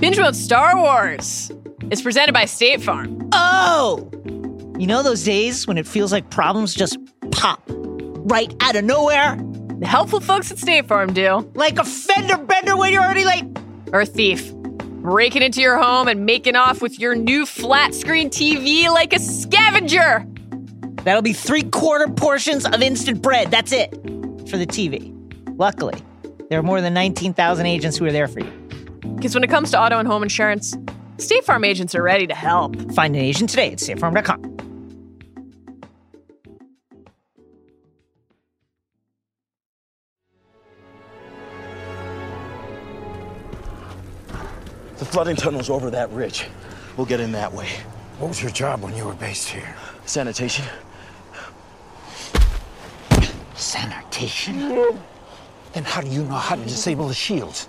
Binge Mode Star Wars is presented by State Farm. Oh! You know those days when it feels like problems just pop right out of nowhere? The helpful folks at State Farm do. Like a fender bender when you're already late? Or a thief. Breaking into your home and making off with your new flat screen TV like a scavenger. That'll be three quarter portions of instant bread. That's it for the TV. Luckily, there are more than 19,000 agents who are there for you. Because when it comes to auto and home insurance, State Farm agents are ready to help. Find an agent today at statefarm.com. The flooding tunnel's over that ridge. We'll get in that way. What was your job when you were based here? Sanitation. Sanitation? Then how do you know how to disable the shields?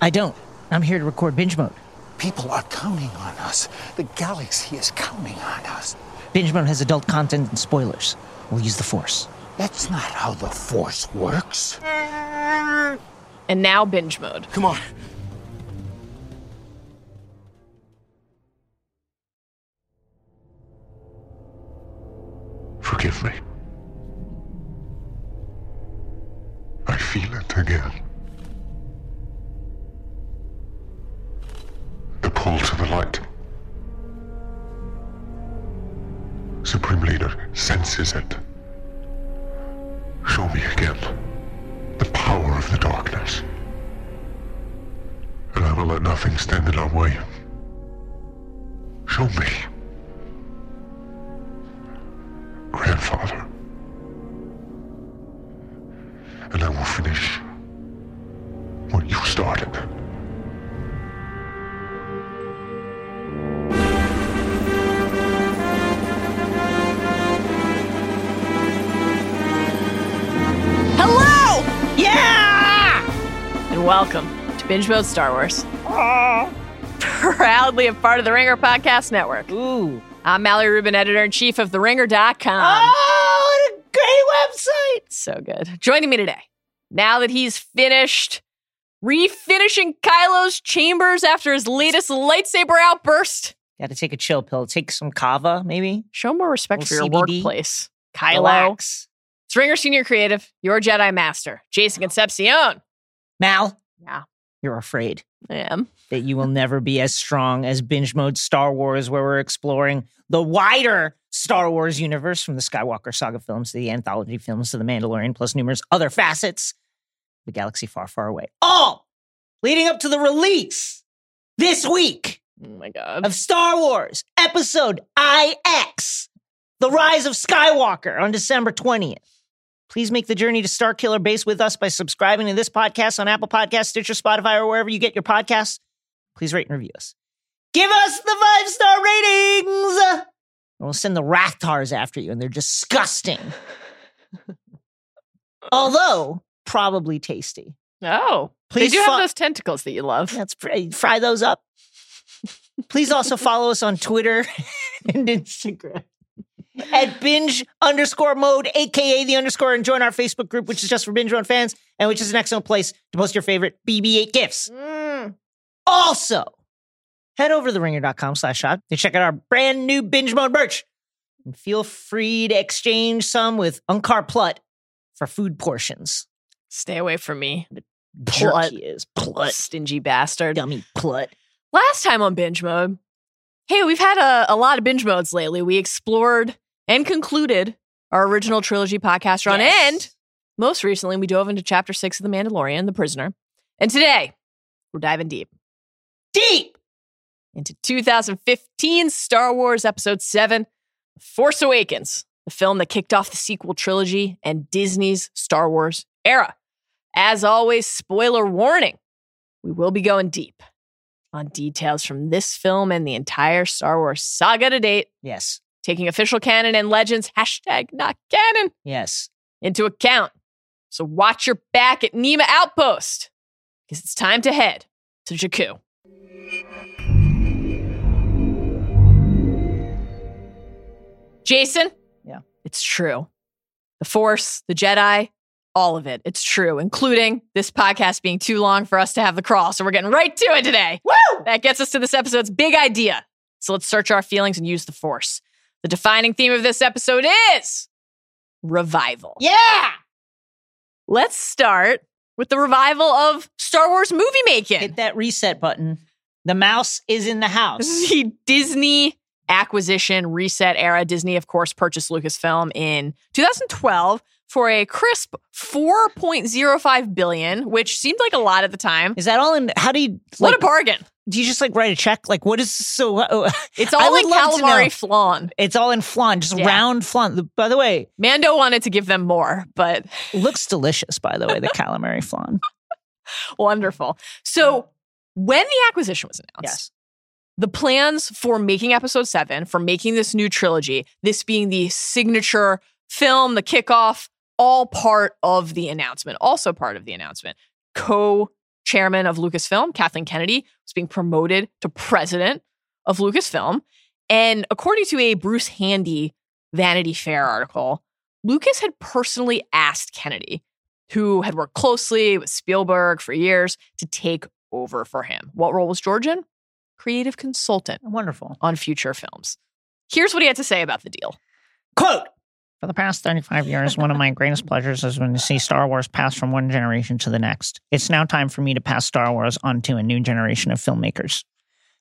I don't. I'm here to record binge mode. People are counting on us. The galaxy is counting on us. Binge mode has adult content and spoilers. We'll use the Force. That's not how the Force works. And now binge mode. Come on. Forgive me. I feel it again. Pull to the light. Supreme Leader senses it. Show me again the power of the darkness. And I will let nothing stand in our way. Show me. Grandfather. And I will finish what you started. Hello! Yeah! And welcome to Binge Mode Star Wars. Proudly a part of the Ringer Podcast Network. Ooh. I'm Mallory Rubin, editor in chief of TheRinger.com. Oh, what a great website! So good. Joining me today, now that he's finished refinishing Kylo's chambers after his latest lightsaber outburst, Got to take a chill pill. Take some kava, maybe. show more respect for your CBD. workplace. Kylo. Relax. It's Ringer Senior Creative, your Jedi Master, Jason Concepcion. Mal, Yeah, you're afraid I am. that you will never be as strong as binge mode Star Wars, where we're exploring the wider Star Wars universe from the Skywalker saga films to the anthology films to the Mandalorian, plus numerous other facets the galaxy far, far away. All leading up to the release this week Oh my God. of Star Wars Episode IX, The Rise of Skywalker on December 20th. Please make the journey to Star Killer Base with us by subscribing to this podcast on Apple Podcasts, Stitcher, Spotify, or wherever you get your podcasts. Please rate and review us. Give us the five star ratings! And we'll send the Rathtars after you, and they're disgusting. Although, probably tasty. Oh, Please they do fo- have those tentacles that you love. Let's fry, fry those up. Please also follow us on Twitter and Instagram at binge underscore mode, aka the underscore, and join our Facebook group, which is just for binge mode fans, and which is an excellent place to post your favorite BB-8 gifts. Mm. Also, head over to theringer.com slash shop to check out our brand new binge mode merch. And feel free to exchange some with Unkar Plut for food portions. Stay away from me, Plut. Jerky is Plut. stingy bastard. Gummy Plut. Last time on binge mode, hey, we've had a, a lot of binge modes lately. We explored and concluded our original trilogy podcast run, Yes. and most recently, we dove into chapter six of The Mandalorian, The Prisoner. And today, we're diving deep Deep! into 2015 Star Wars Episode 7, Force Awakens, the film that kicked off the sequel trilogy and Disney's Star Wars era. As always, spoiler warning we will be going deep on details from this film and the entire Star Wars saga to date, Yes. taking official canon and legends, hashtag not canon, Yes. into account. So watch your back at Niima Outpost because it's time to head to Jakku. Jason? Yeah. It's true. The Force, the Jedi, All of it. It's true, including this podcast being too long for us to have the crawl. So we're getting right to it today. Woo! That gets us to this episode's big idea. So let's search our feelings and use the force. The defining theme of this episode is revival. Yeah. Let's start with the revival of Star Wars movie making. Hit that reset button. The mouse is in the house. This is the Disney acquisition reset era. Disney, of course, purchased Lucasfilm in 2012 for a crisp 4.05 billion, which seemed like a lot at the time. Is that all in? How do you? what Like, a bargain! do you just like write a check? Like, what is so? Uh, It's all in love to know. calamari flan. It's all in flan, just Yeah. round flan. By the way, Mando wanted to give them more, but looks delicious. By the way, the calamari flan. wonderful. So when the acquisition was announced, Yes. the plans for making episode seven, for making this new trilogy, this being the signature film, the kickoff, all part of the announcement, also part of the announcement. Co chairman of Lucasfilm, Kathleen Kennedy, was being promoted to president of Lucasfilm. And according to a Bruce Handy Vanity Fair article, Lucas had personally asked Kennedy, who had worked closely with Spielberg for years, to take over for him. What role was George in? Creative consultant Wonderful. on future films. Here's what he had to say about the deal. Quote For the past 35 years, one of my greatest pleasures has been to see Star Wars pass from one generation to the next. It's now time for me to pass Star Wars on to a new generation of filmmakers.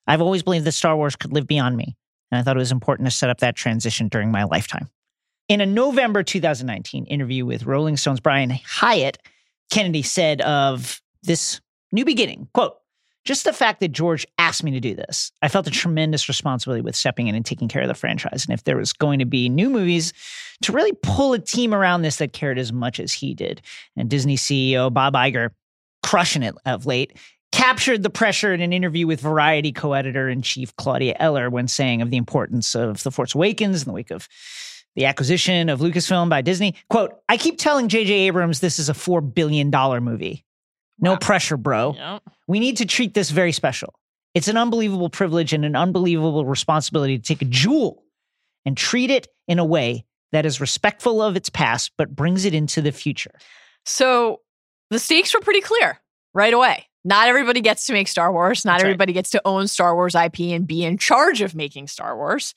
I've always believed that Star Wars could live beyond me, and I thought it was important to set up that transition during my lifetime. In a November 2019 interview with Rolling Stone's Brian Hiatt, Kennedy said of this new beginning, quote, just the fact that George asked me to do this, I felt a tremendous responsibility with stepping in and taking care of the franchise. And if there was going to be new movies, to really pull a team around this that cared as much as he did. And Disney CEO Bob Iger, crushing it of late, captured the pressure in an interview with Variety co editor in chief Claudia Eller when saying of the importance of The Force Awakens in the wake of the acquisition of Lucasfilm by Disney. Quote, I keep telling J.J. Abrams this is a $4 billion movie. No pressure, bro. Yep. We need to treat this very special. It's an unbelievable privilege and an unbelievable responsibility to take a jewel and treat it in a way that is respectful of its past, but brings it into the future. So the stakes were pretty clear right away. Not everybody gets to make Star Wars. Not That's right. everybody gets to own Star Wars IP and be in charge of making Star Wars.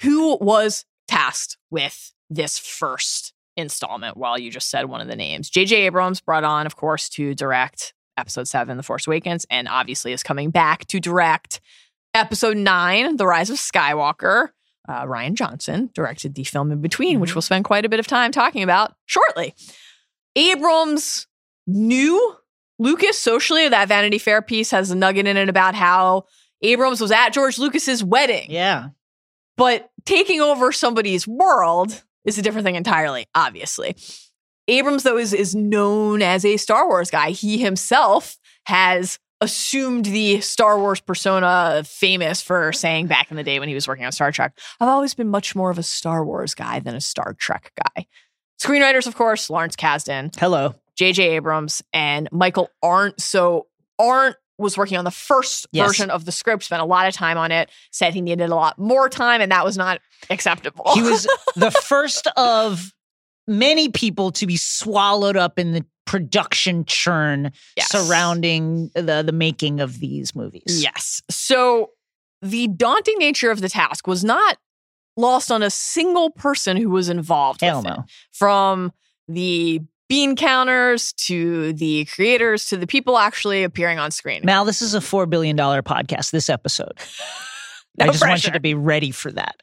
Who was tasked with this first installment? while you just said one of the names. J.J. Abrams brought on, of course, to direct episode seven, The Force Awakens, and obviously is coming back to direct episode nine, The Rise of Skywalker. Uh, Rian Johnson directed the film in between, which we'll spend quite a bit of time talking about shortly. Abrams knew Lucas socially. That Vanity Fair piece has a nugget in it about how Abrams was at George Lucas's wedding. Yeah. But taking over somebody's world is a different thing entirely, obviously. Abrams, though, is, is known as a Star Wars guy. He himself has assumed the Star Wars persona, famous for saying back in the day when he was working on Star Trek, I've always been much more of a Star Wars guy than a Star Trek guy. Screenwriters, of course, Lawrence Kasdan, Hello. J.J. Abrams and Michael Arndt. So Arndt was working on the first Yes. version of the script, spent a lot of time on it, said he needed a lot more time, and that was not acceptable. He was the first of many people to be swallowed up in the production churn Yes. surrounding the, the making of these movies. Yes. So the daunting nature of the task was not lost on a single person who was involved Hell with it. no. From the bean counters to the creators to the people actually appearing on screen. Mal, this is a $4 billion podcast, this episode. No I just want you to be ready for that.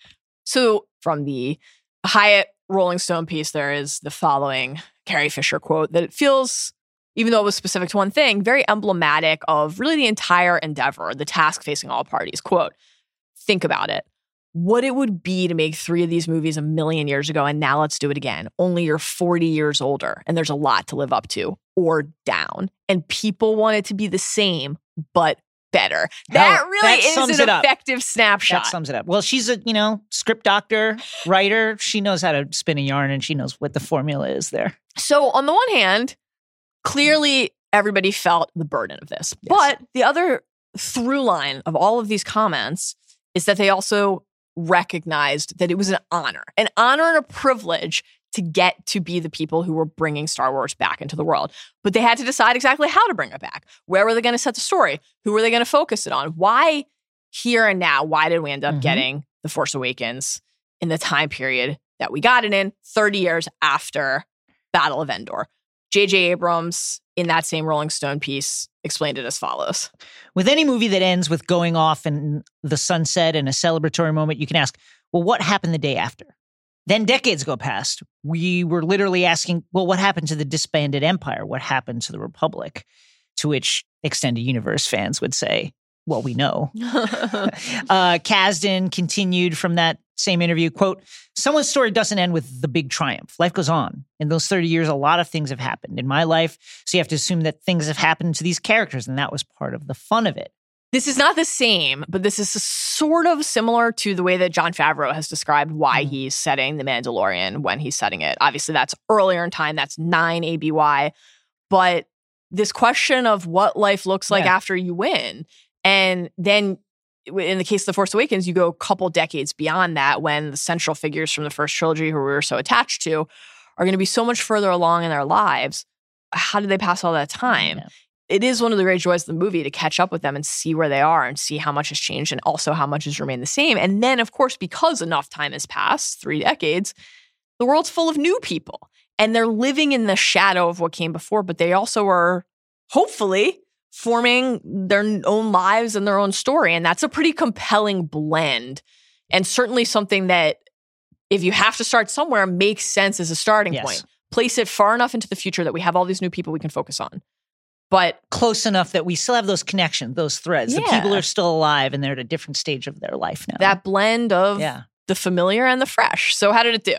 So from the Hiatt Rolling Stone piece, there is the following Carrie Fisher quote that it feels, even though it was specific to one thing, very emblematic of really the entire endeavor, the task facing all parties. Quote, think about it. What it would be to make three of these movies a million years ago, and now let's do it again. Only you're 40 years older, and there's a lot to live up to or down. And people want it to be the same, but better. That Hell, really that is an effective snapshot. That sums it up. Well, she's a, you know, script doctor, writer. She knows how to spin a yarn and she knows what the formula is there. So, on the one hand, clearly everybody felt the burden of this. Yes. But the other through line of all of these comments is that they also recognized that it was an honor, an honor and a privilege to get to be the people who were bringing Star Wars back into the world. But they had to decide exactly how to bring it back. Where were they going to set the story? Who were they going to focus it on? Why here and now? Why did we end up Mhm. getting The Force Awakens in the time period that we got it in 30 years after Battle of Endor? J.J. Abrams, in that same Rolling Stone piece, explained it as follows. With any movie that ends with going off in the sunset and a celebratory moment, you can ask, well, what happened the day after? Then decades go past. We were literally asking, well, what happened to the disbanded empire? What happened to the Republic? To which extended universe fans would say, well, we know. Uh, Kasdan continued from that same interview, quote, someone's story doesn't end with the big triumph. Life goes on. In those 30 years, a lot of things have happened in my life. So you have to assume that things have happened to these characters. And that was part of the fun of it. This is not the same, but this is sort of similar to the way that Jon Favreau has described why Mhm. he's setting The Mandalorian when he's setting it. Obviously, that's earlier in time, that's 9 ABY. But this question of what life looks like Yeah. after you win. And then in the case of The Force Awakens, you go a couple decades beyond that when the central figures from the first trilogy who we were so attached to are going to be so much further along in their lives. How did they pass all that time? Yeah. it is one of the great joys of the movie to catch up with them and see where they are and see how much has changed and also how much has remained the same. And then, of course, because enough time has passed, three decades, the world's full of new people and they're living in the shadow of what came before, but they also are hopefully forming their own lives and their own story. And that's a pretty compelling blend and certainly something that if you have to start somewhere makes sense as a starting Yes. point. Place it far enough into the future that we have all these new people we can focus on. But Close enough that we still have those connections, those threads. The people are still alive and they're at a different stage of their life now. that blend of yeah. the familiar and the fresh. So how did it do?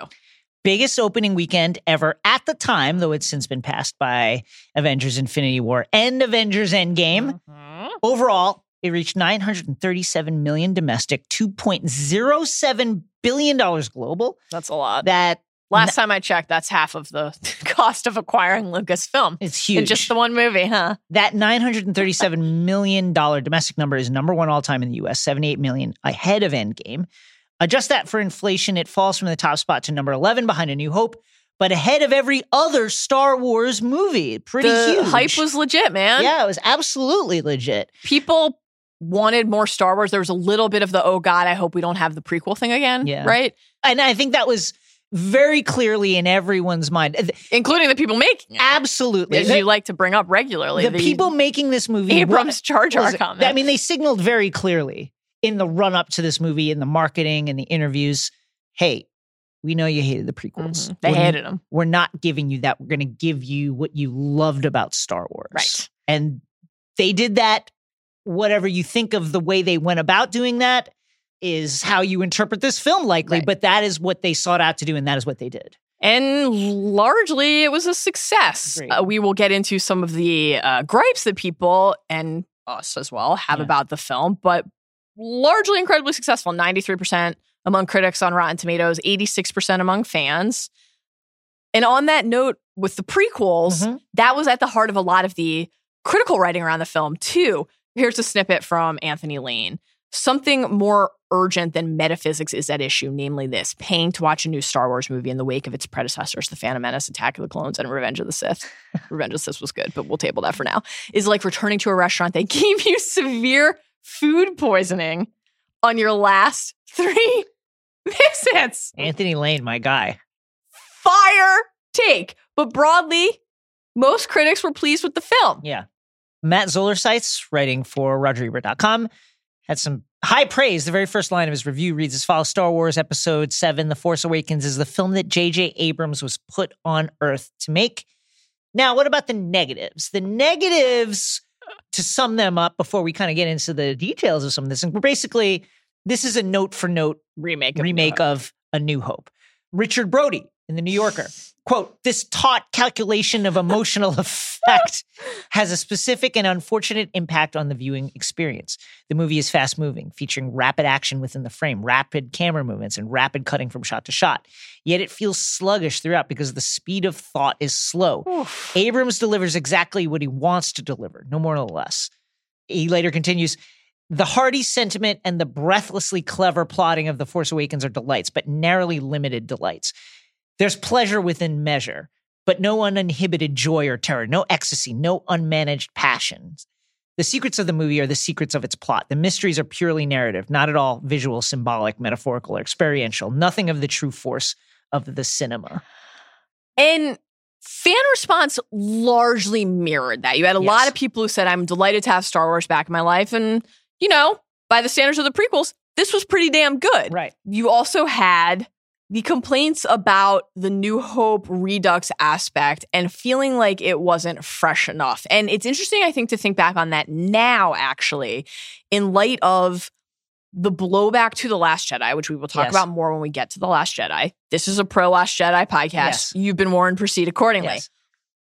Biggest opening weekend ever at the time, though it's since been passed by Avengers Infinity War and Avengers Endgame. Mm-hmm. Overall, it reached 937 million domestic, 2.07 billion dollars global. That's a lot. That Last time I checked, that's half of the cost of acquiring Lucasfilm. It's huge. In just the one movie, huh? that 937 million dollar domestic number is number one all time in the US, 78 million ahead of Endgame. Adjust that for inflation, it falls from the top spot to number 11 behind A New Hope, but ahead of every other Star Wars movie. Pretty the huge. hype was legit, man. yeah, it was absolutely legit. People wanted more Star Wars. There was a little bit of the, oh God, I hope we don't have the prequel thing again. Yeah. Right? And I think that was very clearly in everyone's mind. Including the people making it. Absolutely. As The, you like to bring up regularly. the people making this movie Abrams Jar Jar comment. I mean, they signaled very clearly in the run up to this movie, in the marketing and the interviews, hey, we know you hated the prequels. Mhm. They We're- hated him. We're not giving you that. We're going to give you what you loved about Star Wars. Right. And they did that. Whatever you think of the way they went about doing that is how you interpret this film, likely. Right. But that is what they sought out to do, and that is what they did. And largely, it was a success. Uh, we will get into some of the uh, gripes that people and us as well have Yeah. about the film, but largely incredibly successful 93% among critics on Rotten Tomatoes, 86% among fans. And on that note, with the prequels, Mhm. that was at the heart of a lot of the critical writing around the film, too. Here's a snippet from Anthony Lane. Something more urgent than metaphysics is at issue, namely this paying to watch a new Star Wars movie in the wake of its predecessors, The Phantom Menace, Attack of the Clones, and Revenge of the Sith. Revenge of the Sith was good, but we'll table that for now. Is like returning to a restaurant that gave you severe food poisoning on your last three visits. Anthony Lane, my guy. Fire take. But broadly, most critics were pleased with the film. Yeah. Matt Zoller writing for RogerEbert.com, had some high praise. The very first line of his review reads as follows Star Wars Episode 7 The Force Awakens is the film that J.J. Abrams was put on Earth to make. Now, what about the negatives? The negatives, to sum them up before we kind of get into the details of some of this, and basically, this is a note for note Remake. of remake of A New Hope. Richard Brody in The New Yorker. Quote, this taut calculation of emotional effect has a specific and unfortunate impact on the viewing experience. The movie is fast moving, featuring rapid action within the frame, rapid camera movements, and rapid cutting from shot to shot. Yet it feels sluggish throughout because the speed of thought is slow. Oof. Abrams delivers exactly what he wants to deliver, no more, no less. He later continues The hearty sentiment and the breathlessly clever plotting of The Force Awakens are delights, but narrowly limited delights. There's pleasure within measure, but no uninhibited joy or terror, no ecstasy, no unmanaged passions. The secrets of the movie are the secrets of its plot. The mysteries are purely narrative, not at all visual, symbolic, metaphorical, or experiential. Nothing of the true force of the cinema. And fan response largely mirrored that. You had a lot of people who said, I'm delighted to have Star Wars back in my life. And, you know, by the standards of the prequels, this was pretty damn good. Right. You also had the complaints about the New Hope Redux aspect and feeling like it wasn't fresh enough. And it's interesting, I think, to think back on that now, actually, in light of the blowback to The Last Jedi, which we will talk Yes. about more when we get to The Last Jedi. This is a pro Last Jedi podcast. Yes. You've been warned, proceed accordingly. Yes.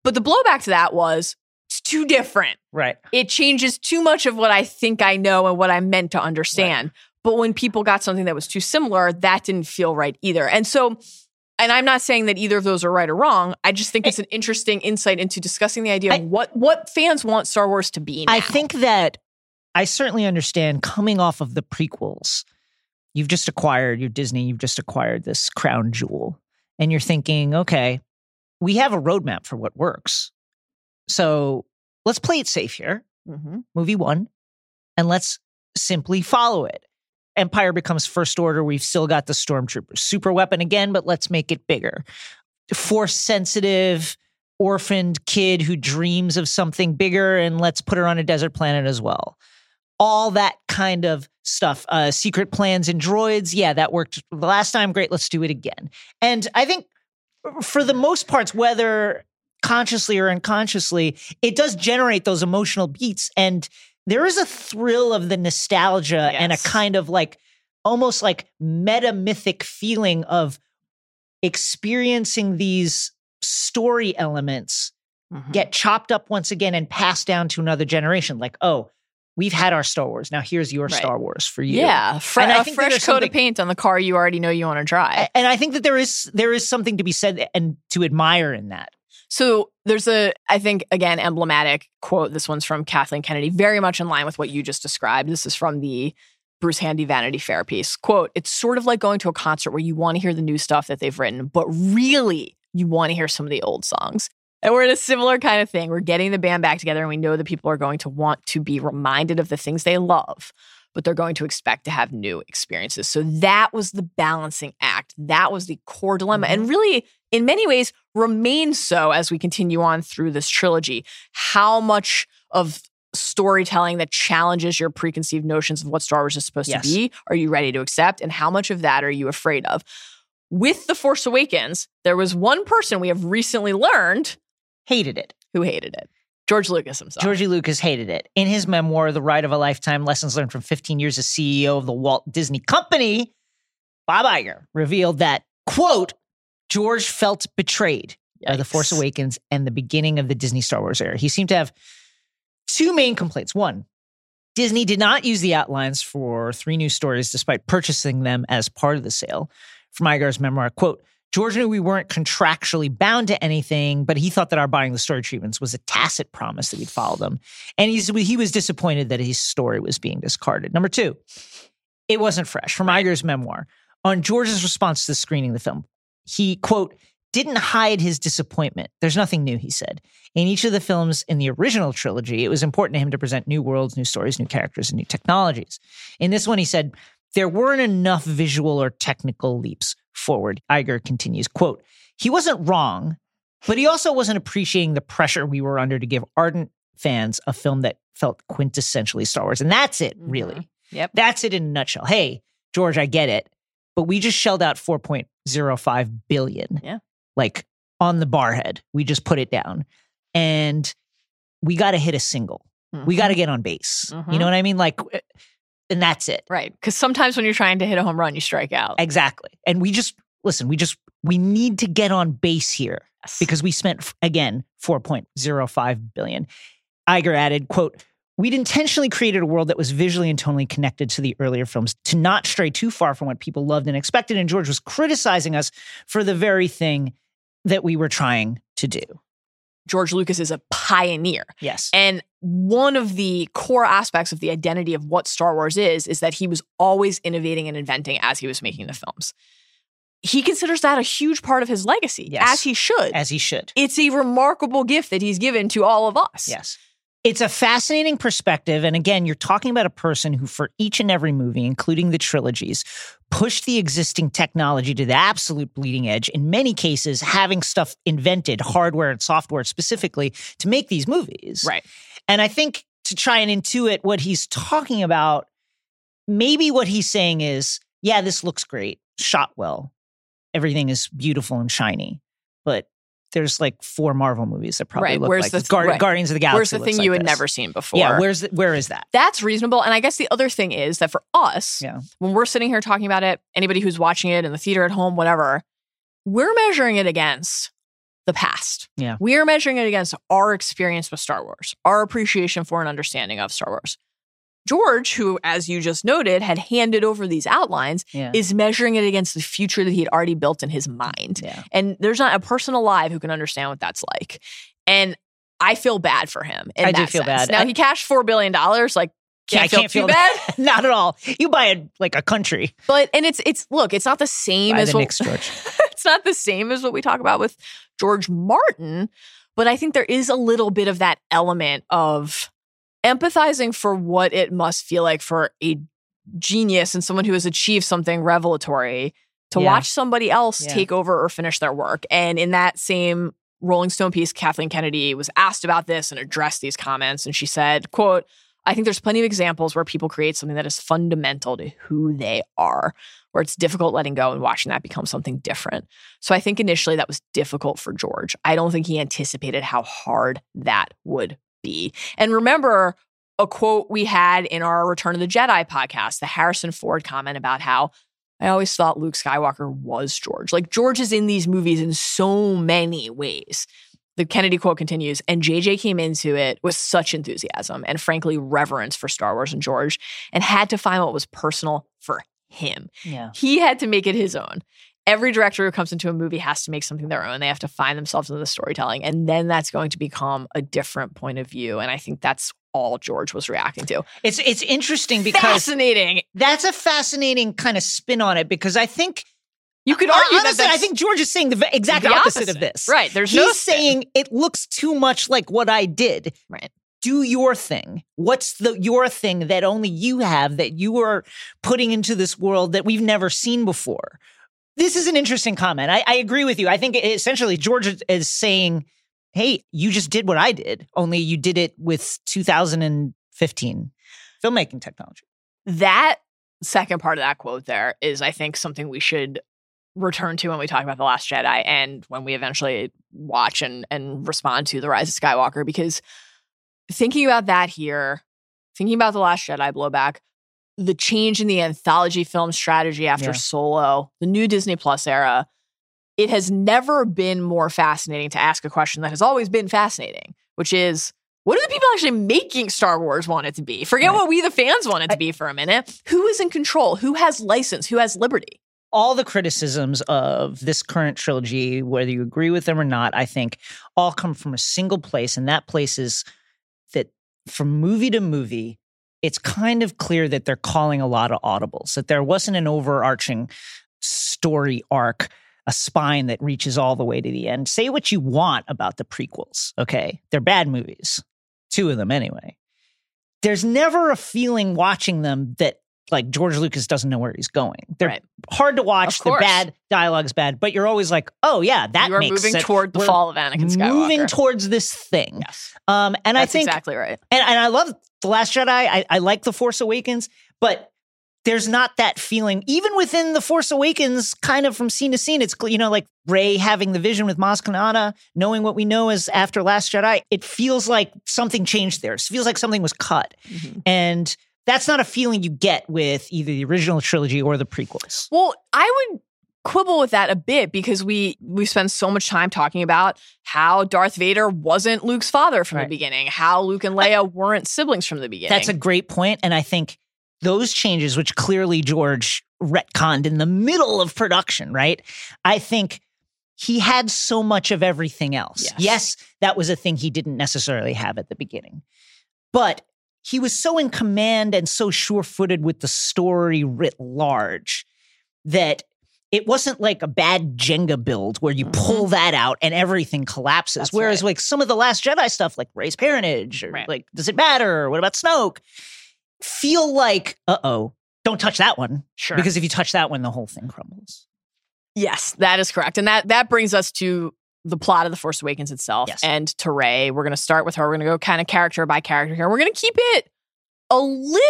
But the blowback to that was it's too different Right. it changes too much of what I think I know and what I'm meant to understand. But when people got something that was too similar, that didn't feel right either. And so, and I'm not saying that either of those are right or wrong. I just think it's an interesting insight into discussing the idea I- of what what fans want Star Wars to be. I think that I certainly understand coming off of the prequels. You've just acquired your Disney, you've just acquired this crown jewel, and you're thinking, okay, we have a roadmap for what works. So let's play it safe here. Mhm. Movie one, and let's simply follow it. Empire becomes first order. We've still got the stormtroopers. Super weapon again, but let's make it bigger. Force sensitive, orphaned kid who dreams of something bigger, and let's put her on a desert planet as well. All that kind of stuff. Uh, secret plans and droids. Yeah, that worked the last time. Great. Let's do it again. And I think for the most parts, whether consciously or unconsciously, it does generate those emotional beats. And there is a thrill of the nostalgia and a kind of like almost like meta mythic feeling of experiencing these story elements Mhm. get chopped up once again and passed down to another generation. Like, oh, we've had our Star Wars. Now here's your Right. Star Wars for you. yeah, fre- And I a fresh coat of paint on the car you already know you want to drive. And I think that there is there is something to be said and to admire in that. So there's a, I think, again, emblematic quote. This one's from Kathleen Kennedy, very much in line with what you just described. This is from the Bruce Handy Vanity Fair piece. Quote, it's sort of like going to a concert where you want to hear the new stuff that they've written, but really you want to hear some of the old songs. And we're in a similar kind of thing. We're getting the band back together and we know that people are going to want to be reminded of the things they love, but they're going to expect to have new experiences. So that was the balancing act. That was the core dilemma. And mm-hmm. really, in many ways, remains so as we continue on through this trilogy. How much of storytelling that challenges your preconceived notions of what Star Wars is supposed Yes. to be are you ready to accept? And how much of that are you afraid of? With The Force Awakens, there was one person we have recently learned Hated it. who hated it George Lucas himself. George Lucas hated it. In his memoir, The Ride of a Lifetime Lessons Learned from 15 Years as CEO of the Walt Disney Company, Bob Iger revealed that, quote, George felt betrayed by The Force Awakens and the beginning of the Disney Star Wars era. He seemed to have two main complaints. One, Disney did not use the outlines for three new stories despite purchasing them as part of the sale. From Iger's memoir, quote, George knew we weren't contractually bound to anything, but he thought that our buying the story treatments was a tacit promise that we'd follow them. And he's, he was disappointed that his story was being discarded. Number two, it wasn't fresh. From Iger's memoir, on George's response to the screening of the film, he, quote, didn't hide his disappointment. There's nothing new, he said. In each of the films in the original trilogy, it was important to him to present new worlds, new stories, new characters, and new technologies. In this one, he said, there weren't enough visual or technical leaps forward. Iger continues, quote, he wasn't wrong, but he also wasn't appreciating the pressure we were under to give ardent fans a film that felt quintessentially Star Wars. And that's it, really. Mhm. Yep. That's it in a nutshell. Hey, George, I get it, but we just shelled out 4.05 billion. Yeah. Like on the barhead. We just put it down. And we got to hit a single. We Mhm. got to get on base. You Mhm. know what I mean? Like, and that's it. Right. Because sometimes when you're trying to hit a home run, you strike out. Exactly. And we just, listen, we just, we need to get on base here Yes. because we spent, again, 4.05 billion. Iger added, quote, We'd intentionally created a world that was visually and tonally connected to the earlier films to not stray too far from what people loved and expected. And George was criticizing us for the very thing that we were trying to do. George Lucas is a pioneer. Yes. And one of the core aspects of the identity of what Star Wars is, is that he was always innovating and inventing as he was making the films. he considers that a huge part of his legacy, Yes. as he should. as he should. it's a remarkable gift that he's given to all of us. Yes. It's a fascinating perspective. And again, you're talking about a person who, for each and every movie, including the trilogies, pushed the existing technology to the absolute bleeding edge. In many cases, having stuff invented, hardware and software specifically, to make these movies. Right. And I think to try and intuit what he's talking about, maybe what he's saying is, yeah, this looks great, shot well, everything is beautiful and shiny, there's like four Marvel movies that probably Right, look where's like the- this. Guard- right. Guardians of the Galaxy. Where's the thing like you had this. never seen before? Yeah, where's the, where is that? That's reasonable. And I guess the other thing is that for us, Yeah. when we're sitting here talking about it, anybody who's watching it in the theater at home, whatever, we're measuring it against the past. Yeah. We are measuring it against our experience with Star Wars, our appreciation for and understanding of Star Wars. George, who, as you just noted, had handed over these outlines, Yeah. is measuring it against the future that he had already built in his mind. Yeah. And there's not a person alive who can understand what that's like. And I feel bad for him. I do feel sense. bad. Now I- he cashed four billion dollars. Like, can't I feel can't feel bad. Not at all. You buy a like a country But and it's it's look, it's not the same by as the what, Knicks, George. it's not the same as what we talk about with George Martin, but I think there is a little bit of that element of empathizing for what it must feel like for a genius and someone who has achieved something revelatory to Yeah. watch somebody else Yeah. take over or finish their work. And in that same Rolling Stone piece, Kathleen Kennedy was asked about this and addressed these comments. And she said, quote, I think there's plenty of examples where people create something that is fundamental to who they are, where it's difficult letting go and watching that become something different. So I think initially that was difficult for George. I don't think he anticipated how hard that would be. And remember a quote we had in our Return of the Jedi podcast, the Harrison Ford comment about how I always thought Luke Skywalker was George. Like George is in these movies in so many ways. The Kennedy quote continues, and JJ came into it with such enthusiasm and frankly reverence for Star Wars and George and had to find what was personal for him. Yeah. He had to make it his own. Every director who comes into a movie has to make something their own. They have to find themselves in the storytelling. And then that's going to become a different point of view. And I think that's all George was reacting to. It's it's interesting because Fascinating. that's a fascinating kind of spin on it because I think You could argue honestly, that I think George is saying the exact the opposite, of this. Right. There's He's no saying it looks too much like what I did. Right. Do your thing. What's the your thing that only you have that you are putting into this world that we've never seen before? This is an interesting comment. I, I agree with you. I think essentially George is- saying, "Hey, you just did what I did, only you did it with 2015 filmmaking technology." that second part of that quote there is, I think, something we should return to when we talk about The Last Jedi and when we eventually watch and, and respond to The Rise of Skywalker. Because thinking about that here, thinking about The Last Jedi blowback, the change in the anthology film strategy after Yeah. Solo, the new Disney Plus era, it has never been more fascinating to ask a question that has always been fascinating, which is what do the people actually making Star Wars want it to be? Forget Right. what we, the fans, want it to be for a minute. Who is in control? Who has license? Who has liberty? all the criticisms of this current trilogy, whether you agree with them or not, I think all come from a single place. And that place is that from movie to movie, it's kind of clear that they're calling a lot of audibles, that there wasn't an overarching story arc, a spine that reaches all the way to the end. Say what you want about the prequels, okay? They're bad movies, two of them anyway. There's never a feeling watching them that like George Lucas doesn't know where he's going. They're Right. hard to watch. The bad dialogue's bad, but you're always like, oh yeah, that you are makes moving sense. toward the We're fall of Anakin Skywalker. Moving towards this thing. yes, Um, and I think, exactly right. and, and I love the Last Jedi. I, I like the Force Awakens, but there's not that feeling, even within the Force Awakens, kind of from scene to scene. It's you know like Rey having the vision with Maz Kanata, knowing what we know as after Last Jedi. It feels like something changed there. It feels like something was cut, Mhm. and that's not a feeling you get with either the original trilogy or the prequels. Well, I would quibble with that a bit because we we spend so much time talking about how Darth Vader wasn't Luke's father from Right. the beginning, how Luke and Leia weren't siblings from the beginning. That's a great point, and I think those changes, which clearly George retconned in the middle of production, right? I think he had so much of everything else. Yes. Yes, that was a thing he didn't necessarily have at the beginning, but he was so in command and so sure-footed with the story writ large that it wasn't like a bad Jenga build where you Mhm. pull that out and everything collapses. That's Whereas right. like some of the Last Jedi stuff, like Rey's parentage, or Right. like does it matter? Or what about Snoke? Feel like, uh oh, don't touch that one Sure. because if you touch that one, the whole thing crumbles. Yes, that is correct. And that that brings us to the plot of The Force Awakens itself Yes. and to Rey. We're going to start with her. We're going to go kind of character by character here. We're going to keep it a little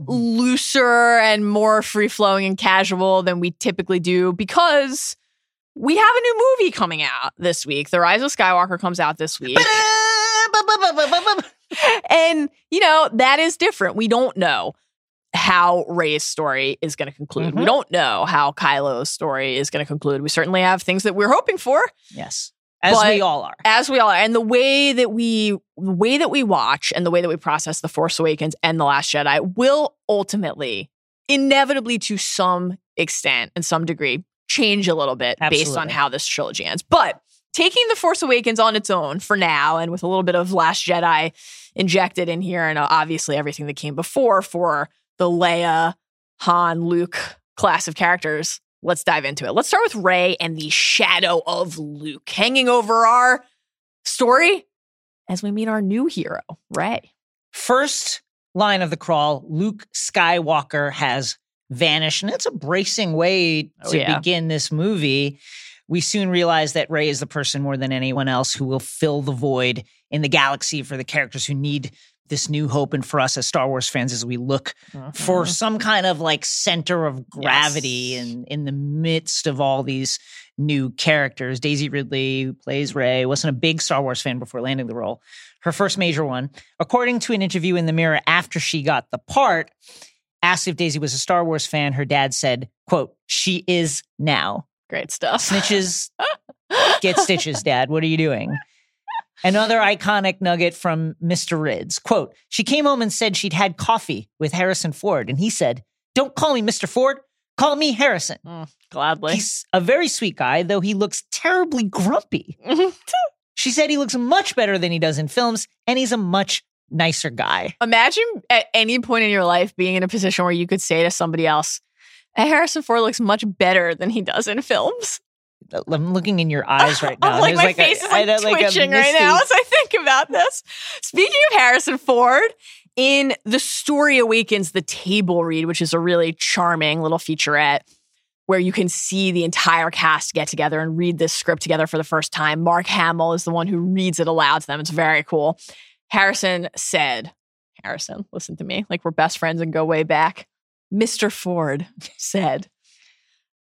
Mm-hmm. looser and more free flowing and casual than we typically do because we have a new movie coming out this week. The Rise of Skywalker comes out this week. and, you know, that is different. We don't know how Rey's story is going to conclude. We Mhm. don't know how Kylo's story is going to conclude. We certainly have things that we're hoping for, yes, as But- we all are. as we all are. And the way that we the way that we watch and the way that we process The Force Awakens and The Last Jedi will ultimately, inevitably to some extent and some degree, change a little bit based on how this trilogy ends. But taking The Force Awakens on its own for now and with a little bit of Last Jedi injected in here and uh, obviously everything that came before for the Leia, Han, Luke class of characters. Let's dive into it. Let's start with Rey and the shadow of Luke hanging over our story as we meet our new hero, Rey. First line of the crawl Luke Skywalker has vanished. And it's a bracing way Oh, to yeah. begin this movie. We soon realize that Rey is the person more than anyone else who will fill the void in the galaxy for the characters who need this new hope and for us as Star Wars fans as we look for mm-hmm. some kind of like center of gravity Yes. and in the midst of all these new characters. Daisy Ridley, plays Rey, wasn't a big Star Wars fan before landing the role. Her first major one, according to an interview in the Mirror after she got the part, asked if Daisy was a Star Wars fan. Her dad said, "quote She is now." Great stuff. Snitches get stitches, Dad. What are you doing? Another iconic nugget from Mr. Rids. Quote, she came home and said she'd had coffee with Harrison Ford. And he said, Don't call me Mr. Ford, call me Harrison. Mm, gladly. He's a very sweet guy, though he looks terribly grumpy. She said he looks much better than he does in films, and he's a much nicer guy. Imagine at any point in your life being in a position where you could say to somebody else, Harrison Ford looks much better than he does in films. I'm looking in your eyes right now. I'm like, my a- face is like, know, a twitching right now as I think about this. Speaking of Harrison Ford, in The Story Awakens, the table read, which is a really charming little featurette where you can see the entire cast get together and read this script together for the first time. Mark Hamill is the one who reads it aloud to them. It's very cool. Harrison said, Harrison, listen to me, like we're best friends and go way back. Mr. Ford said,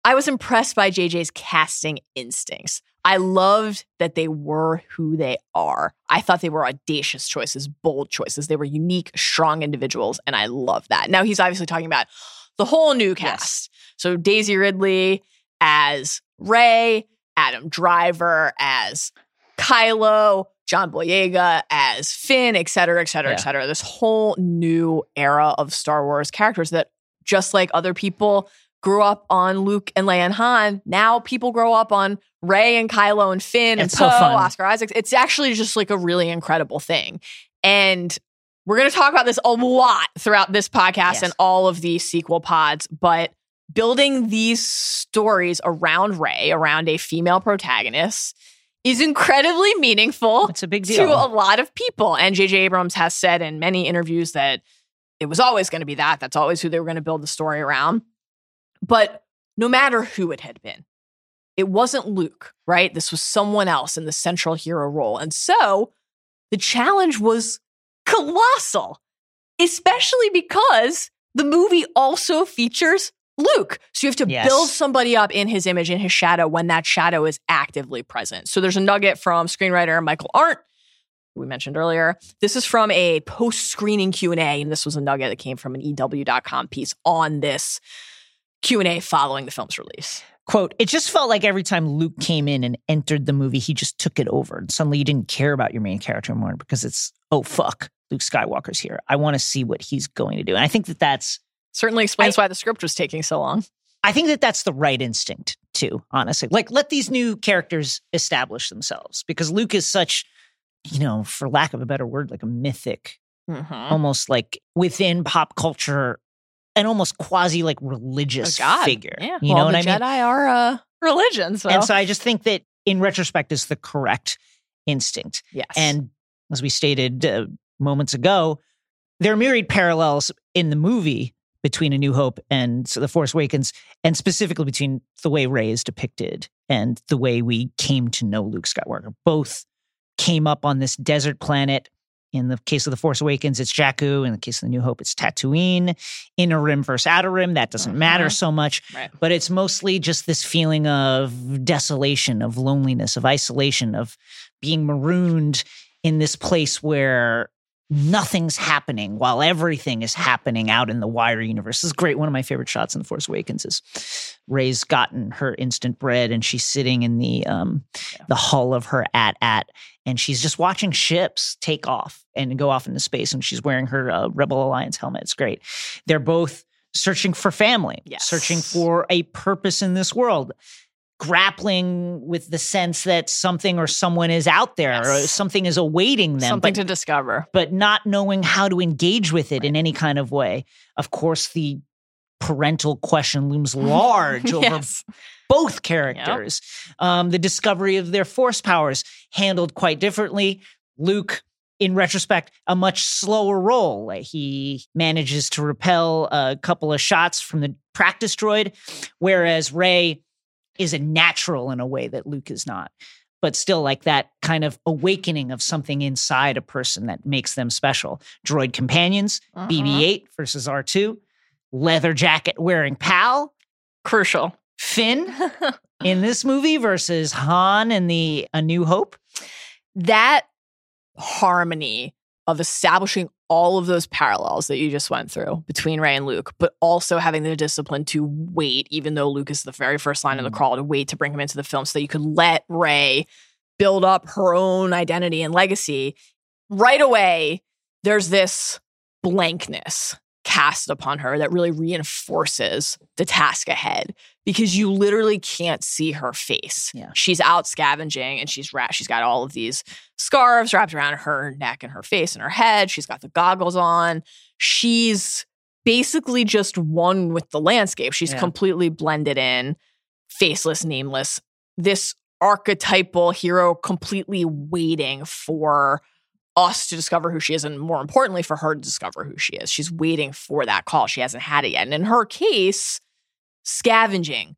I was impressed by JJ's casting instincts. I loved that they were who they are. I thought they were audacious choices, bold choices. They were unique, strong individuals, and I love that. Now he's obviously talking about the whole new cast. So Daisy Ridley as Rey, Adam Driver as Kylo, John Boyega as Finn, et cetera, et cetera, et cetera. This whole new era of Star Wars characters that just like other people grew up on Luke and Leia and Han, now people grow up on Rey and Kylo and Finn It's and so Poe, fun. Oscar Isaacs. It's actually just like a really incredible thing. And we're going to talk about this a lot throughout this podcast Yes. and all of these sequel pods, but building these stories around Rey, around a female protagonist, is incredibly meaningful It's a big deal. to a lot of people. And J.J. Abrams has said in many interviews that it was always going to be that. That's always who they were going to build the story around. But no matter who it had been, it wasn't Luke, right? This was someone else in the central hero role. And so the challenge was colossal, especially because the movie also features Luke. So you have to Yes. build somebody up in his image, in his shadow, when that shadow is actively present. So there's a nugget from screenwriter Michael Arndt, we mentioned earlier. This is from a post-screening Q&A, and this was a nugget that came from an EW.com piece on this Q&A following the film's release. Quote, it just felt like every time Luke came in and entered the movie, he just took it over. And suddenly you didn't care about your main character anymore because it's, oh, fuck, Luke Skywalker's here. I want to see what he's going to do. And I think that that's, Certainly explains why the script was taking so long. I think that that's the right instinct too, honestly. Like, let these new characters establish themselves because Luke is such, you know, for lack of a better word, like a mythic, Mhm. almost like within pop culture an almost quasi like religious figure. Yeah. You well, know what I mean? Jedi are a religion. So, And so I just think that in retrospect is the correct instinct. yes. And as we stated uh, moments ago, there are myriad parallels in the movie between A New Hope and The Force Awakens, and specifically between the way Rey is depicted and the way we came to know Luke Skywalker. Both came up on this desert planet. In the case of The Force Awakens, it's Jakku. In the case of The New Hope, it's Tatooine. Inner rim versus outer rim, that doesn't matter Mhm. so much. Right. But it's mostly just this feeling of desolation, of loneliness, of isolation, of being marooned in this place where nothing's happening while everything is happening out in the wider universe. This is great. One of my favorite shots in The Force Awakens is Rey's gotten her instant bread and she's sitting in the um the hull of her AT-AT and she's just watching ships take off and go off into space and she's wearing her uh, Rebel Alliance helmet. It's great. They're both searching for family, Yes. searching for a purpose in this world grappling with the sense that something or someone is out there or something is awaiting them something but, to discover. but not knowing how to engage with it in any kind of way. Of course the parental question looms large over both characters. Um, the discovery of their force powers handled quite differently. Luke in retrospect a much slower role. He manages to repel a couple of shots from the practice droid whereas Rey is a natural in a way that luke is not but still like that kind of awakening of something inside a person that makes them special droid companions Uh-huh. bb8 versus r2 leather jacket wearing pal Crucial. Finn in this movie versus Han in the A New Hope. that harmony of establishing all of those parallels that you just went through between Rey and Luke, but also having the discipline to wait, even though Luke is the very first line of the Mm. crawl, to wait to bring him into the film so that you could let Rey build up her own identity and legacy. Right away, there's this blankness cast upon her that really reinforces the task ahead because you literally can't see her face. Yeah. She's out scavenging and she's wrapped, she's got all of these scarves wrapped around her neck and her face and her head. She's got the goggles on. She's basically just one with the landscape. She's Yeah. completely blended in, faceless, nameless. This archetypal hero completely waiting for us to discover who she is and more importantly for her to discover who she is. She's waiting for that call. She hasn't had it yet. And in her case, scavenging,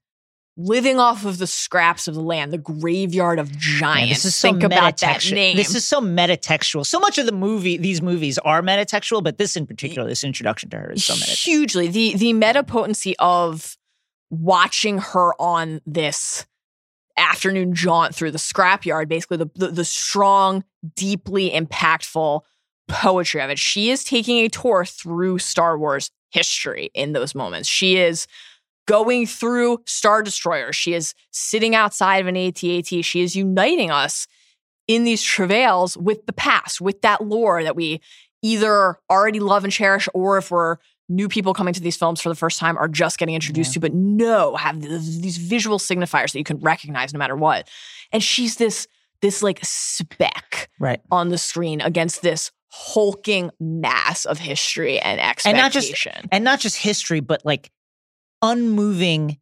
living off of the scraps of the land, the graveyard of Man, giants. this is so Think about that name. This is so metatextual. So much of the movie, these movies are metatextual, but this in particular, this introduction to her is so metatextual. hugely the the meta potency of watching her on this afternoon jaunt through the scrapyard basically the, the the strong deeply impactful poetry of it. She is taking a tour through star wars history in those moments. She is going through star destroyers she is sitting outside of an AT-AT she is uniting us in these travails with the past with that lore that we either already love and cherish or if we're new people coming to these films for the first time are just getting introduced to but no have th- these visual signifiers that you can recognize no matter what. And she's this this like speck Right. on the screen against this hulking mass of history and expectation And not just and not just history, but like unmoving,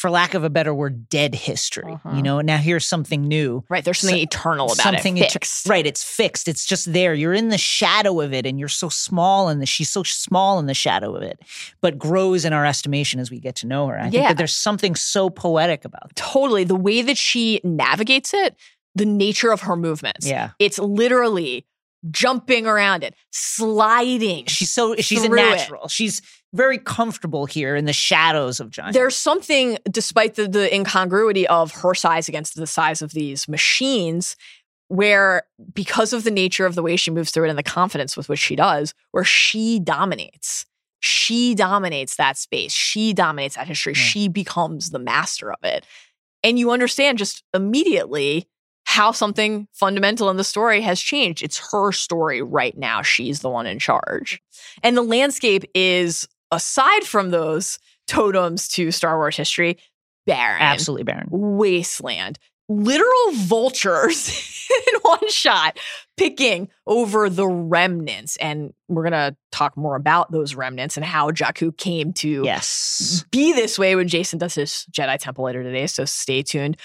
for lack of a better word, dead history. Uh-huh. You know, now here's something new. right there's something so- eternal about something it et- fixed. right it's fixed it's just there you're in the shadow of it and you're so small and she's so small in the shadow of it but grows in our estimation as we get to know her i think Yeah. that there's something so poetic about that totally the way that she navigates it the nature of her movements yeah it's literally jumping around it sliding she's so she's a Through it. natural. She's very comfortable here in the shadows of giants. There's something despite the, the incongruity of her size against the size of these machines where because of the nature of the way she moves through it and the confidence with which she does where she dominates. She dominates that space. She dominates that history. Yeah. she becomes the master of it. And you understand just immediately how something fundamental in the story has changed it's her story right now she's the one in charge and the landscape is aside from those totems to Star Wars history, barren, absolutely barren wasteland, literal vultures in one shot, picking over the remnants. And we're going to talk more about those remnants and how Jakku came to Yes. be this way when Jason does his Jedi Temple later today. So stay tuned.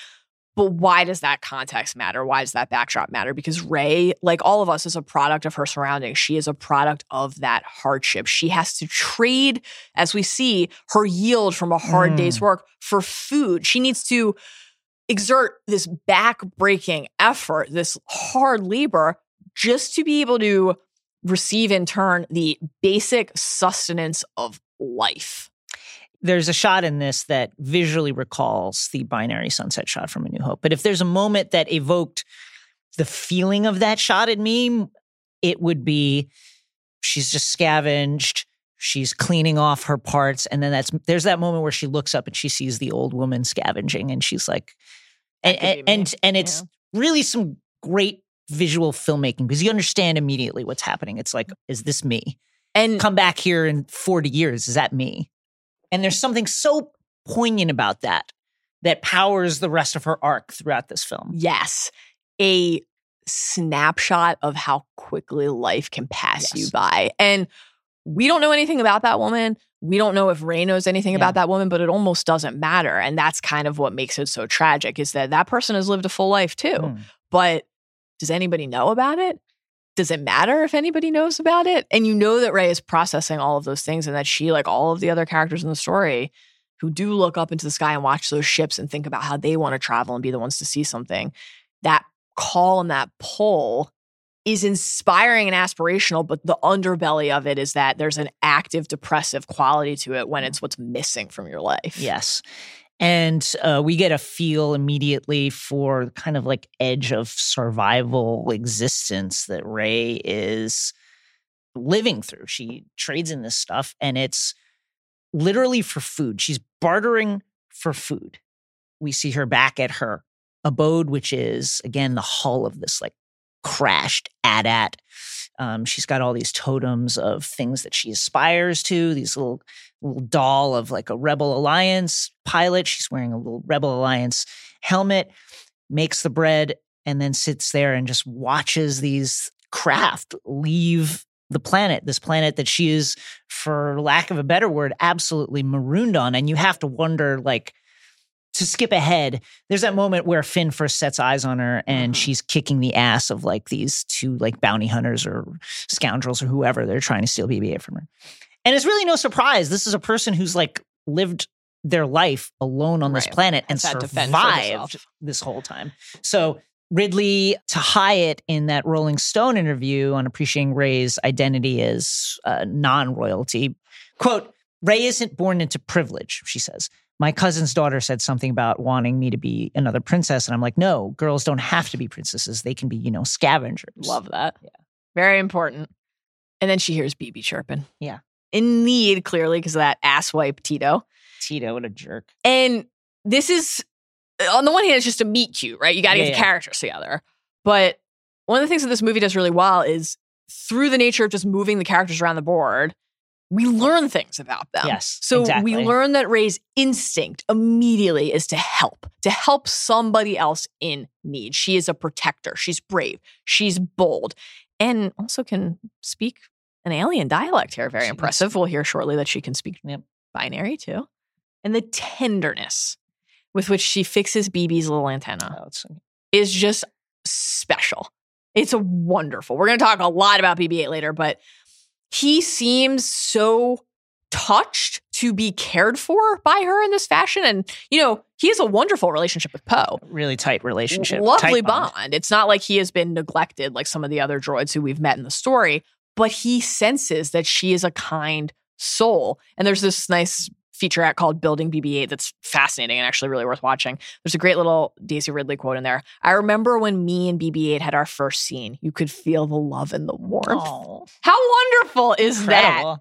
But why does that context matter? Why does that backdrop matter? Because Rey, like all of us, is a product of her surroundings. She is a product of that hardship. She has to trade, as we see, her yield from a hard Mm. day's work for food. She needs to exert this back-breaking effort, this hard labor, just to be able to receive in turn the basic sustenance of life. There's a shot in this that visually recalls the binary sunset shot from A New Hope. But if there's a moment that evoked the feeling of that shot in me, it would be she's just scavenged. She's cleaning off her parts, and then that's there's that moment where she looks up and she sees the old woman scavenging, and she's like, and That could be and and, and it's really some great visual filmmaking because you understand immediately what's happening. It's like, is this me? And come back here in 40 years. Is that me? And there's something so poignant about that that powers the rest of her arc throughout this film. yes, a snapshot of how quickly life can pass you by. And we don't know anything about that woman. We don't know if Rey knows anything Yeah. about that woman, but it almost doesn't matter. And that's kind of what makes it so tragic is that that person has lived a full life too. Mm. But does anybody know about it? Does it matter if anybody knows about it? And you know that Rey is processing all of those things and that she, like all of the other characters in the story, who do look up into the sky and watch those ships and think about how they want to travel and be the ones to see something, that call and that pull is inspiring and aspirational, but the underbelly of it is that there's an active depressive quality to it when it's what's missing from your life. Yes. And uh, we get a feel immediately for kind of like edge of survival existence that Rey is living through. She trades in this stuff and it's literally for food. She's bartering for food. We see her back at her abode, which is again the hull of this like crashed AT-AT. Um, she's got all these totems of things that she aspires to, these little little doll of like a Rebel Alliance pilot. She's wearing a little Rebel Alliance helmet, makes the bread, and then sits there and just watches these craft leave the planet, this planet that she is, for lack of a better word, absolutely marooned on. And you have to wonder, like, to skip ahead, there's that moment where Finn first sets eyes on her and Mhm. she's kicking the ass of like these two like bounty hunters or scoundrels or whoever they're trying to steal BB-8 from her. And it's really no surprise. This is a person who's like lived their life alone on this planet and Has had to fend for survived this whole time. So Ridley to Hiatt in that Rolling Stone interview on appreciating Rey's identity as uh, non-royalty, quote, Rey isn't born into privilege, she says. My cousin's daughter said something about wanting me to be another princess. And I'm like, no, girls don't have to be princesses. They can be, you know, scavengers. Love that. Yeah. Very important. And then she hears BB chirping. Yeah. In need, clearly, because of that asswipe Teedo. Teedo, what a jerk. And this is, on the one hand, it's just a meet cute, right? You got to Yeah, get the yeah. characters together. But one of the things that this movie does really well is through the nature of just moving the characters around the board, we learn things about them. Yes, So exactly. we learn that Rey's instinct immediately is to help, to help somebody else in need. She is a protector. She's brave. She's bold, and also can speak an alien dialect here. Very She- impressive. We'll hear shortly that she can speak Yep. binary too. And the tenderness with which she fixes BB's little antenna Oh, is just special. It's a wonderful. We're going to talk a lot about BB-8 later, but he seems so touched to be cared for by her in this fashion and you know, he has a wonderful relationship with Poe. really tight relationship. Lovely tight bond. It's not like he has been neglected like some of the other droids who we've met in the story, but he senses that she is a kind soul. And there's this nice featurette called Building BB-8 that's fascinating and actually really worth watching. There's a great little Daisy Ridley quote in there. I remember when me and BB-8 had our first scene. You could feel the love and the warmth. Oh, How wonderful is that?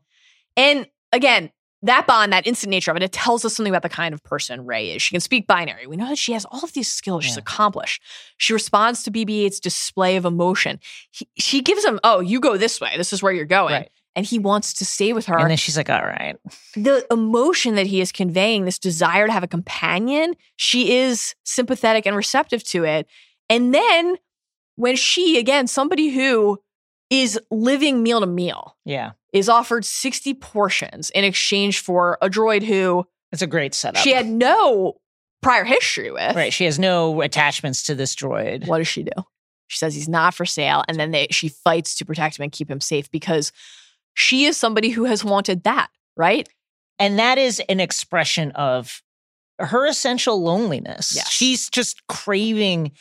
And again, that bond, that instant nature of it, it tells us something about the kind of person Rey is. She can speak binary. We know that she has all of these skills she's Yeah. accomplished. She responds to BB 8's display of emotion. He, she gives him, oh, you go this way. This is where you're going. Right. And he wants to stay with her. And then she's like, all right. the emotion that he is conveying, this desire to have a companion, she is sympathetic and receptive to it. And then when she, again, somebody who is living meal to meal, Yeah. is offered 60 portions in exchange for a droid who It's a great setup. she had no prior history with. Right. She has no attachments to this droid. What does she do? She says he's not for sale, and then they, she fights to protect him and keep him safe because she is somebody who has wanted that, right? And that is an expression of her essential loneliness. Yes. She's just craving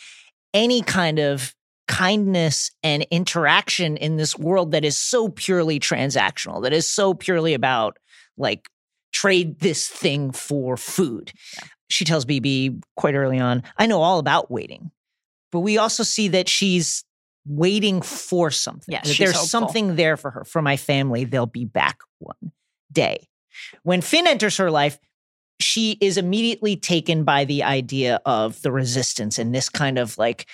any kind of kindness and interaction in this world that is so purely transactional, that is so purely about like trade this thing for food. She tells BB quite early on, I know all about waiting. But we also see that she's waiting for something. Yes, there's hopeful. something there for her. For my family, they'll be back one day. When Finn enters her life, she is immediately taken by the idea of the resistance and this kind of like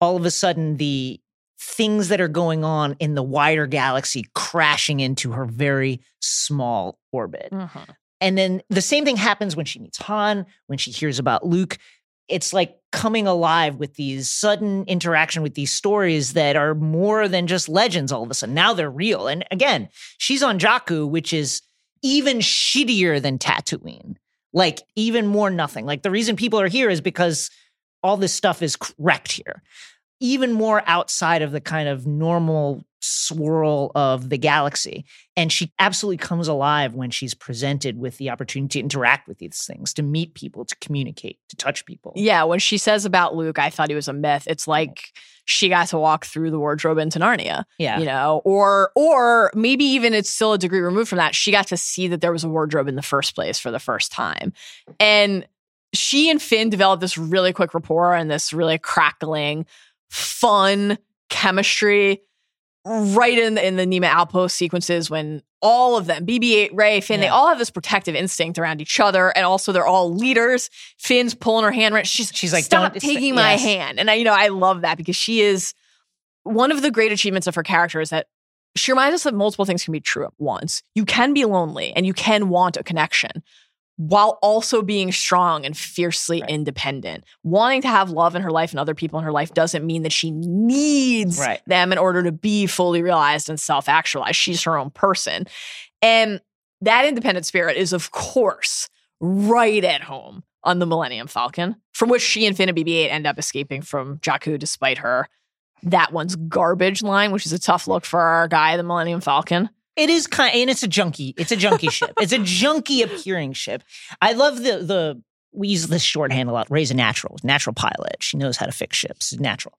all of a sudden the things that are going on in the wider galaxy crashing into her very small orbit. Mm-hmm. And then the same thing happens when she meets Han, when she hears about Luke. It's like coming alive with these sudden interaction with these stories that are more than just legends all of a sudden. Now they're real. And again, she's on Jakku, which is even shittier than Tatooine. Like even more nothing. Like the reason people are here is because all this stuff is wrecked here. Even more outside of the kind of normal swirl of the galaxy. And she absolutely comes alive when she's presented with the opportunity to interact with these things, to meet people, to communicate, to touch people. Yeah, when she says about Luke, I thought he was a myth. It's like she got to walk through the wardrobe into Narnia. Yeah. You know, or or maybe even it's still a degree removed from that. She got to see that there was a wardrobe in the first place for the first time. And she and Finn developed this really quick rapport and this really crackling, fun chemistry right in the, in the Niima Outpost sequences when all of them, BB-8, Rey, Finn, they all have this protective instinct around each other, and also they're all leaders. Finn's pulling her hand right. She's She's like, stop "Don't- taking my yes." hand, and I, you know, I love that because she is one of the great achievements of her character is that she reminds us that multiple things can be true at once. You can be lonely and you can want a connection while also being strong and fiercely Right. independent. Wanting to have love in her life and other people in her life doesn't mean that she needs Right. them in order to be fully realized and self actualized. She's her own person. And that independent spirit is, of course, right at home on the Millennium Falcon, from which she and Finn and BB 8 end up escaping from Jakku despite her. That one's garbage line, which is a tough look for our guy, the Millennium Falcon. It is kind, and it's a junky. It's a junky ship. It's a junky appearing ship. I love the the. We use this shorthand a lot. Rey's a natural, natural pilot. She knows how to fix ships. Natural.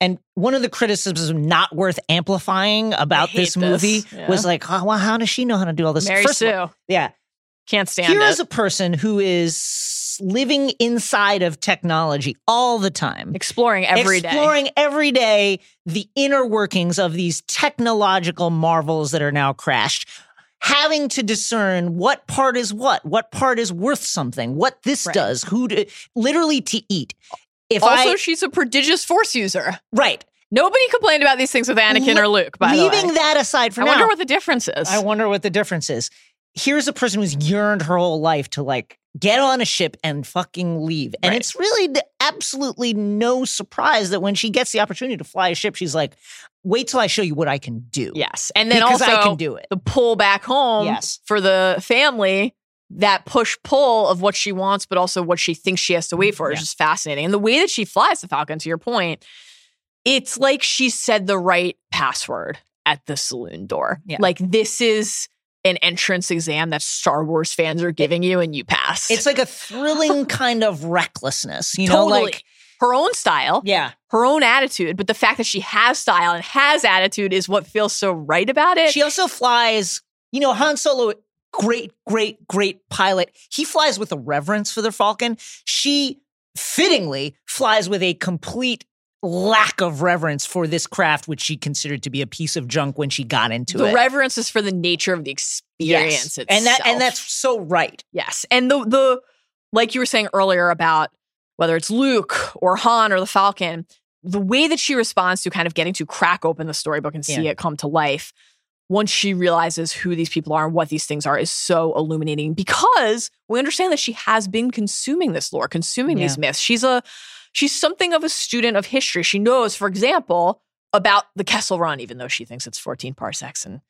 And one of the criticisms not worth amplifying about this this, movie yeah. was like, oh, well, how does she know how to do all this? Mary First Sue. all- yeah. Can't stand Here it. is a person who is living inside of technology all the time Exploring every day. exploring every day the inner workings of these technological marvels that are now crashed having to discern what part is what what part is worth something what this Right. does who to, literally to eat if Also, I she's a prodigious force user. right Nobody complained about these things with Anakin Le- or Luke, by the leaving that aside for I now I wonder what the difference is. I wonder what the difference is. Here's a person who's yearned her whole life to like get on a ship and fucking leave. And Right. it's really absolutely no surprise that when she gets the opportunity to fly a ship, she's like, wait till I show you what I can do. yes. And then because also I can do it. the pull back home Yes. for the family, that push pull of what she wants, but also what she thinks she has to wait mm-hmm. for is just fascinating. And the way that she flies the Falcon, to your point, it's like she said the right password at the saloon door. Yeah. Like this is an entrance exam that Star Wars fans are giving you and you pass. It's like a thrilling kind of recklessness, you know, totally like her own style. yeah. her own attitude, but the fact that she has style and has attitude is what feels so right about it. She also flies, you know, Han Solo, great, great, great pilot. He flies with a reverence for the Falcon. She fittingly flies with a complete lack of reverence for this craft, which she considered to be a piece of junk when she got into the it. The reverence is for the nature of the experience Yes. itself. And that and that's so right. yes. And the the like you were saying earlier about whether it's Luke or Han or the Falcon, the way that she responds to kind of getting to crack open the storybook and see Yeah. it come to life once she realizes who these people are and what these things are is so illuminating because we understand that she has been consuming this lore, consuming Yeah. these myths. She's a she's something of a student of history. She knows, for example, about the Kessel Run, even though she thinks it's 14 parsecs, and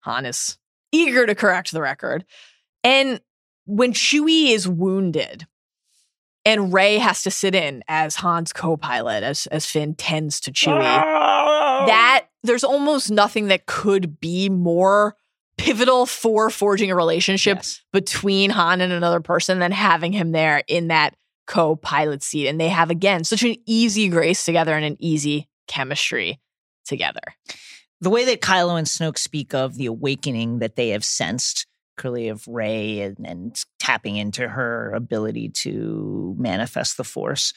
Han is eager to correct the record. And when Chewie is wounded, and Rey has to sit in as Han's co-pilot, as as Finn tends to Chewie that there's almost nothing that could be more pivotal for forging a relationship Yes. between Han and another person than having him there in that co-pilot seat. And they have again such an easy grace together and an easy chemistry together. the way that Kylo and Snoke speak of the awakening that they have sensed, clearly of Rey and, and tapping into her ability to manifest the Force,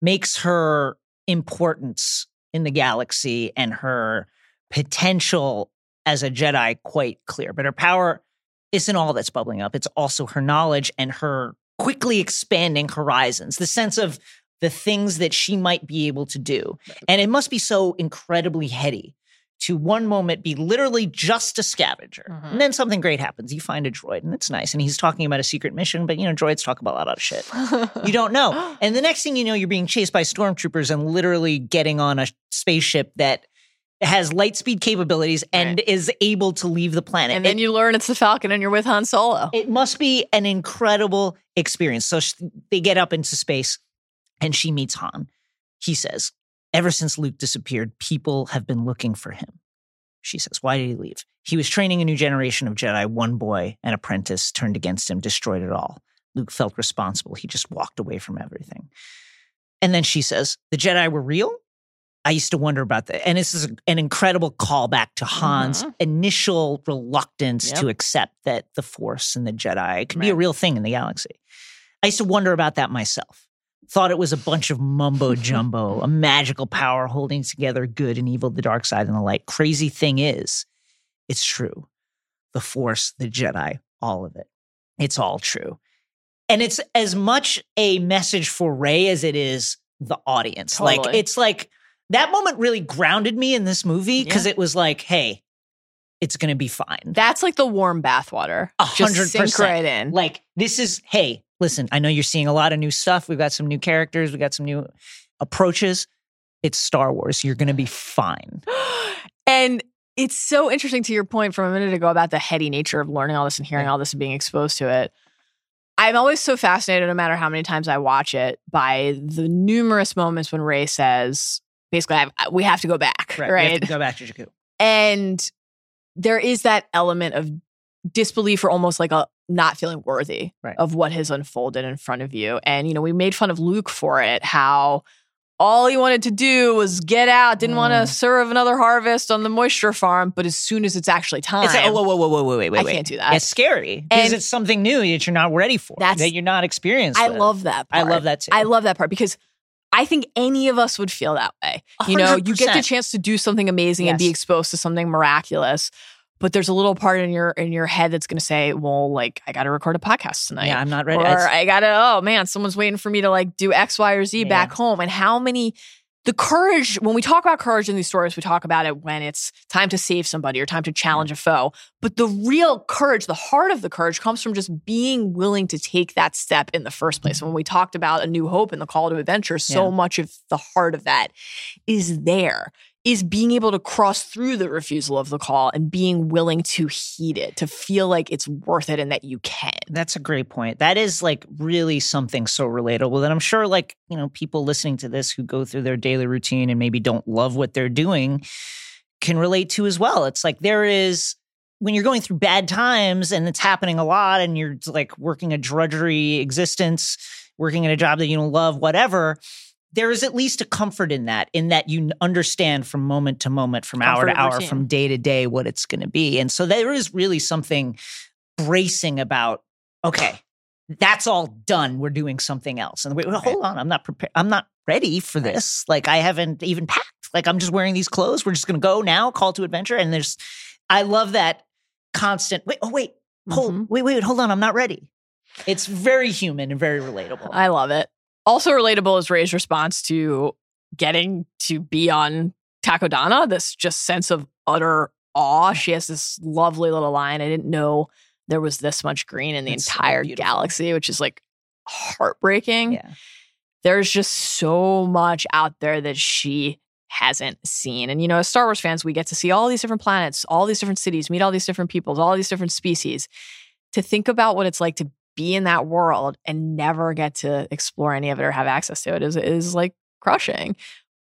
makes her importance in the galaxy and her potential as a Jedi quite clear. But her power isn't all that's bubbling up, it's also her knowledge and her quickly expanding horizons, the sense of the things that she might be able to do. And it must be so incredibly heady to one moment be literally just a scavenger. Mhm. And then something great happens. You find a droid and it's nice. And he's talking about a secret mission, but you know, droids talk about a lot of shit. You don't know. And the next thing you know, you're being chased by stormtroopers and literally getting on a spaceship that has light speed capabilities and is able to leave the planet. and then It- you learn it's the Falcon and you're with Han Solo. it must be an incredible experience. So sh- they get up into space and she meets Han. He says, Ever since Luke disappeared, people have been looking for him. She says, Why did he leave? He was training a new generation of Jedi. One boy, an apprentice, turned against him, destroyed it all. Luke felt responsible. He just walked away from everything. And then she says, The Jedi were real? I used to wonder about that. And this is an incredible callback to Han's Mhm. initial reluctance Yep. to accept that the Force and the Jedi could be a real thing in the galaxy. I used to wonder about that myself. Thought it was a bunch of mumbo jumbo, a magical power holding together good and evil, the dark side and the light. Crazy thing is, it's true. The Force, the Jedi, all of it. It's all true. And it's as much a message for Rey as it is the audience. Like, it's like that moment really grounded me in this movie because it was like, hey, it's going to be fine. That's like the warm bathwater. A Just hundred percent. right in. Like this is hey, listen, I know you're seeing a lot of new stuff. We've got some new characters, We've got some new approaches. It's Star Wars. You're going to be fine. and it's so interesting to your point from a minute ago about the heady nature of learning all this and hearing all this and being exposed to it. I'm always so fascinated, no matter how many times I watch it, by the numerous moments when Rey says, basically, I, we have to go back, right? We have to go back to Jakku. and there is that element of disbelief or almost like a not feeling worthy Right. of what has unfolded in front of you. And, you know, we made fun of Luke for it, how all he wanted to do was get out, didn't want Mm. to serve another harvest on the moisture farm. But as soon as it's actually time, It's like, oh, whoa, whoa, whoa, whoa, whoa, wait, wait, I wait. can't do that. It's scary because it's something new that you're not ready for. That's- that you're not experienced. I with. love that I love that too. I love that part because I think any of us would feel that way. You know, you get the chance to do something amazing and be exposed to something miraculous. But there's a little part in your in your head that's going to say, "Well, like I got to record a podcast tonight." Yeah, I'm not ready. or I gotta, oh man, someone's waiting for me to like do X, Y, or Z Yeah. back home. And how many, the courage, when we talk about courage in these stories, we talk about it when it's time to save somebody or time to challenge a foe. But the real courage, the heart of the courage comes from just being willing to take that step in the first place. When we talked about A New Hope and the call to adventure, so Yeah. much of the heart of that is there. Is being able to cross through the refusal of the call and being willing to heed it, to feel like it's worth it and that you can. That's a great point. That is like really something so relatable that I'm sure like, you know, people listening to this who go through their daily routine and maybe don't love what they're doing can relate to as well. It's like there is when you're going through bad times and it's happening a lot and you're like working a drudgery existence, working at a job that you don't love, whatever, there is at least a comfort in that, in that you understand from moment to moment, from hour to hour, routine. from day to day what it's going to be. And so there is really something bracing about, okay, that's all done. We're doing something else. And wait, hold on, I'm not prepared. I'm not ready for this. Like I haven't even packed. Like I'm just wearing these clothes. We're just going to go now. Call to adventure. And there's, I love that constant. Wait, oh wait, hold, Mhm. wait, wait, hold on. I'm not ready. It's very human and very relatable. I love it. Also relatable is Rey's response to getting to be on Takodana, this just sense of utter awe. She has this lovely little line. I didn't know there was this much green in the It's entire beautiful. galaxy, which is like heartbreaking. Yeah. There's just so much out there that she hasn't seen. And you know, as Star Wars fans, we get to see all these different planets, all these different cities, meet all these different peoples, all these different species. To think about what it's like to be in that world and never get to explore any of it or have access to it is is like crushing.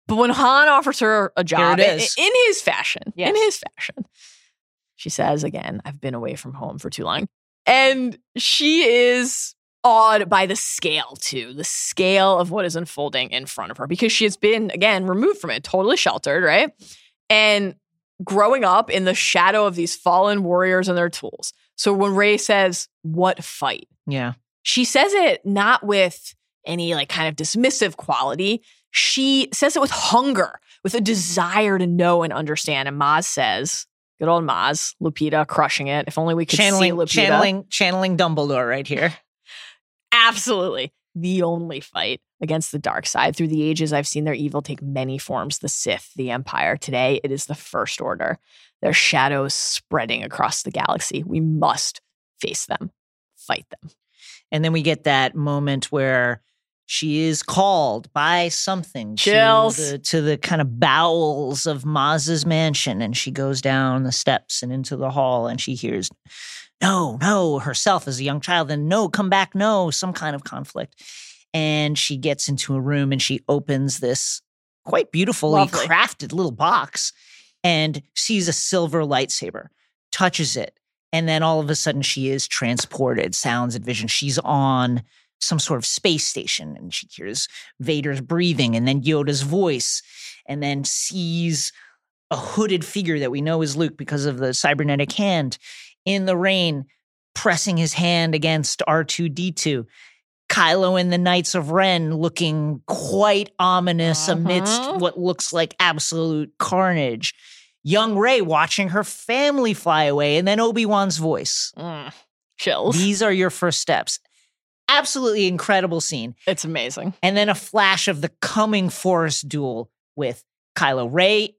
But when Han offers her a job it in, in his fashion, yes. in his fashion, she says again, I've been away from home for too long. And she is awed by the scale, too, the scale of what is unfolding in front of her because she has been, again, removed from it, totally sheltered, right? And growing up in the shadow of these fallen warriors and their tools. So when Rey says, What fight? Yeah. she says it not with any like kind of dismissive quality. She says it with hunger, with a desire to know and understand. And Maz says, good old Maz, Lupita crushing it. If only we could see Lupita. channeling, channeling Dumbledore right here. Absolutely. The only fight against the dark side. Through the ages, I've seen their evil take many forms the Sith, the Empire. Today, it is the First Order. Their shadows spreading across the galaxy. We must face them, fight them. And then we get that moment where she is called by something Chills. to the, to the kind of bowels of Maz's mansion. And she goes down the steps and into the hall and she hears, no, no, herself as a young child. And no, come back, no, some kind of conflict. And she gets into a room and she opens this quite beautifully Lovely. crafted little box and sees a silver lightsaber, touches it, and then all of a sudden she is transported, sounds and vision. She's on some sort of space station and she hears Vader's breathing and then Yoda's voice and then sees a hooded figure that we know is Luke because of the cybernetic hand in the rain pressing his hand against R2D2. Kylo and the Knights of Ren looking quite ominous amidst Uh-huh. what looks like absolute carnage. Young Rey watching her family fly away, and then Obi Wan's voice. Mm, chills. These are your first steps. Absolutely incredible scene. it's amazing. And then a flash of the coming Force duel with Kylo. Rey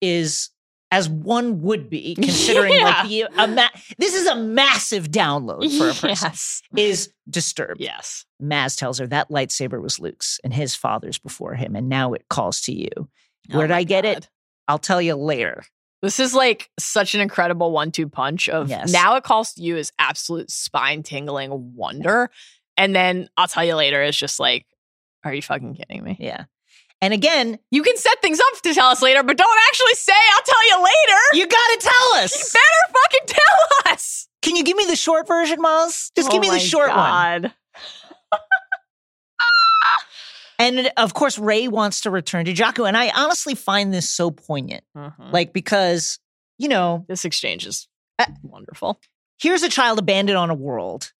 is, as one would be, considering like the a ma- this is a massive download for a person. Yes. Is disturbed. Yes. Maz tells her that lightsaber was Luke's and his father's before him, and now it calls to you. Oh Where'd my I get it? God. I'll tell you later. This is like such an incredible one two punch of Yes. now it calls to you as absolute spine tingling wonder. And then I'll tell you later, it's just like, are you fucking kidding me? Yeah. And again, You can set things up to tell us later, but don't actually say, I'll tell you later. you gotta tell us. You better fucking tell us. Can you give me the short version, Maz? Just oh give Oh me the short one. And of course, Rey wants to return to Jakku. And I honestly find this so poignant. Mhm. Like, because, you know, This exchange is Uh, wonderful. here's a child abandoned on a world.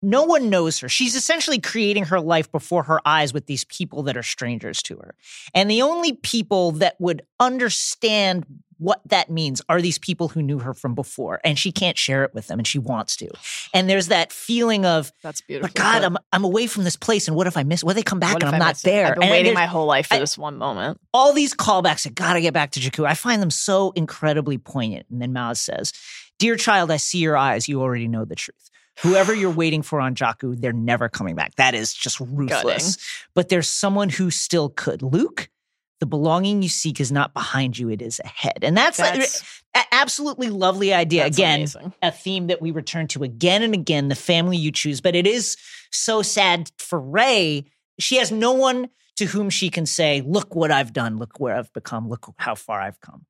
No one knows her. She's essentially creating her life before her eyes with these people that are strangers to her. And the only people that would understand what that means are these people who knew her from before. And she can't share it with them and she wants to. And there's that feeling of, That's beautiful. God, I'm, I'm away from this place. And what if I miss? What if they come back what and I'm I not miss it? there? I've been And waiting my whole life for I- this one moment. all these callbacks that gotta get back to Jakku. I find them so incredibly poignant. And then Maz says, Dear child, I see your eyes. You already know the truth. Whoever you're waiting for on Jakku, they're never coming back. That is just ruthless. But there's someone who still could. Luke, the belonging you seek is not behind you, it is ahead. And that's, That's, an absolutely lovely idea. Again, amazing. a theme that we return to again and again the family you choose. But it is so sad for Rey. She has no one to whom she can say, Look what I've done. Look where I've become. Look how far I've come.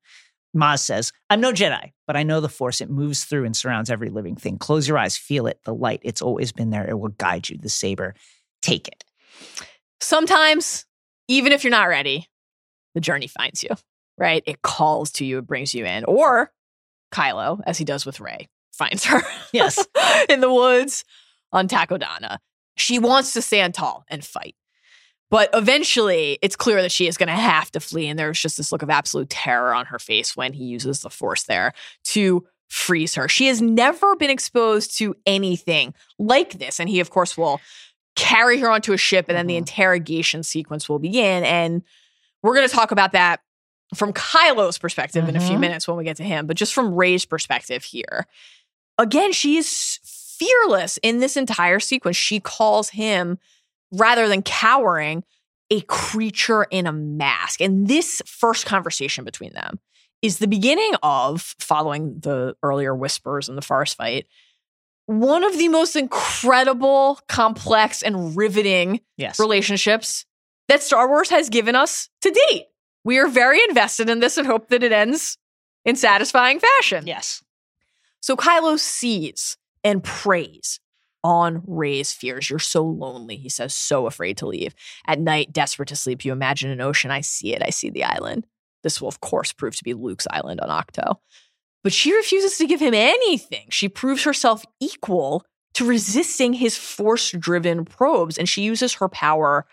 Maz says, I'm no Jedi, but I know the Force. It moves through and surrounds every living thing. Close your eyes, feel it, the light. It's always been there. It will guide you. The saber, take it. Sometimes, even if you're not ready, the journey finds you, right? It calls to you, it brings you in. Or Kylo, as he does with Rey, finds her. Yes. in the woods on Takodana. She wants to stand tall and fight. But eventually, it's clear that she is going to have to flee. And there's just this look of absolute terror on her face when he uses the force there to freeze her. She has never been exposed to anything like this. And he, of course, will carry her onto a ship, and then the Mhm. interrogation sequence will begin. And we're going to talk about that from Kylo's perspective in a few Mhm. minutes when we get to him, but just from Rey's perspective here. Again, she is fearless in this entire sequence. She calls him, rather than cowering, a creature in a mask. And this first conversation between them is the beginning of, following the earlier whispers in the forest fight, one of the most incredible, complex, and riveting Yes. relationships that Star Wars has given us to date. We are very invested in this and hope that it ends in satisfying fashion. Yes. So Kylo sees and preys on Rey's fears. You're so lonely, he says, so afraid to leave. At night, desperate to sleep, you imagine an ocean. I see it. I see the island. This will, of course, prove to be Luke's island on Ahch-To. But she refuses to give him anything. She proves herself equal to resisting his force driven probes, and she uses her power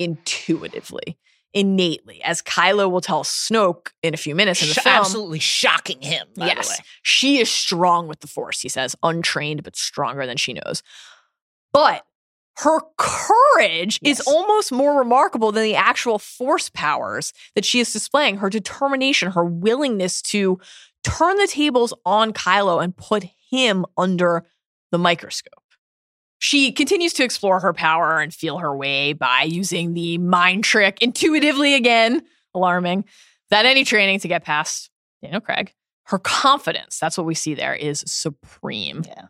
intuitively, innately, as Kylo will tell Snoke in a few minutes in the Sh- film. absolutely shocking him. By yes, The way. she is strong with the Force, he says, untrained, but stronger than she knows. But her courage is almost more remarkable than the actual force powers that she is displaying. Her determination, her willingness to turn the tables on Kylo and put him under the microscope. She continues to explore her power and feel her way by using the mind trick intuitively again, alarming, without any training to get past Daniel Craig. Her confidence, that's what we see there, is supreme. Yeah.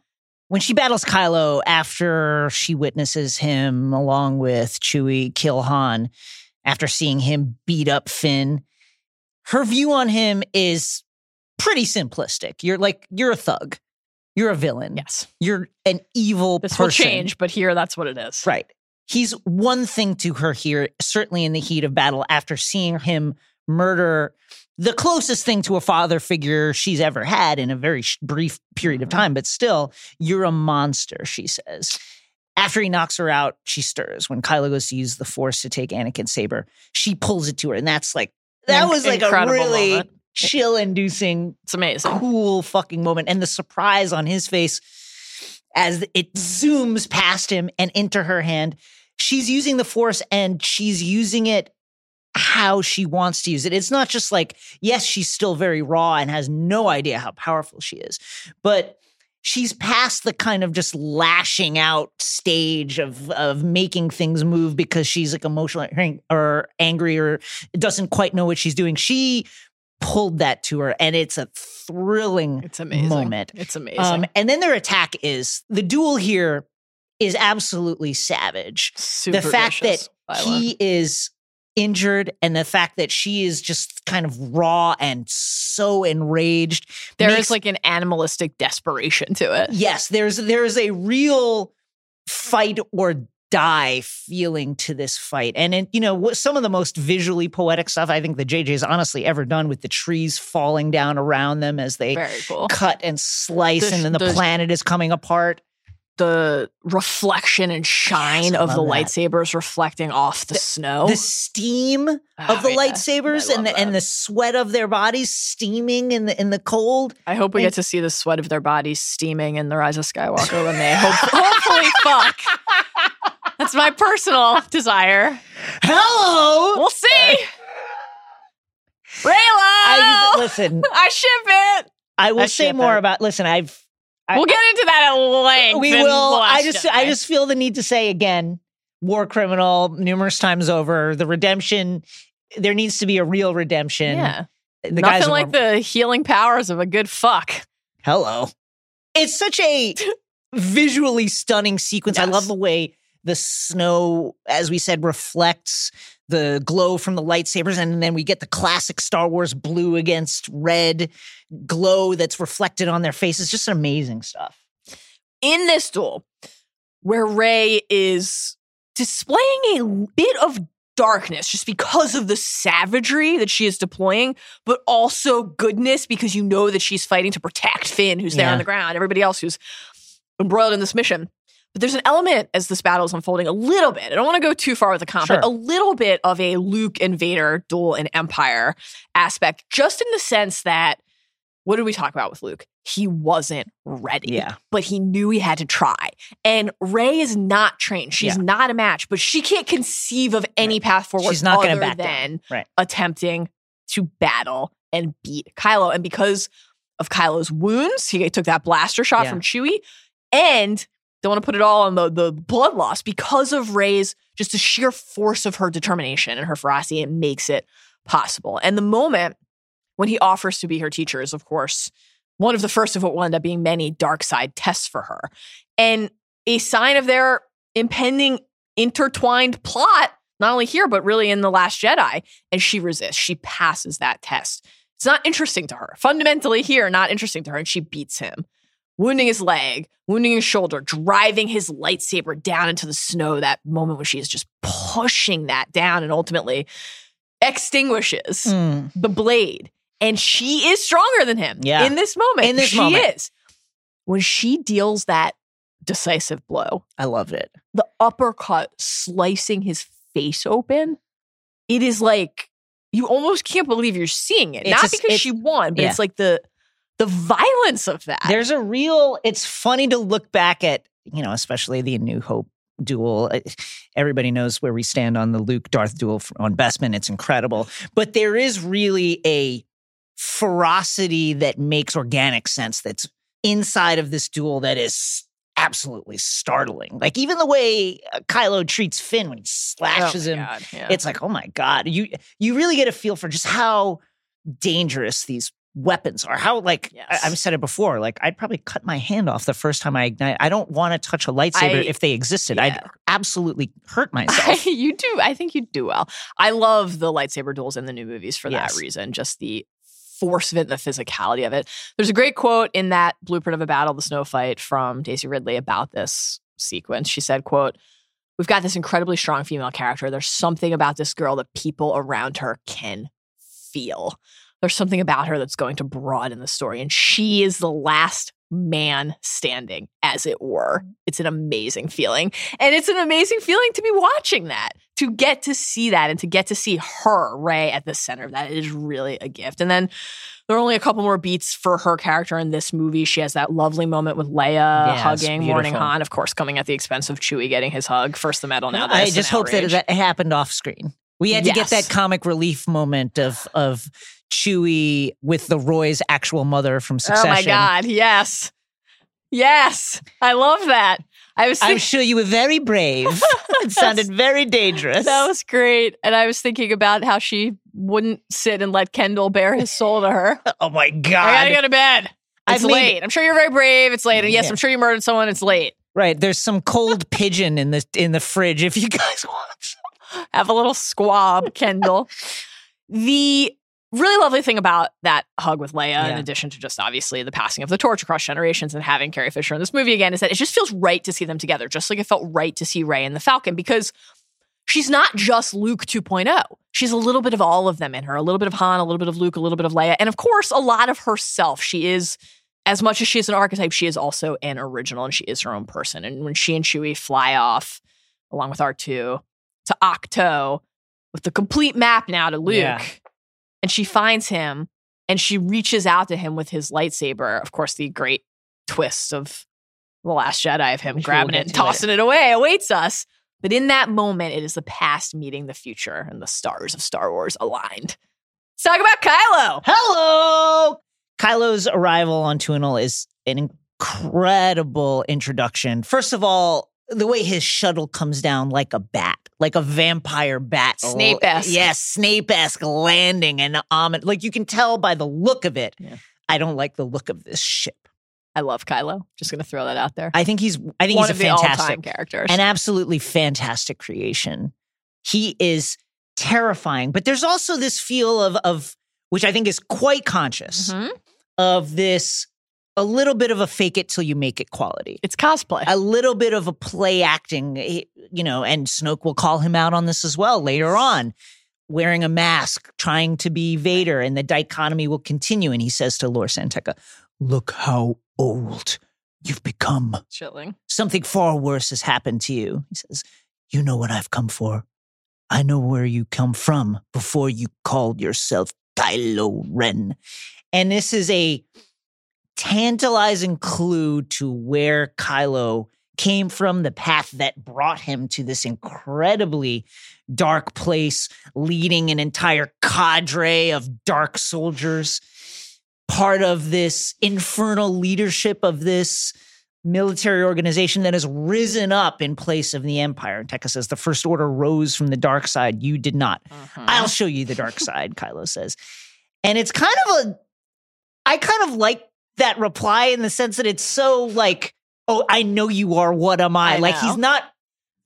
When she battles Kylo after she witnesses him along with Chewie kill Han, after seeing him beat up Finn, her view on him is pretty simplistic. You're like, you're a thug. You're a villain. Yes. You're an evil This person. will change, but here that's what it is. Right. He's one thing to her here, certainly in the heat of battle, after seeing him murder the closest thing to a father figure she's ever had in a very sh- brief period of mm-hmm. time. But still, you're a monster, she says. After he knocks her out, she stirs. When Kylo goes to use the Force to take Anakin's saber, she pulls it to her. And that's like, that was like a really moment. Chill inducing It's amazing. cool fucking moment. And the surprise on his face as it zooms past him and into her hand. She's using the force and she's using it how she wants to use it. It's not just like yes she's still very raw and has no idea how powerful she is but she's past the kind of just lashing out stage of of making things move because she's like emotional or angry or doesn't quite know what she's doing. She pulled that to her and it's a thrilling It's amazing. moment It's amazing. um, and then their attack is the duel here is absolutely savage Super the fact vicious, that violent. he is injured and the fact that she is just kind of raw and so enraged there is makes- like an animalistic desperation to it. yes there's there is a real fight or die feeling to this fight and it, you know some of the most visually poetic stuff i think that jj's honestly ever done with the trees falling down around them as they cool. cut and slice The- and then the, the- planet is coming apart The reflection and shine I of the that. lightsabers reflecting off the, snow. the steam Oh, of the yeah. lightsabers and the and the sweat of their bodies steaming in the in the cold. I hope we and- get to see the sweat of their bodies steaming in the Rise of Skywalker when they hope, hopefully fuck. That's my personal desire. Hello. We'll see. Reylo, I I, ship it. I will I say more it. about. Listen, I've. I- We'll get into that at length. we will. I just. Jedi. I just feel the need to say again. War criminal numerous times over. The redemption. There needs to be a real redemption. yeah. The guys Nothing are like more- the healing powers of a good fuck. Hello. It's such a visually stunning sequence. I love the way the snow, as we said, reflects the glow from the lightsabers. And then we get the classic Star Wars blue against red glow that's reflected on their faces. Just amazing stuff. in this duel where Rey is displaying a bit of darkness just because of the savagery that she is deploying, but also goodness because you know that she's fighting to protect Finn, who's there Yeah. on the ground, everybody else who's embroiled in this mission. But there's an element as this battle is unfolding a little bit. I don't want to go too far with the comp, Sure. but a little bit of a Luke and Vader duel in Empire aspect, just in the sense that what did we talk about with Luke? He wasn't ready Yeah. but he knew he had to try. And Rey is not trained. She's Yeah. not a match, but she can't conceive of any path forward She's not other back than. Right. attempting to battle and beat Kylo. And because of Kylo's wounds, he took that blaster shot Yeah. from Chewie, and don't want to put it all on the the blood loss because of Rey's just the sheer force of her determination and her ferocity. It makes it possible. And the moment when he offers to be her teacher is, of course, one of the first of what will end up being many dark side tests for her, and a sign of their impending intertwined plot. Not only here, but really in the Last Jedi, and she resists. She passes that test. It's not interesting to her. Fundamentally, here, not interesting to her, and she beats him wounding his leg, wounding his shoulder, driving his lightsaber down into the snow. That moment when she is just pushing that down and ultimately extinguishes Mm. the blade. And she is stronger than him Yeah. in this moment. In this she moment. is. When she deals that decisive blow, I loved it. the uppercut slicing his face open, it is like you almost can't believe you're seeing it. It's Not a- because she won, but yeah. it's like the the violence of that. There's a real, it's funny to look back at, you know, especially the New Hope duel. Everybody knows where we stand on the Luke Darth duel on Bespin. It's incredible. But there is really a ferocity that makes organic sense that's inside of this duel that is absolutely startling. Like even the way uh, Kylo treats Finn when he slashes Oh him. God, yeah. It's like, oh my God. You you really get a feel for just how dangerous these weapons are. How like I, Yes. I've said it before, like I'd probably cut my hand off the first time I ignite. I don't want to touch a lightsaber I- if they existed. I'd absolutely hurt myself. you do. I think you do well. I love the lightsaber duels in the new movies for Yes. that reason. Just the force of it and the physicality of it. There's a great quote in that blueprint of a battle, the snow fight, from Daisy Ridley about this sequence. She said, "quote We've got this incredibly strong female character. There's something about this girl that people around her can feel. There's something about her that's going to broaden the story, and she is the last." Man standing, as it were. Mm-hmm. It's an amazing feeling. And it's an amazing feeling to be watching that, to get to see that and to get to see her, Rey, at the center of that. It is really a gift. And then there are only a couple more beats for her character in this movie. She has that lovely moment with Leia Yeah, hugging Mourning. Han, of course, coming at the expense of Chewie getting his hug. First the medal, now I just hope that that happened off screen. We had to get that comic relief moment of of Chewie with the Roy's actual mother from Succession. Oh my God. Yes. Yes. I love that. I was I'm sure you were very brave. it sounded very dangerous. that was great. And I was thinking about how she wouldn't sit and let Kendall bare his soul to her. oh my god. I gotta go to bed. I've It's made- late. I'm sure you're very brave. It's late. And yes, Yeah. I'm sure you murdered someone. It's late. Right, there's some cold pigeon in the in the fridge if you guys want. Have a little squab, Kendall. the really lovely thing about that hug with Leia, in addition to just obviously the passing of the torch across generations and having Carrie Fisher in this movie again, is that it just feels right to see them together, just like it felt right to see Rey and the Falcon, because she's not just Luke 2.0. She's a little bit of all of them in her, a little bit of Han, a little bit of Luke, a little bit of Leia, and of course, a lot of herself. She is, as much as she is an archetype, she is also an original and she is her own person. And when she and Chewie fly off, along with R2, to Ahch-To with the complete map now to Luke, Yeah. and she finds him and she reaches out to him with his lightsaber. Of course, the great twist of The Last Jedi of him Which we'll grabbing it and to tossing it away awaits us. But in that moment, it is the past meeting the future and the stars of Star Wars aligned. Let's talk about Kylo. Hello! Kylo's arrival on Tuanul is an incredible introduction. First of all, the way his shuttle comes down like a bat, like a vampire bat. Snape-esque. Yes, Snape-esque landing and ominous. Like you can tell by the look of it. Yeah. I don't like the look of this ship. I love Kylo. Just going to throw that out there. I think he's I think One he's of a fantastic character, an absolutely fantastic creation. He is terrifying, but there's also this feel of of which I think is quite conscious Mhm. of this a little bit of a fake it till you make it quality. It's cosplay. A little bit of a play acting, eh, you know, and Snoke will call him out on this as well later on. Wearing a mask, trying to be Vader, and the dichotomy will continue. And he says to Lor San Tekka, Look how old you've become Chilling. something far worse has happened to you. He says, You know what I've come for. I know where you come from before you called yourself Kylo Ren. And this is a tantalizing clue to where Kylo came from, the path that brought him to this incredibly dark place, leading an entire cadre of dark soldiers, part of this infernal leadership of this military organization that has risen up in place of the empire. And Tekka says the first order rose from the dark side. You did not. Mm-hmm. I'll show you the dark side, Kylo says. And it's kind of a I kind of like that reply in the sense that it's so like, oh, I know you are, what am I? I like know. he's not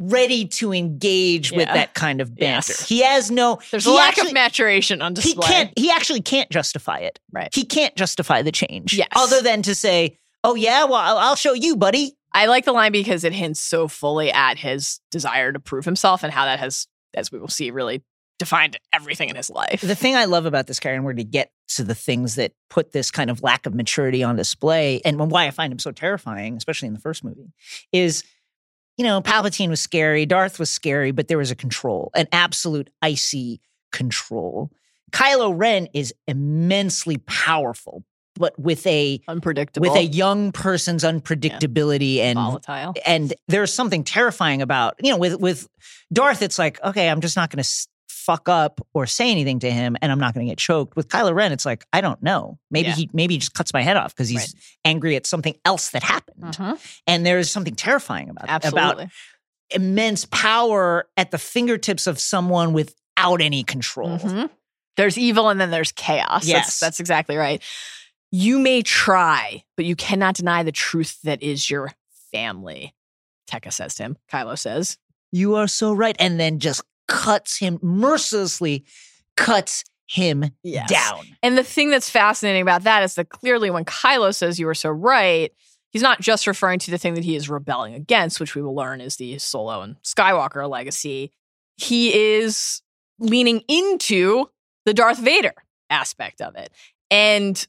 ready to engage with that kind of banter. Yes. He has no There's a lack actually- of maturation on display. he can't he actually can't justify it. Right. He can't justify the change. Yes. Other than to say, oh yeah, well, I'll, I'll show you, buddy. I like the line because it hints so fully at his desire to prove himself and how that has, as we will see, really defined everything in his life. The thing I love about this character, and we're to get to the things that put this kind of lack of maturity on display, and why I find him so terrifying, especially in the first movie, is you know, Palpatine was scary, Darth was scary, but there was a control, an absolute icy control. Kylo Ren is immensely powerful, but with a Unpredictable. with a young person's unpredictability and volatile. and there's something terrifying about you know with with Darth it's like okay I'm just not going to fuck up or say anything to him and I'm not going to get choked with Kylo Ren it's like I don't know maybe Yeah. he maybe he just cuts my head off because he's angry at something else that happened Mhm. and there's something terrifying about about immense power at the fingertips of someone without any control Mhm. There's evil and then there's chaos. Yes. That's, that's exactly right. You may try, but you cannot deny the truth that is your family. Tekka says to him. Kylo says, you are so right and then just cuts him mercilessly cuts him Yes. down And the thing that's fascinating about that is that clearly when Kylo says you were so right, he's not just referring to the thing that he is rebelling against, which we will learn is the Solo and Skywalker legacy. He is leaning into the Darth Vader aspect of it. And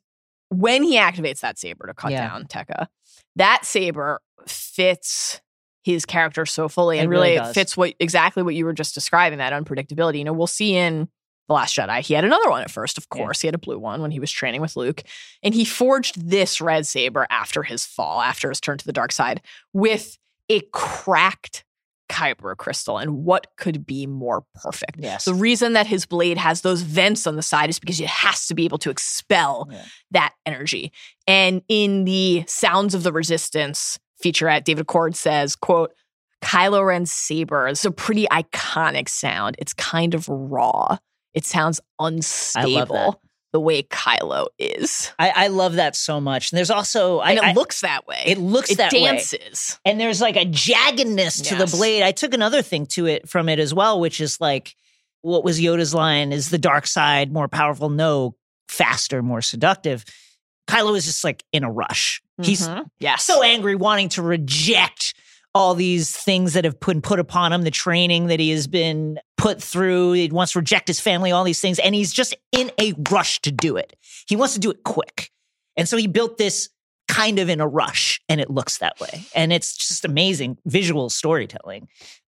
when he activates that saber to cut Yeah. down Tekka, that saber fits his character so fully It and really really, fits what exactly what you were just describing that unpredictability. You know, we'll see in the Last Jedi. He had another one at first, of Yeah. course. He had a blue one when he was training with Luke. And he forged this red saber after his fall, after his turn to the dark side, with a cracked Kyber crystal. And what could be more perfect? yes The reason that his blade has those vents on the side is because it has to be able to expel Yeah. that energy. And in the Sounds of the Resistance featurette, David Acord says, quote, Kylo Ren's saber is a pretty iconic sound. It's kind of raw. It sounds unstable the way Kylo is. I, I love that so much. And there's also I, And it I- looks that way. it looks it that way. It dances. and there's like a jaggedness to the blade. I took another thing to it from it as well, which is like what was Yoda's line? Is the dark side more powerful? No, faster, more seductive. Kylo is just like in a rush. He's Mhm. yes. so angry, wanting to reject all these things that have been put upon him, the training that he has been put through. He wants to reject his family, all these things, and he's just in a rush to do it. He wants to do it quick. And so he built this kind of in a rush, and it looks that way. And it's just amazing visual storytelling.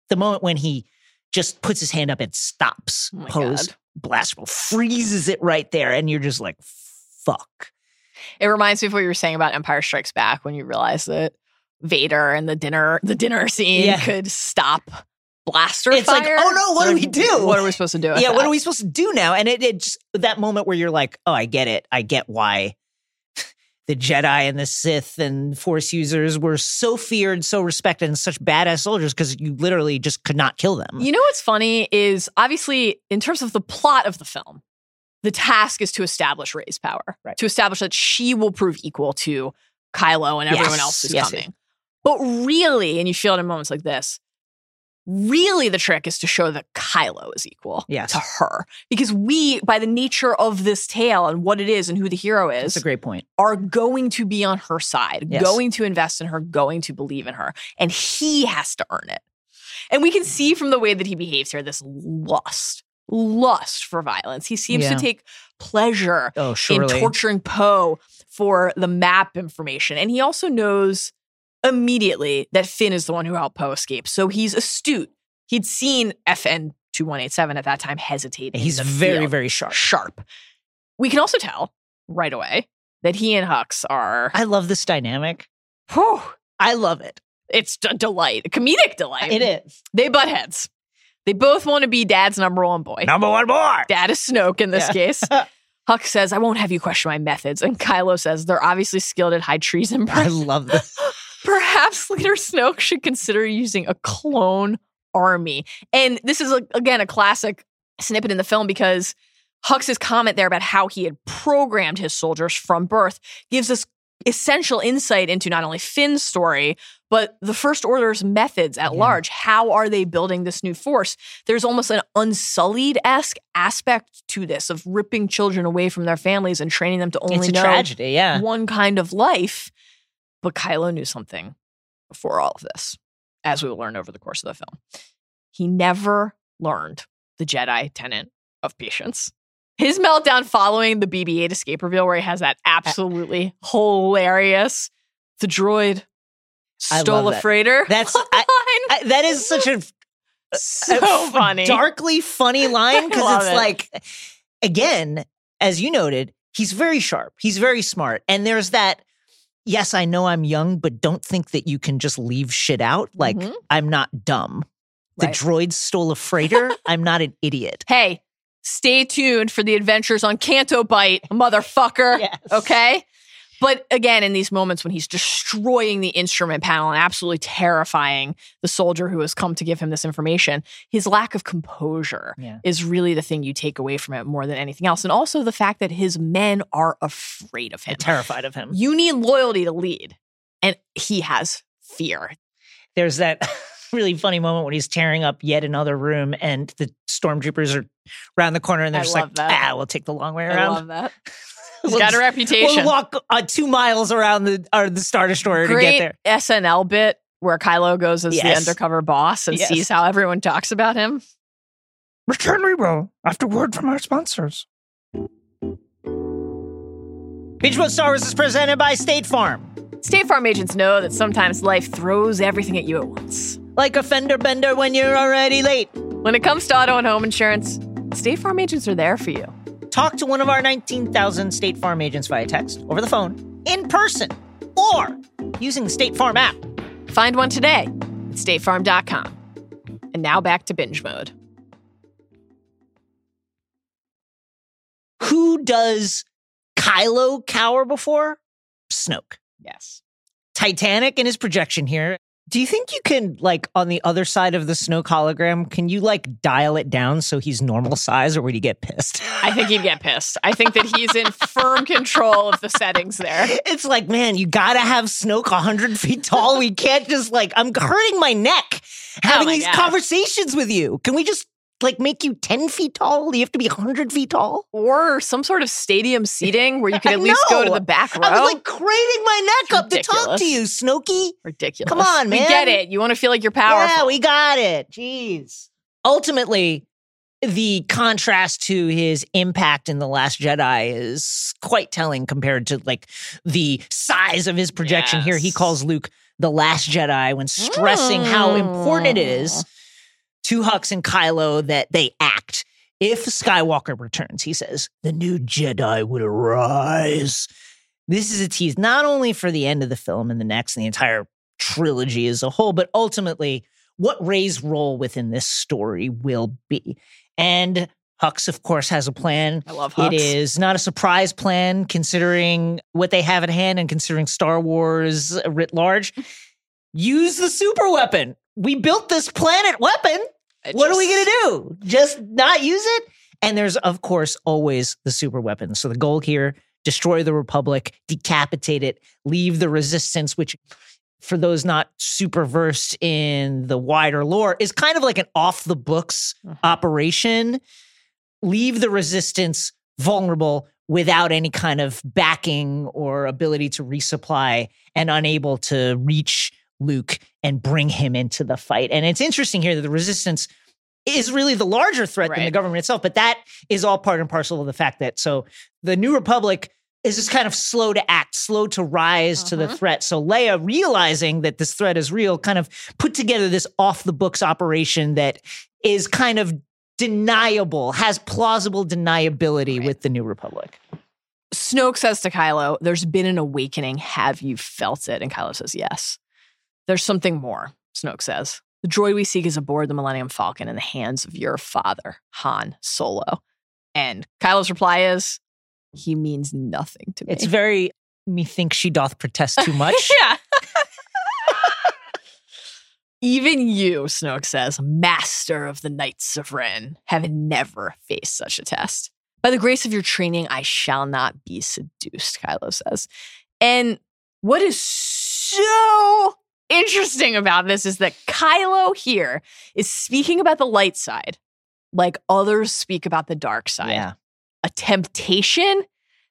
The moment when he just puts his hand up and stops, Oh pose, freezes it right there, and you're just like, fuck. It reminds me of what you were saying about Empire Strikes Back when you realize that Vader and the dinner the dinner scene Yeah. could stop blaster It's like, fire. oh no, what do we do? What are we supposed to do? with yeah, what are we supposed to do now? And it, it just that moment where you're like, oh, I get it. I get why the Jedi and the Sith and Force users were so feared, so respected, and such badass soldiers because you literally just could not kill them. You know what's funny is obviously in terms of the plot of the film, the task is to establish Rey's power, Right. to establish that she will prove equal to Kylo and everyone Yes, else who's yes, coming. But really, and you feel it in moments like this, really the trick is to show that Kylo is equal Yes. to her. Because we, by the nature of this tale and what it is and who the hero is, That's a great point. are going to be on her side, Yes. going to invest in her, going to believe in her. And he has to earn it. And we can mm-hmm. see from the way that he behaves here this lust, lust for violence. He seems Yeah. to take pleasure Oh, in torturing Poe for the map information. And he also knows immediately that Finn is the one who helped Poe escape. So he's astute. He'd seen FN 2187 at that time hesitate. He's very, field. very sharp. sharp. We can also tell right away that he and Hux are I love this dynamic. whew, I love it. It's a delight, a comedic delight. It is. They butt heads. They both want to be dad's number one boy. Number one boy. Dad is Snoke in this Yeah. case. Hux says, I won't have you question my methods. And Kylo says, they're obviously skilled at high treason. I love this. Perhaps Leader Snoke should consider using a clone army. And this is, a, again, a classic snippet in the film because Hux's comment there about how he had programmed his soldiers from birth gives us essential insight into not only Finn's story, but the First Order's methods at Yeah. large. How are they building this new force? There's almost an unsullied esque aspect to this of ripping children away from their families and training them to only know tragedy, yeah. one kind of life. But Kylo knew something before all of this, as we will learn over the course of the film. He never learned the Jedi tenet of patience. His meltdown following the BB 8 escape reveal, where he has that absolutely hilarious, the droid stole a freighter. That's- line. I- that is such a so a funny. darkly funny line because it's it. like, again, as you noted, he's very sharp. He's very smart. And there's that, yes, I know I'm young, but don't think that you can just leave shit out. Like, Mhm. I'm not dumb. The Right. droid stole a freighter. I'm not an idiot. Hey, stay tuned for the adventures on Canto Bight, motherfucker. Yes. Okay. But again, in these moments when he's destroying the instrument panel and absolutely terrifying the soldier who has come to give him this information, his lack of composure Yeah. is really the thing you take away from it more than anything else. And also the fact that his men are afraid of him. Terrified of him. You need loyalty to lead, and he has fear. There's that really funny moment when he's tearing up yet another room and the stormtroopers are around the corner and they're I just like, that. ah, we'll take the long way I around. love that. He's We'll got a reputation. We'll walk uh, two miles around the or the Star Destroyer to get there. SNL bit where Kylo goes as the undercover boss and Yes. sees how everyone talks about him. Return we will after word from our sponsors. Binge Mode Star Wars is presented by State Farm. State Farm agents know that sometimes life throws everything at you at once. Like a fender bender when you're already late. When it comes to auto and home insurance, State Farm agents are there for you. Talk to one of our 19,000 State Farm agents via text, over the phone, in person, or using the State Farm app. Find one today at statefarm.com. And now back to binge mode. Who does Kylo cower before? Snoke. Yes. Titanic in his projection here. Do you think you can, like, on the other side of the Snoke hologram, can you, like, dial it down so he's normal size, or would he get pissed? I think he'd get pissed. I think that he's in firm control of the settings there. It's like, man, you gotta have Snoke 100 feet tall. We can't just, like, I'm hurting my neck oh having Oh my these God. conversations with you. Can we just, like, make you 10 feet tall? You have to be 100 feet tall? Or some sort of stadium seating where you could at least go to the back row. I was, like, craning my neck up to talk to you, Snokey. Ridiculous. Come on, man. We get it. You want to feel like you're powerful. Yeah, we got it. Jeez. Ultimately, the contrast to his impact in The Last Jedi is quite telling compared to like the size of his projection here. He calls Luke the Last Jedi when stressing how important it is mm. To Hux and Kylo that they act. If Skywalker returns, he says, the new Jedi would arise. This is a tease not only for the end of the film and the next and the entire trilogy as a whole, but ultimately what Rey's role within this story will be. And Hux, of course, has a plan. I love Hux. is not a surprise plan considering what they have at hand and considering Star Wars writ large. Use the super weapon. We built this planet weapon. It what are we going to do? Just not use it? And there's, of course, always the super weapon. So the goal here destroy the Republic, decapitate it, leave the resistance, which for those not super versed in the wider lore, is kind of like an off the books Mhm. operation. Leave the resistance vulnerable without any kind of backing or ability to resupply and unable to reach Luke and bring him into the fight. And it's interesting here that the resistance is really the larger threat than the government itself, but that is all part and parcel of the fact that so the New Republic is just kind of slow to act, slow to rise to the Mhm. threat. So Leia, realizing that this threat is real, kind of put together this off the books operation that is kind of deniable, has plausible deniability Right. with the New Republic. Snoke says to Kylo, There's been an awakening. Have you felt it? And Kylo says, Yes. There's something more, Snoke says. The droid we seek is aboard the Millennium Falcon in the hands of your father, Han Solo. And Kylo's reply is, he means nothing to me. It's very methinks she doth protest too much. yeah. Even you, Snoke says, master of the Knights of Ren, have never faced such a test. By the grace of your training, I shall not be seduced, Kylo says. And what is so interesting about this is that Kylo here is speaking about the light side like others speak about the dark side. Yeah. A temptation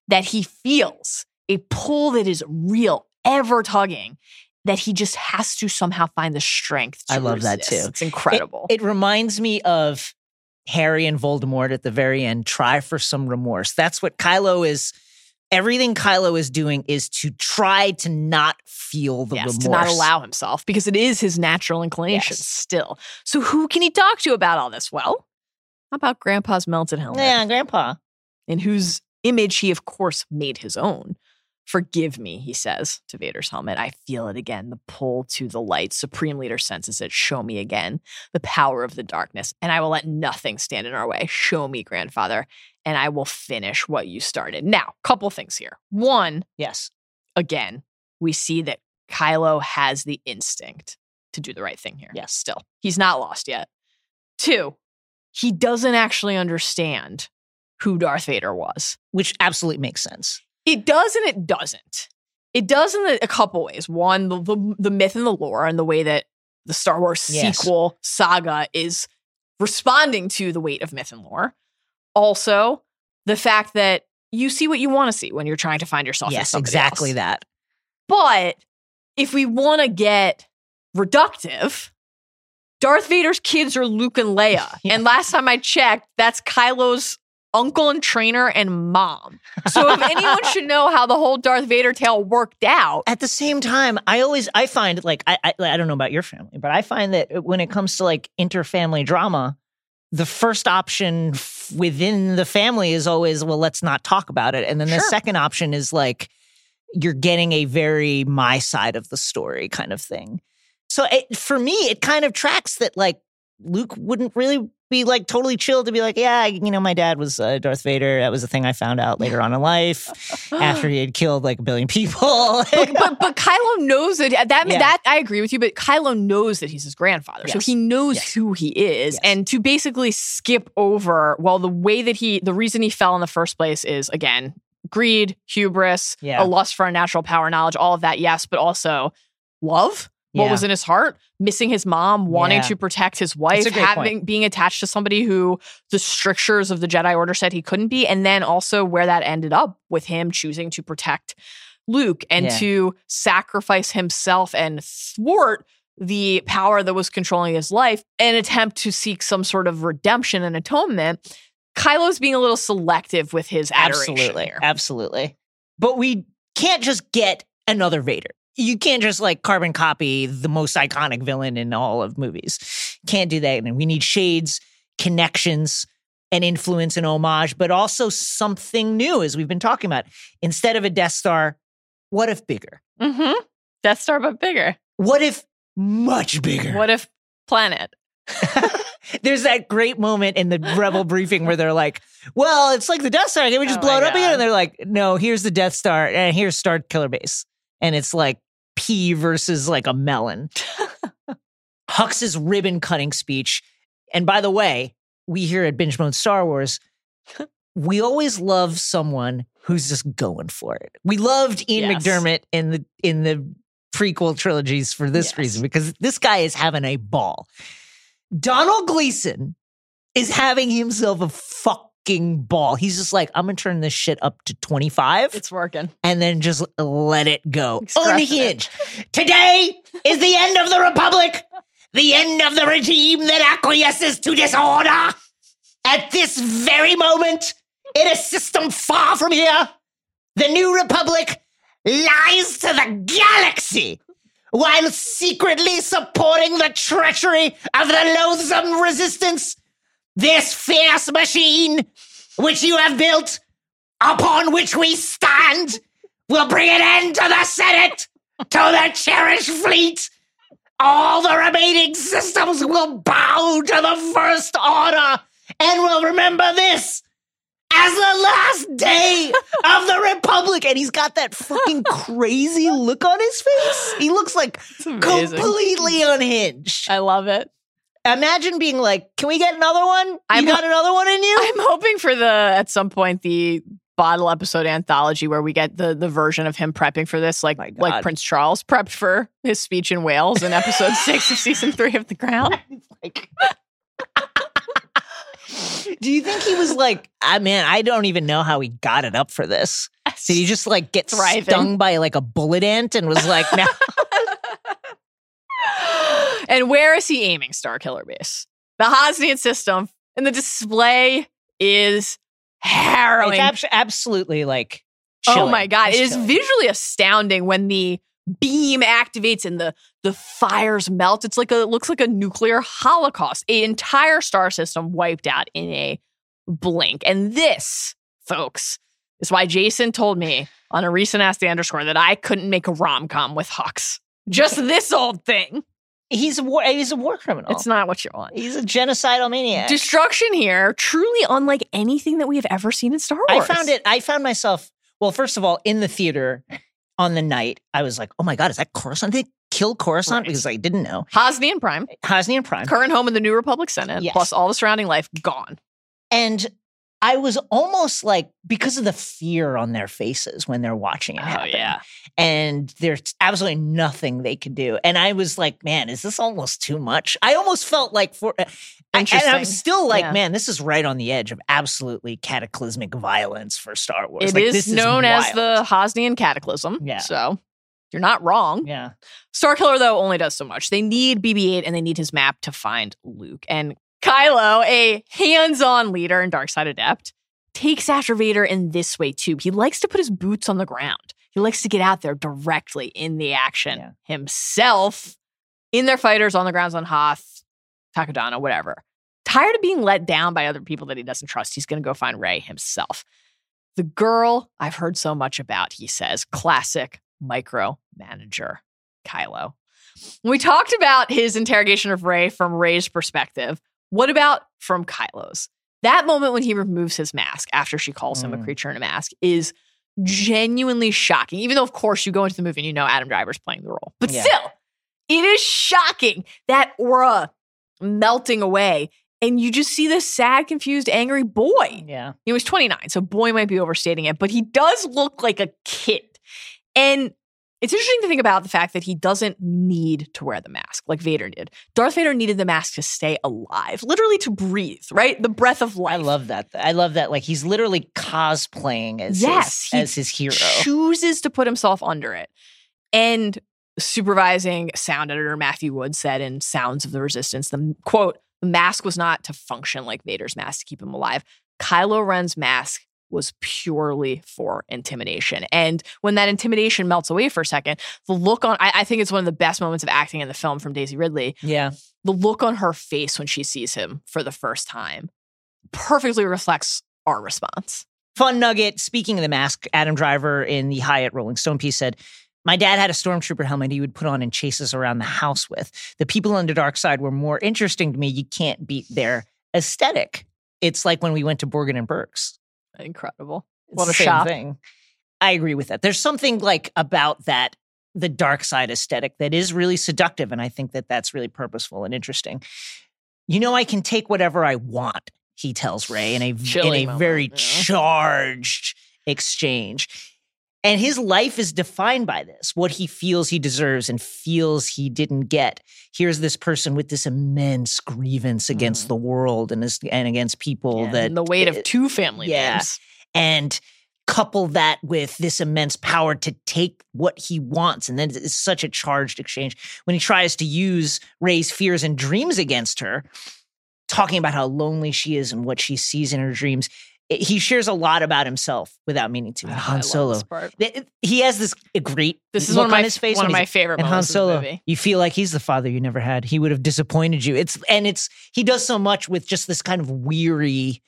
that he feels, a pull that is real, ever tugging, that he just has to somehow find the strength to I love that too. It's incredible. It, it reminds me of Harry and Voldemort at the very end. Try for some remorse. That's what Kylo is. Everything Kylo is doing is to try to not feel the yes, remorse. to not allow himself because it is his natural inclination Yes. still. So who can he talk to about all this? Well, how about Grandpa's melted helmet? Yeah, Grandpa. in whose image he, of course, made his own. Forgive me, he says to Vader's helmet. I feel it again. The pull to the light. Supreme Leader senses it. Show me again the power of the darkness, and I will let nothing stand in our way. Show me, grandfather, and I will finish what you started. Now, couple things here. One, Yes. again, we see that Kylo has the instinct to do the right thing here. Yes. Still, he's not lost yet. Two, he doesn't actually understand who Darth Vader was. Which absolutely makes sense. It does and it doesn't. It does in a, couple ways. One, the, the the myth and the lore, and the way that the Star Wars Yes. sequel saga is responding to the weight of myth and lore. Also, the fact that you see what you want to see when you're trying to find yourself. yes, exactly else. that. But if we want to get reductive, Darth Vader's kids are Luke and Leia. Yeah. And last time I checked, that's Kylo's uncle and trainer and mom. So if anyone should know how the whole Darth Vader tale worked out, At the same time, I always I find like I, I I don't know about your family, but I find that when it comes to like interfamily drama, the first option f- within the family is always well, let's not talk about it, and then the second option is like you're getting a very my side of the story kind of thing. So it, for me, it kind of tracks that like Luke wouldn't really be like totally chill to be like, yeah, you know, my dad was uh, Darth Vader. That was a thing I found out later on in life after he had killed like a billion people. but, but but Kylo knows that that Yeah. that I agree with you. But Kylo knows that he's his grandfather, so he knows Yes. who he is. Yes. And to basically skip over, well, the way that he, the reason he fell in the first place is again greed, hubris, Yeah. a lust for unnatural power, knowledge, all of that. Yes, but also love. What Yeah. was in his heart? Missing his mom, wanting Yeah. to protect his wife, having being attached to somebody who the strictures of the Jedi Order said he couldn't be, and then also where that ended up with him choosing to protect Luke and Yeah. to sacrifice himself and thwart the power that was controlling his life and attempt to seek some sort of redemption and atonement. Kylo's being a little selective with his adoration absolutely, here. absolutely. But we can't just get another Vader. You can't just like carbon copy the most iconic villain in all of movies. Can't do that. And we need shades, connections, and influence and homage, but also something new, as we've been talking about. Instead of a Death Star, what if bigger? Mm-hmm. Death Star, but bigger. What if much bigger? What if planet? There's that great moment in the Rebel briefing where they're like, "Well, it's like the Death Star. Can we just Oh blow it up again?" And they're like, "No, here's the Death Star, and here's Starkiller Base." And it's like pea versus like a melon. Hux's ribbon cutting speech. And by the way, we here at Binge Mode Star Wars, we always love someone who's just going for it. We loved Ian Yes. McDiarmid in the in the prequel trilogies for this Yes. reason because this guy is having a ball. Domhnall Gleeson is having himself a fucking ball. He's just like, I'm gonna turn this shit up to 25 It's working. and then just let it go. He's crushing it. Unhinged. Today is the end of the Republic, the end of the regime that acquiesces to disorder. At this very moment, in a system far from here, the new Republic lies to the galaxy while secretly supporting the treachery of the loathsome resistance. This fierce machine, which you have built, upon which we stand, will bring an end to the Senate, to the cherished fleet, all the remaining systems will bow to the first order and will remember this as the last day of the republic. And he's got that fucking crazy look on his face. He looks like completely unhinged. I love it. Imagine being like, "Can we get another one? You I'm- got another one in you?" I'm hoping for the at some point the bottle episode anthology where we get the the version of him prepping for this, like like Prince Charles prepped for his speech in Wales in episode six of season three of The Crown. Like- Do you think he was like, I man, I don't even know how he got it up for this. Did he just like get Thriving. stung by like a bullet ant and was like, now and where is he aiming Starkiller Base? The Hosnian system, and the display is harrowing. it's abs- absolutely like Oh my god, It's it is chilling. visually astounding when the beam activates and the the fires melt. It's like a it looks like a nuclear holocaust. An entire star system wiped out in a blink. And this, folks, is why Jason told me on a recent Ask the Underscore that I couldn't make a rom com with Hux. Just this old thing. He's a war he's a war criminal. It's not what you want. He's a genocidal maniac. Destruction here, truly unlike anything that we have ever seen in Star Wars. I found it I found myself well, first of all, in the theater on the night, I was like, oh my God, is that Coruscant? Did they kill Coruscant? Right. Because I didn't know. Hosnian Prime, Hosnian Prime. current home of the New Republic Senate, Yes. plus all the surrounding life, gone. And I was almost like because of the fear on their faces when they're watching it Oh, happen. yeah. And there's absolutely nothing they could do. And I was like, man, is this almost too much? I almost felt like for uh, I- and I'm still like, Yeah. man, this is right on the edge of absolutely cataclysmic violence for Star Wars. It Like, is known as the Hosnian Cataclysm. Yeah. So you're not wrong. Yeah. Starkiller, though, only does so much. They need BB 8 and they need his map to find Luke. And Kylo, a hands on leader and Darkside adept, takes after Vader in this way, too. He likes to put his boots on the ground, he likes to get out there directly in the action Yeah. himself, in their fighters, on the grounds on Hoth, Takodana, whatever. Tired of being let down by other people that he doesn't trust, he's going to go find Rey himself. The girl I've heard so much about, he says, classic micromanager, Kylo. We talked about his interrogation of Rey from Rey's perspective, what about from Kylo's? That moment when he removes his mask after she calls him a Mm. creature in a mask is genuinely shocking. Even though, of course, you go into the movie and you know Adam Driver's playing the role, but Yeah. still, it is shocking that aura melting away. And you just see this sad, confused, angry boy. Yeah. He was 29, so boy might be overstating it, but he does look like a kid. And it's interesting to think about the fact that he doesn't need to wear the mask like Vader did. Darth Vader needed the mask to stay alive, literally to breathe, right? The breath of life. I love that. I love that. Like he's literally cosplaying as Yes, his, he as his hero. chooses to put himself under it. And supervising sound editor Matthew Wood said in Sounds of the Resistance, the quote, the mask was not to function like Vader's mask to keep him alive. Kylo Ren's mask was purely for intimidation. And when that intimidation melts away for a second, the look on, I, I think it's one of the best moments of acting in the film from Daisy Ridley Yeah. the look on her face when she sees him for the first time perfectly reflects our response. Fun nugget. Speaking of the mask, Adam Driver in the Hiatt Rolling Stone piece said, My dad had a stormtrooper helmet he would put on and chase us around the house with. The people on the dark side were more interesting to me. You can't beat their aesthetic. It's like when we went to Borgin and Burkes. Incredible. It's What a same thing. I agree with that. There's something like about that the dark side aesthetic that is really seductive, and I think that that's really purposeful and interesting. You know, I can take whatever I want. He tells Rey in a in a moment, very yeah. charged exchange. And his life is defined by this what he feels he deserves and feels he didn't get. Here's this person with this immense grievance against the world and, this, and against people. Yeah, that and the weight uh, of two family yeah. names. and couple that with this immense power to take what he wants. And then it's such a charged exchange when he tries to use Rey's fears and dreams against her, talking about how lonely she is and what she sees in her dreams. It- he shares a lot about himself without meaning to. Uh, and I Han Solo. this part. Th- He has this great This is look one of my on his face one of my favorite and Han Solo, movie. you feel like he's the father you never had. He would have disappointed you. It's and it's he does so much with just this kind of weary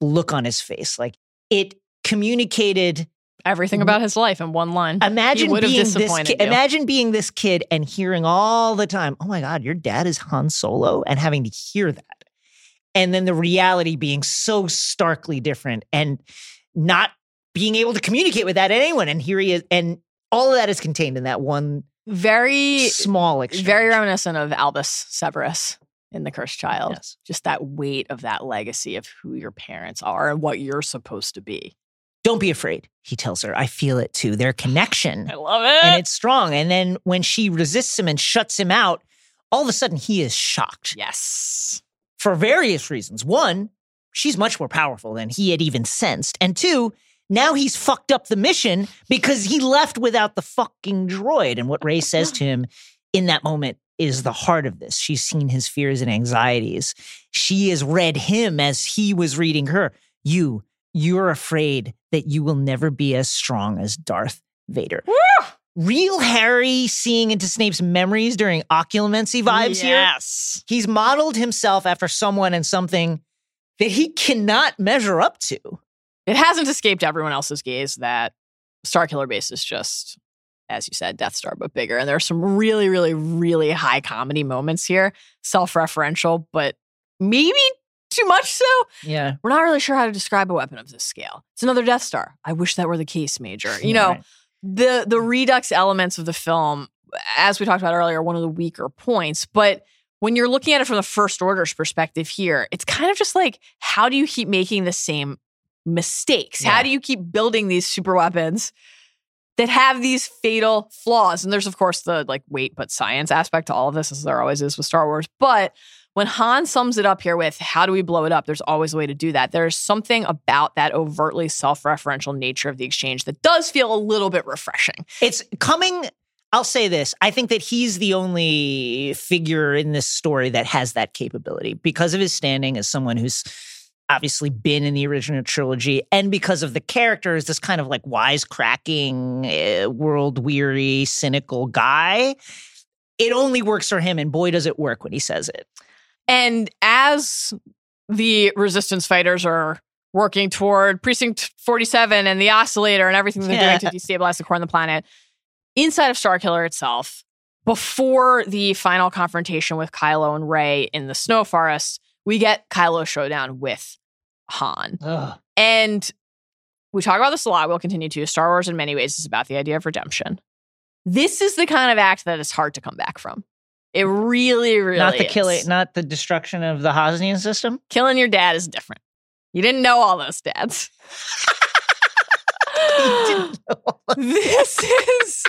look on his face. Like it communicated everything about his life in one line. Imagine he would have being this disappointed kid. you. Imagine being this kid and hearing all the time, "Oh my god, your dad is Han Solo," and having to hear that. And then the reality being so starkly different and not being able to communicate with that to anyone and here he is and all of that is contained in that one very, small exchange. very reminiscent of Albus Severus in The Cursed Child. Yes. Just that weight of that legacy of who your parents are and what you're supposed to be. Don't be afraid, he tells her. I feel it too. Their connection. I love it. and it's strong. And then when she resists him and shuts him out, all of a sudden he is shocked yes. For various reasons. One, she's much more powerful than he had even sensed. And two, now he's fucked up the mission because he left without the fucking droid. And what Rey says to him in that moment is the heart of this. She's seen his fears and anxieties. She has read him as he was reading her. You, you're afraid that you will never be as strong as Darth Vader. Real Harry seeing into Snape's memories during occlumency vibes here. yes. He's modeled himself after someone and something that he cannot measure up to. It hasn't escaped everyone else's gaze that Starkiller Base is just, as you said, Death Star, but bigger. And there are some really, really, really high comedy moments here, self referential, but maybe too much so. Yeah. We're not really sure how to describe a weapon of this scale. It's another Death Star. I wish that were the case, Major. You know, the the redux elements of the film, as we talked about earlier, are one of the weaker points. But when you're looking at it from the first order's perspective here, it's kind of just like, how do you keep making the same mistakes? How do you keep building these super weapons that have these fatal flaws? And there's of course the like wait but science aspect to all of this, as there always is with Star Wars. But when Han sums it up here with how do we blow it up, there's always a way to do that. There's something about that overtly self-referential nature of the exchange that does feel a little bit refreshing. It's coming. I'll say this. I think that he's the only figure in this story that has that capability because of his standing as someone who's obviously been in the original trilogy and because of the character as this kind of like wisecracking, uh, world weary, cynical guy. It only works for him, and boy, does it work when he says it. And as the resistance fighters are working toward precinct 47 and the oscillator and everything they're Yeah. doing to destabilize the core on the planet, inside of Starkiller itself, before the final confrontation with Kylo and Rey in the snow forest, we get Kylo showdown with Han. And we talk about this a lot. We'll continue to. Star Wars, in many ways, is about the idea of redemption. This is the kind of act that is hard to come back from. It really, really not the killing, not the destruction of the Hosnian system. Killing your dad is different. You didn't know all those dads. this is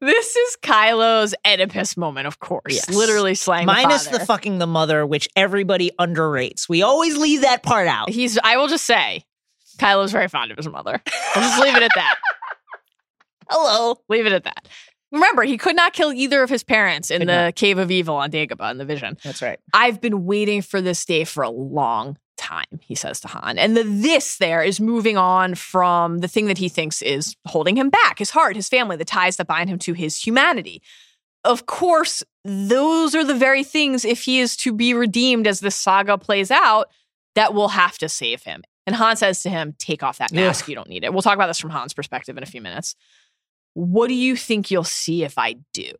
this is Kylo's Oedipus moment, of course. Yes. Literally slaying Minus the, the fucking the mother, which everybody underrates. We always leave that part out. He's. I will just say, Kylo's very fond of his mother. I'll just leave it at that. Hello. Leave it at that. Remember, he could not kill either of his parents in Could the not. Cave of Evil on Dagobah in the Vision. That's right. I've been waiting for this day for a long time, he says to Han. And the this there is moving on from the thing that he thinks is holding him back his heart, his family, the ties that bind him to his humanity. Of course, those are the very things, if he is to be redeemed as this saga plays out, that will have to save him. And Han says to him, Take off that mask. You don't need it. We'll talk about this from Han's perspective in a few minutes. What do you think you'll see if I do?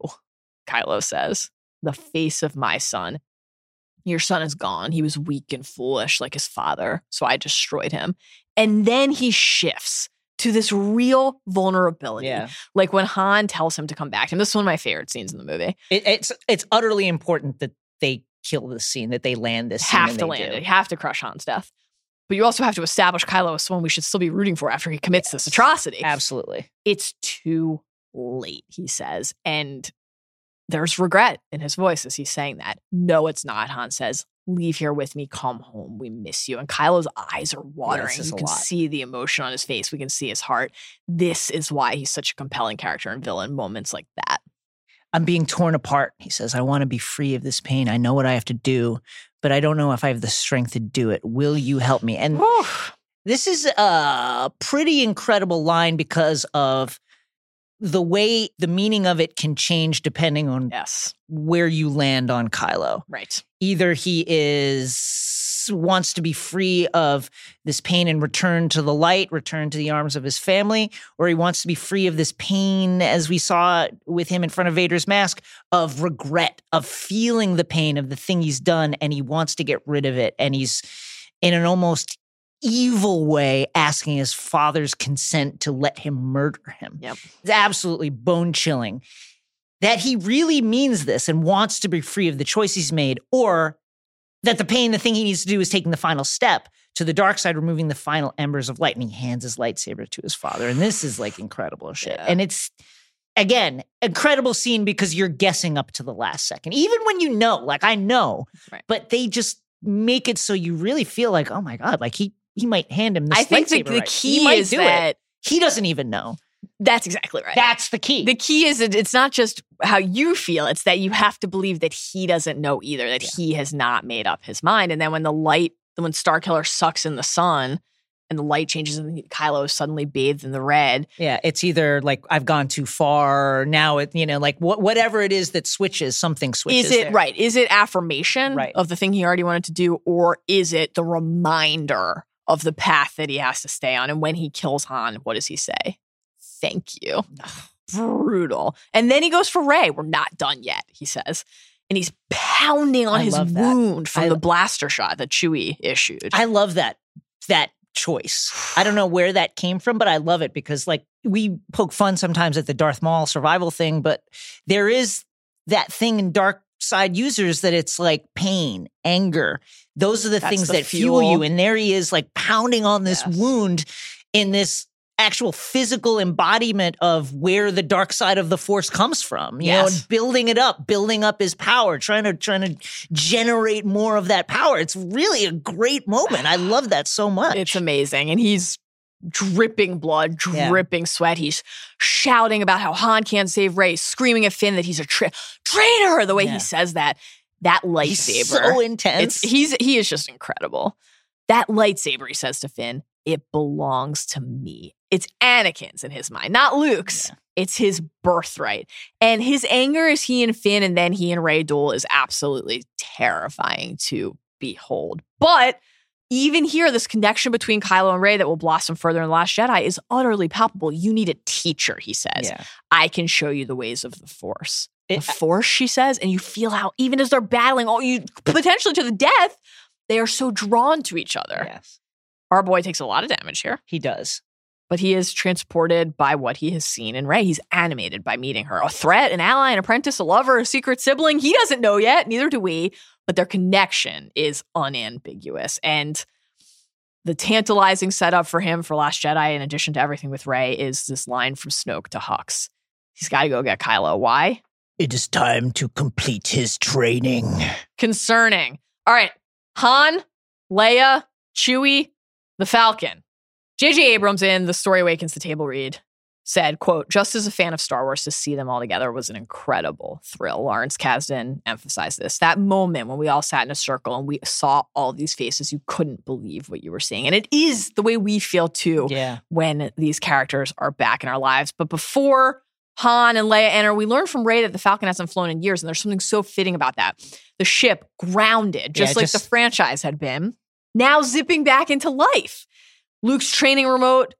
Kylo says, The face of my son. Your son is gone. He was weak and foolish like his father, so I destroyed him. And then he shifts to this real vulnerability. Yeah. Like when Han tells him to come back to him. This is one of my favorite scenes in the movie. It, it's it's utterly important that they kill this scene, that they land this scene. have to they land do. it. You have to crush Han's death. But you also have to establish Kylo as someone we should still be rooting for after he commits this atrocity. Absolutely. It's too late, he says. And there's regret in his voice as he's saying that. No, it's not. Han says, Leave here with me. Come home. We miss you. And Kylo's eyes are watering. says you can lot. see the emotion on his face. We can see his heart. This is why he's such a compelling character and villain moments like that. I'm being torn apart. He says, I want to be free of this pain. I know what I have to do, but I don't know if I have the strength to do it. Will you help me? And Whew. this is a pretty incredible line because of the way the meaning of it can change depending on yes. where you land on Kylo. Right. Either he is wants to be free of this pain and return to the light, return to the arms of his family, or he wants to be free of this pain, as we saw with him in front of Vader's mask, of regret, of feeling the pain of the thing he's done, and he wants to get rid of it. And he's in an almost evil way asking his father's consent to let him murder him. Yep. It's absolutely bone chilling that he really means this and wants to be free of the choice he's made, or that the pain, the thing he needs to do is taking the final step to the dark side, removing the final embers of light, and he hands his lightsaber to his father. And this is like incredible shit. Yeah. And it's again, incredible scene because you're guessing up to the last second. Even when you know, like I know, Right. but they just make it so you really feel like, oh my God, like he he might hand him this I think the, the right. key he might is do that it. He doesn't even know. That's exactly right. That's the key. the key is that it's not just how you feel, it's that you have to believe that he doesn't know either, that he has not made up his mind. And then when the light, when Starkiller sucks in the sun and the light changes and Kylo is suddenly bathed in the red, Yeah, it's either like I've gone too far. Now it, you know, like what, whatever it is that switches, something switches. is it there. right? Is it affirmation Right. of the thing he already wanted to do, or is it the reminder of the path that he has to stay on? And when he kills Han, what does he say? Thank you. Brutal. And then he goes for Rey. We're not done yet, he says. And he's pounding on I his wound from I- the blaster shot that Chewie issued. I love that that choice. I don't know where that came from, but I love it because like we poke fun sometimes at the Darth Maul survival thing, but there is that thing in dark side users that it's like pain, anger. Those are the That's things the that fuel. fuel. you. And there he is like pounding on this Yes. wound in this actual physical embodiment of where the dark side of the force comes from you know and building it up building up his power trying to trying to generate more of that power it's really a great moment i love that so much It's amazing. And he's dripping blood, Yeah. dripping sweat. He's shouting about how Han can't save Rey, screaming at Finn that he's a tra- traitor. The way Yeah. he says that, that lightsaber. He's so intense It's he's he is just incredible. That lightsaber, he says to Finn, it belongs to me. It's Anakin's in his mind, not Luke's. It's his birthright. And his anger is he and Finn and then he and Rey duel is absolutely terrifying to behold. But even here, this connection between Kylo and Rey that will blossom further in The Last Jedi is utterly palpable. You need a teacher, he says. yeah I can show you the ways of the Force. It- the Force, she says, and you feel how even as they're battling, all you potentially to the death, they are so drawn to each other. yes Our boy takes a lot of damage here, he does but he is transported by what he has seen in Rey. He's animated by meeting her, a threat, an ally, an apprentice, a lover, a secret sibling. He doesn't know yet, neither do we, but their connection is unambiguous. And the tantalizing setup for him for Last Jedi, in addition to everything with Rey, is this line from Snoke to Hux. He's got to go get Kylo. Why? it is time to complete his training concerning. All right, Han, Leia, Chewie, the Falcon. J.J. Abrams in The Story Awakens the Table Read said, quote, just as a fan of Star Wars, to see them all together was an incredible thrill. Lawrence Kasdan emphasized this. That moment when we all sat in a circle and we saw all these faces, you couldn't believe what you were seeing. And it is the way we feel too yeah when these characters are back in our lives. But before Han and Leia enter, we learn from Rey that the Falcon hasn't flown in years, and there's something so fitting about that. The ship grounded, just Yeah, like the franchise had been, now zipping back into life. Luke's training remote,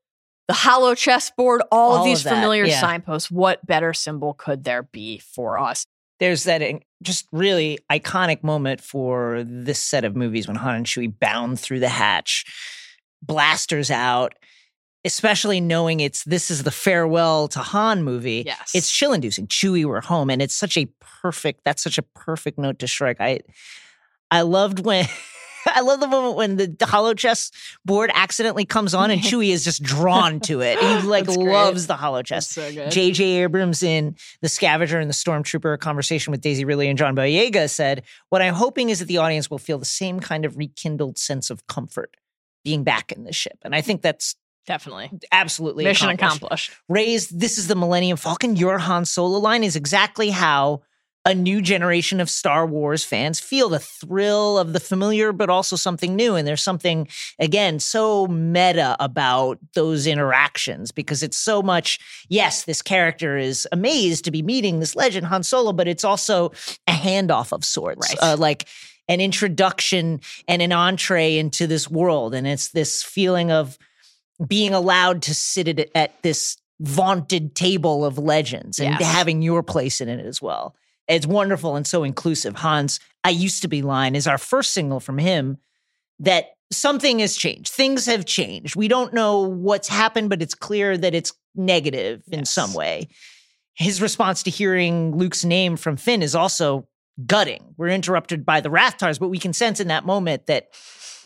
the hollow chessboard, all, All of of these that, familiar yeah. signposts. What better symbol could there be for us? there's that just really iconic moment for this set of movies when Han and Chewie bound through the hatch, blasters out, especially knowing it's this is the farewell to Han movie. Yes. It's chill inducing. Chewie, we're home. And it's such a perfect, that's such a perfect note to strike. I I loved when I love the moment when the holochess board accidentally comes on and Chewie is just drawn to it. He like That's great. loves the holochess. so. J.J. Abrams in The Scavenger and the Stormtrooper, conversation with Daisy Ridley and John Boyega said, What I'm hoping is that the audience will feel the same kind of rekindled sense of comfort being back in the ship. And I think that's Definitely. absolutely Mission accomplished. accomplished. Raised, this is the Millennium Falcon. Your Han Solo line is exactly how a new generation of Star Wars fans feel the thrill of the familiar, but also something new. And there's something, again, so meta about those interactions because it's so much, yes, this character is amazed to be meeting this legend, Han Solo, but it's also a handoff of sorts. Right. Uh, like, an introduction and an entree into this world. And it's this feeling of being allowed to sit at, at this vaunted table of legends and Yes. having your place in it as well. It's wonderful and so inclusive. Hans, I used to be line is our first single from him that something has changed. Things have changed. We don't know what's happened, but it's clear that it's negative in Yes. some way. His response to hearing Luke's name from Finn is also gutting. We're interrupted by the Rathtars, but we can sense in that moment that,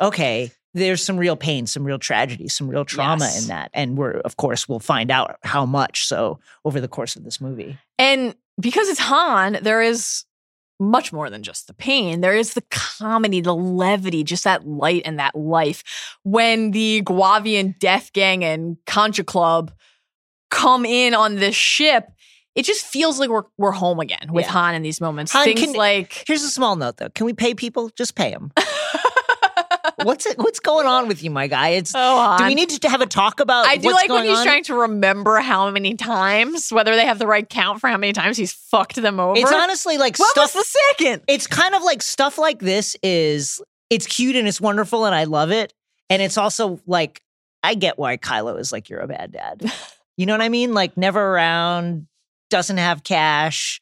okay, there's some real pain, some real tragedy, some real trauma Yes. in that. And we're, of course, we'll find out how much so over the course of this movie. And because it's Han, there is much more than just the pain. There is the comedy, the levity, just that light and that life. When the Guavian Death Gang and Kanjiklub come in on this ship, it just feels like we're we're home again with Yeah. Han in these moments. Han, Things can- like Here's a small note though. Can we pay people? Just pay them. what's it, what's going on with you, my guy? It's Oh, do we need to have a talk about I do like when he's on? trying to remember how many times, whether they have the right count for how many times he's fucked them over. It's honestly like what stuff was the second? it's kind of like stuff like this is it's cute and it's wonderful and I love it. And it's also like I get why Kylo is like you're a bad dad. You know what I mean? Like never around, doesn't have cash.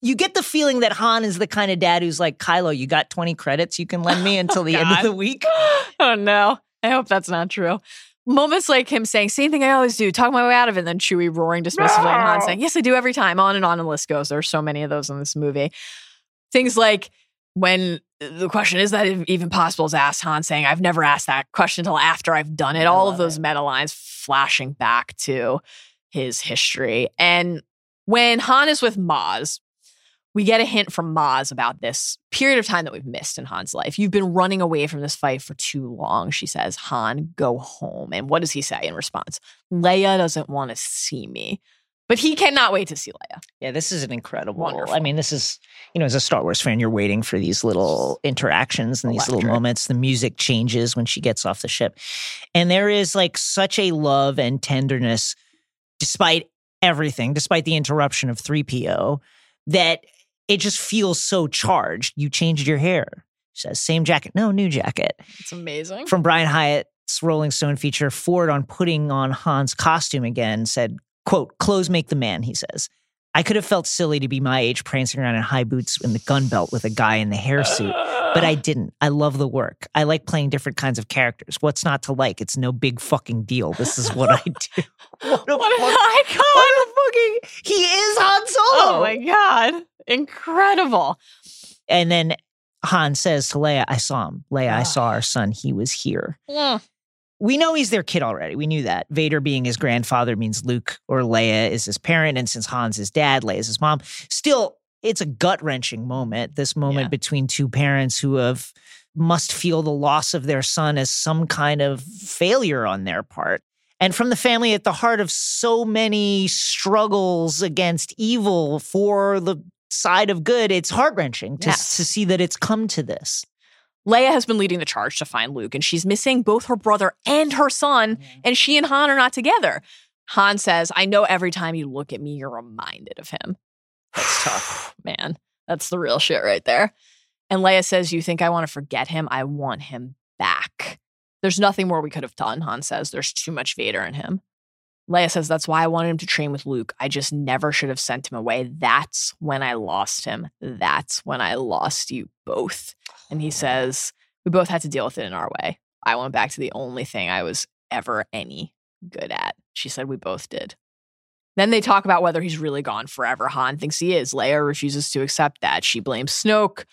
You get the feeling that Han is the kind of dad who's like, Kylo, you got 20 credits you can lend me until the end of the week. oh no. I hope that's not true. Moments like him saying, same thing I always do, talk my way out of it, and then Chewie roaring dismissively and Han saying, Yes, I do every time. On and on and the list goes. There are so many of those in this movie. Things like when the question is that even possible is asked, Han saying, I've never asked that question until after I've done it. I All of those it. meta lines flashing back to his history. And when Han is with Maz, we get a hint from Maz about this period of time that we've missed in Han's life. You've been running away from this fight for too long, she says. Han, go home. And what does he say in response? Leia doesn't want to see me. But he cannot wait to see Leia. Yeah, this is an incredible. Wonderful. I mean, this is you know, as a Star Wars fan, you're waiting for these little interactions and these little moments. The music changes when she gets off the ship, and there is like such a love and tenderness, despite everything, despite the interruption of three PO, that it just feels so charged. You changed your hair. She says same jacket, no new jacket It's amazing. from Brian Hiatt's Rolling Stone feature, Ford on putting on Han's costume again said, quote, clothes make the man, he says. I could have felt silly to be my age prancing around in high boots in the gun belt with a guy in the hairsuit, but I didn't. I love the work. I like playing different kinds of characters. What's not to like? It's no big fucking deal. This is what I do. what a what an fuck- icon. what a fucking he is Han Solo. Oh my God. Incredible. and then Han says to Leia, I saw him. Leia, I Ah. saw our son. He was here. Mm. we know he's their kid already. We knew that. Vader being his grandfather means Luke or Leia is his parent. And since Han's his dad, Leia's his mom. Still, it's a gut wrenching moment. This moment Yeah. between two parents who have must feel the loss of their son as some kind of failure on their part. And from the family at the heart of so many struggles against evil for the side of good, it's heart wrenching to, Yes. to see that it's come to this. Leia has been leading the charge to find Luke, and she's missing both her brother and her son, and she and Han are not together. Han says, I know every time you look at me, you're reminded of him. That's tough, man. That's the real shit right there. And Leia says, You think I want to forget him? I want him back. There's nothing more we could have done, Han says. There's too much Vader in him. Leia says, That's why I wanted him to train with Luke. I just never should have sent him away. That's when I lost him. That's when I lost you both. And he says, We both had to deal with it in our way. I went back to the only thing I was ever any good at. She said, We both did. Then they talk about whether he's really gone forever. Han thinks he is. Leia refuses to accept that. She blames Snoke,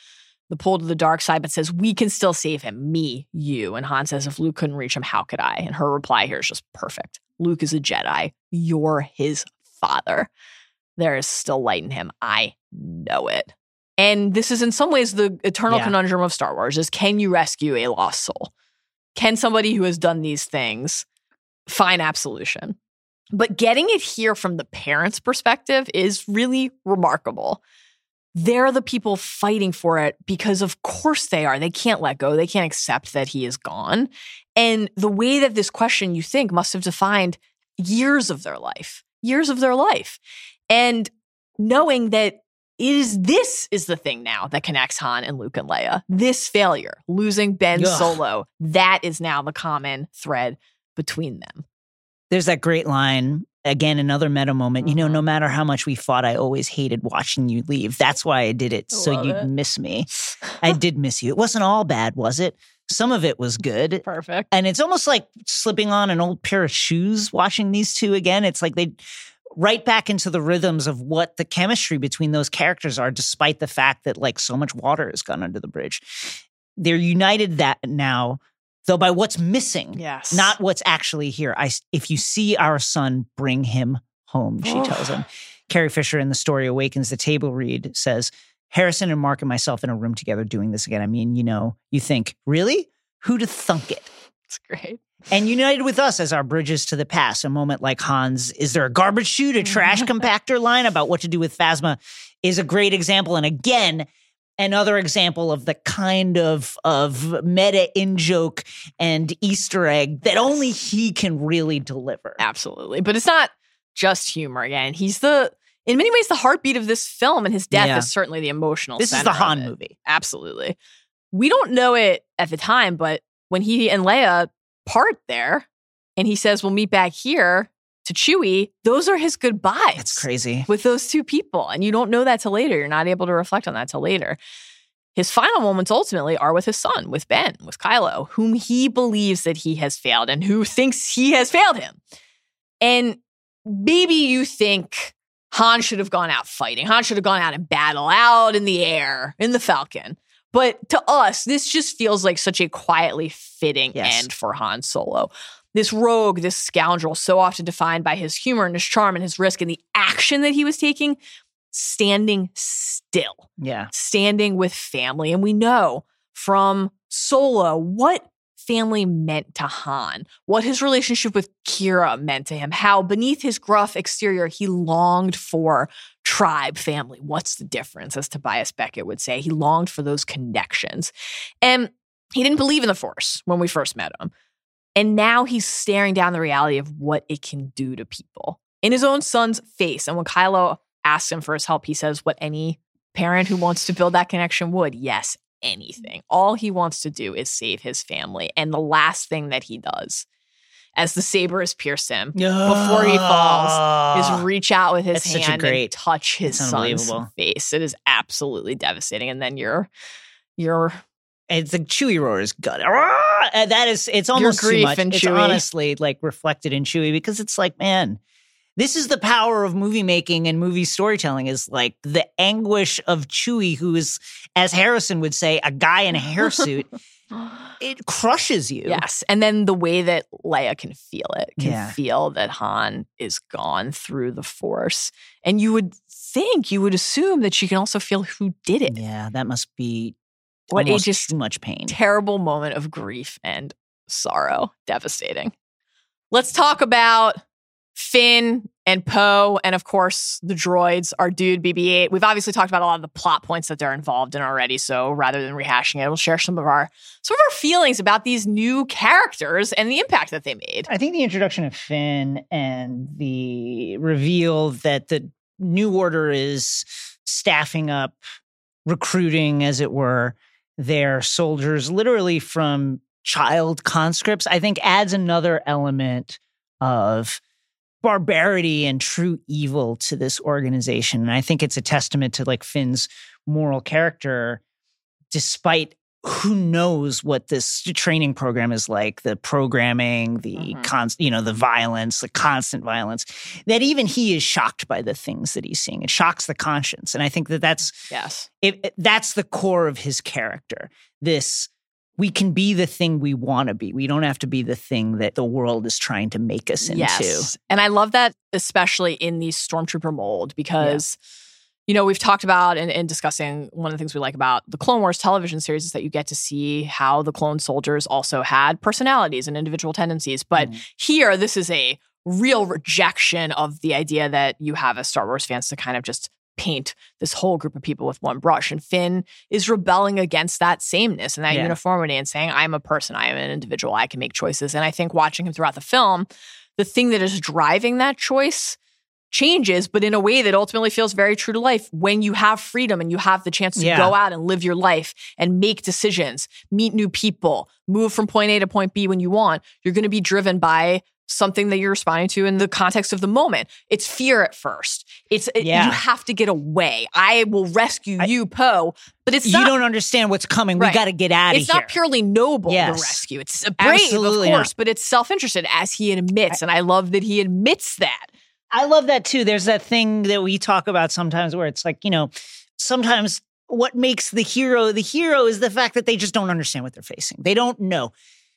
the pull to the dark side, but says, We can still save him. Me, you. And Han says, If Luke couldn't reach him, how could I? And her reply here is just perfect. Luke is a Jedi. You're his father. There is still light in him. I know it. And this is in some ways the eternal Yeah. conundrum of Star Wars is can you rescue a lost soul? Can somebody who has done these things find absolution? But getting it here from the parents' perspective is really remarkable. They're the people fighting for it because, of course, they are. They can't let go. They can't accept that he is gone. And the way that this question, you think, must have defined years of their life, years of their life. And knowing that it is this is the thing now that connects Han and Luke and Leia. This failure, losing Ben Ugh. Solo, that is now the common thread between them. There's that great line. Again, another meta moment. You know, no mm-hmm. matter how much we fought, I always hated watching you leave. That's why I did it, I so you'd it. miss me. I did miss you. It wasn't all bad, was it? Some of it was good. Perfect. And it's almost like slipping on an old pair of shoes watching these two again. It's like they right back into the rhythms of what the chemistry between those characters are, despite the fact that like so much water has gone under the bridge. They're united that now, though by what's missing, Yes. not what's actually here. I if you see our son, bring him home, she tells him. Carrie Fisher in the story Awakens the Table Read says, Harrison and Mark and myself in a room together doing this again. I mean, you know, you think, really? Who'd have thunk it? It's great. And united with us as our bridges to the past. A moment like Hans, is there a garbage chute, a trash compactor line about what to do with Phasma is a great example. And again, another example of the kind of of meta in joke and Easter egg that only he can really deliver. Absolutely. But it's not just humor again. He's the in many ways the heartbeat of this film and his death Yeah. is certainly the emotional This is the Han movie. Absolutely. We don't know it at the time, but when he and Leia part there and he says we'll meet back here to Chewie, those are his goodbyes. That's crazy. with those two people. And you don't know that till later. You're not able to reflect on that till later. His final moments ultimately are with his son, with Ben, with Kylo, whom he believes that he has failed and who thinks he has failed him. And maybe you think Han should have gone out fighting. Han should have gone out in battle, out in the air, in the Falcon. But to us, this just feels like such a quietly fitting Yes. end for Han Solo. This rogue, this scoundrel, so often defined by his humor and his charm and his risk and the action that he was taking, standing still, Yeah. standing with family. And we know from Solo what family meant to Han, what his relationship with Qi'ra meant to him, how beneath his gruff exterior, he longed for tribe, family. What's the difference, as Tobias Beckett would say? He longed for those connections. And he didn't believe in the Force when we first met him. And now he's staring down the reality of what it can do to people in his own son's face. And when Kylo asks him for his help, he says what any parent who wants to build that connection would. Yes, anything. All he wants to do is save his family. And the last thing that he does as the saber has pierced him before he falls is reach out with his hand great- and touch his son's face. It is absolutely devastating. And then you're you're it's like Chewie roars gut. And uh, that is it's almost too grief much. in it's Chewie. honestly like reflected in Chewie because it's like, man, this is the power of movie making and movie storytelling is like the anguish of Chewie, who is, as Harrison would say, a guy in a hairsuit. it crushes you. Yes. And then the way that Leia can feel it, can Yeah. feel that Han is gone through the force. And you would think, you would assume that she can also feel who did it. Yeah, that must be What a almost just too much pain. terrible moment of grief and sorrow. Devastating. Let's talk about Finn and Poe, and of course the droids, our dude BB-8. We've obviously talked about a lot of the plot points that they're involved in already. So rather than rehashing it, we'll share some of our some of our feelings about these new characters and the impact that they made. I think the introduction of Finn and the reveal that the New Order is staffing up, recruiting, as it were, their soldiers literally from child conscripts, I think adds another element of barbarity and true evil to this organization. And I think it's a testament to like Finn's moral character, despite who knows what this training program is like the programming the Mhm. const you know the violence the constant violence that even he is shocked by the things that he's seeing it shocks the conscience and i think that that's Yes. it, it- that's the core of his character this we can be the thing we want to be we don't have to be the thing that the world is trying to make us into Yes. And I love that, especially in the Stormtrooper mold, because, you know, we've talked about and, and discussing one of the things we like about the Clone Wars television series is that you get to see how the clone soldiers also had personalities and individual tendencies. But Mhm. here, this is a real rejection of the idea that you have as Star Wars fans to kind of just paint this whole group of people with one brush. And Finn is rebelling against that sameness and that Yeah. uniformity and saying, I'm a person, I am an individual, I can make choices. And I think watching him throughout the film, the thing that is driving that choice changes, but in a way that ultimately feels very true to life when you have freedom and you have the chance to Yeah. go out and live your life and make decisions, meet new people, move from point A to point B when you want. You're going to be driven by something that you're responding to in the context of the moment. It's fear at first. It's it- Yeah. you have to get away. I will rescue you, Poe, but it's you not don't understand what's coming. We got to get out of here. it's not purely noble Yes. to rescue. It's brave, Absolutely of not. course, but it's self-interested as he admits, and I love that he admits that. I love that too. There's that thing that we talk about sometimes where it's like, you know, sometimes what makes the hero the hero is the fact that they just don't understand what they're facing. They don't know.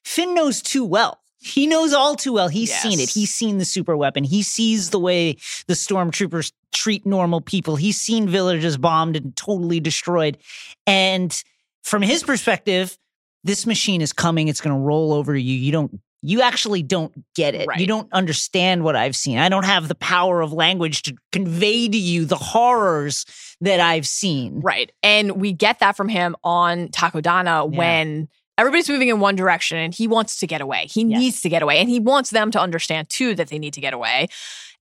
Finn knows too well. He knows all too well. He's seen it. He's seen the super weapon. He sees the way the stormtroopers treat normal people. He's seen villages bombed and totally destroyed. And from his perspective, this machine is coming. It's going to roll over you. You don't you actually don't get it. You don't understand what I've seen. I don't have the power of language to convey to you the horrors that I've seen. Right. And we get that from him on Takodana Yeah. when everybody's moving in one direction and he wants to get away. He Yes. needs to get away. And he wants them to understand too that they need to get away.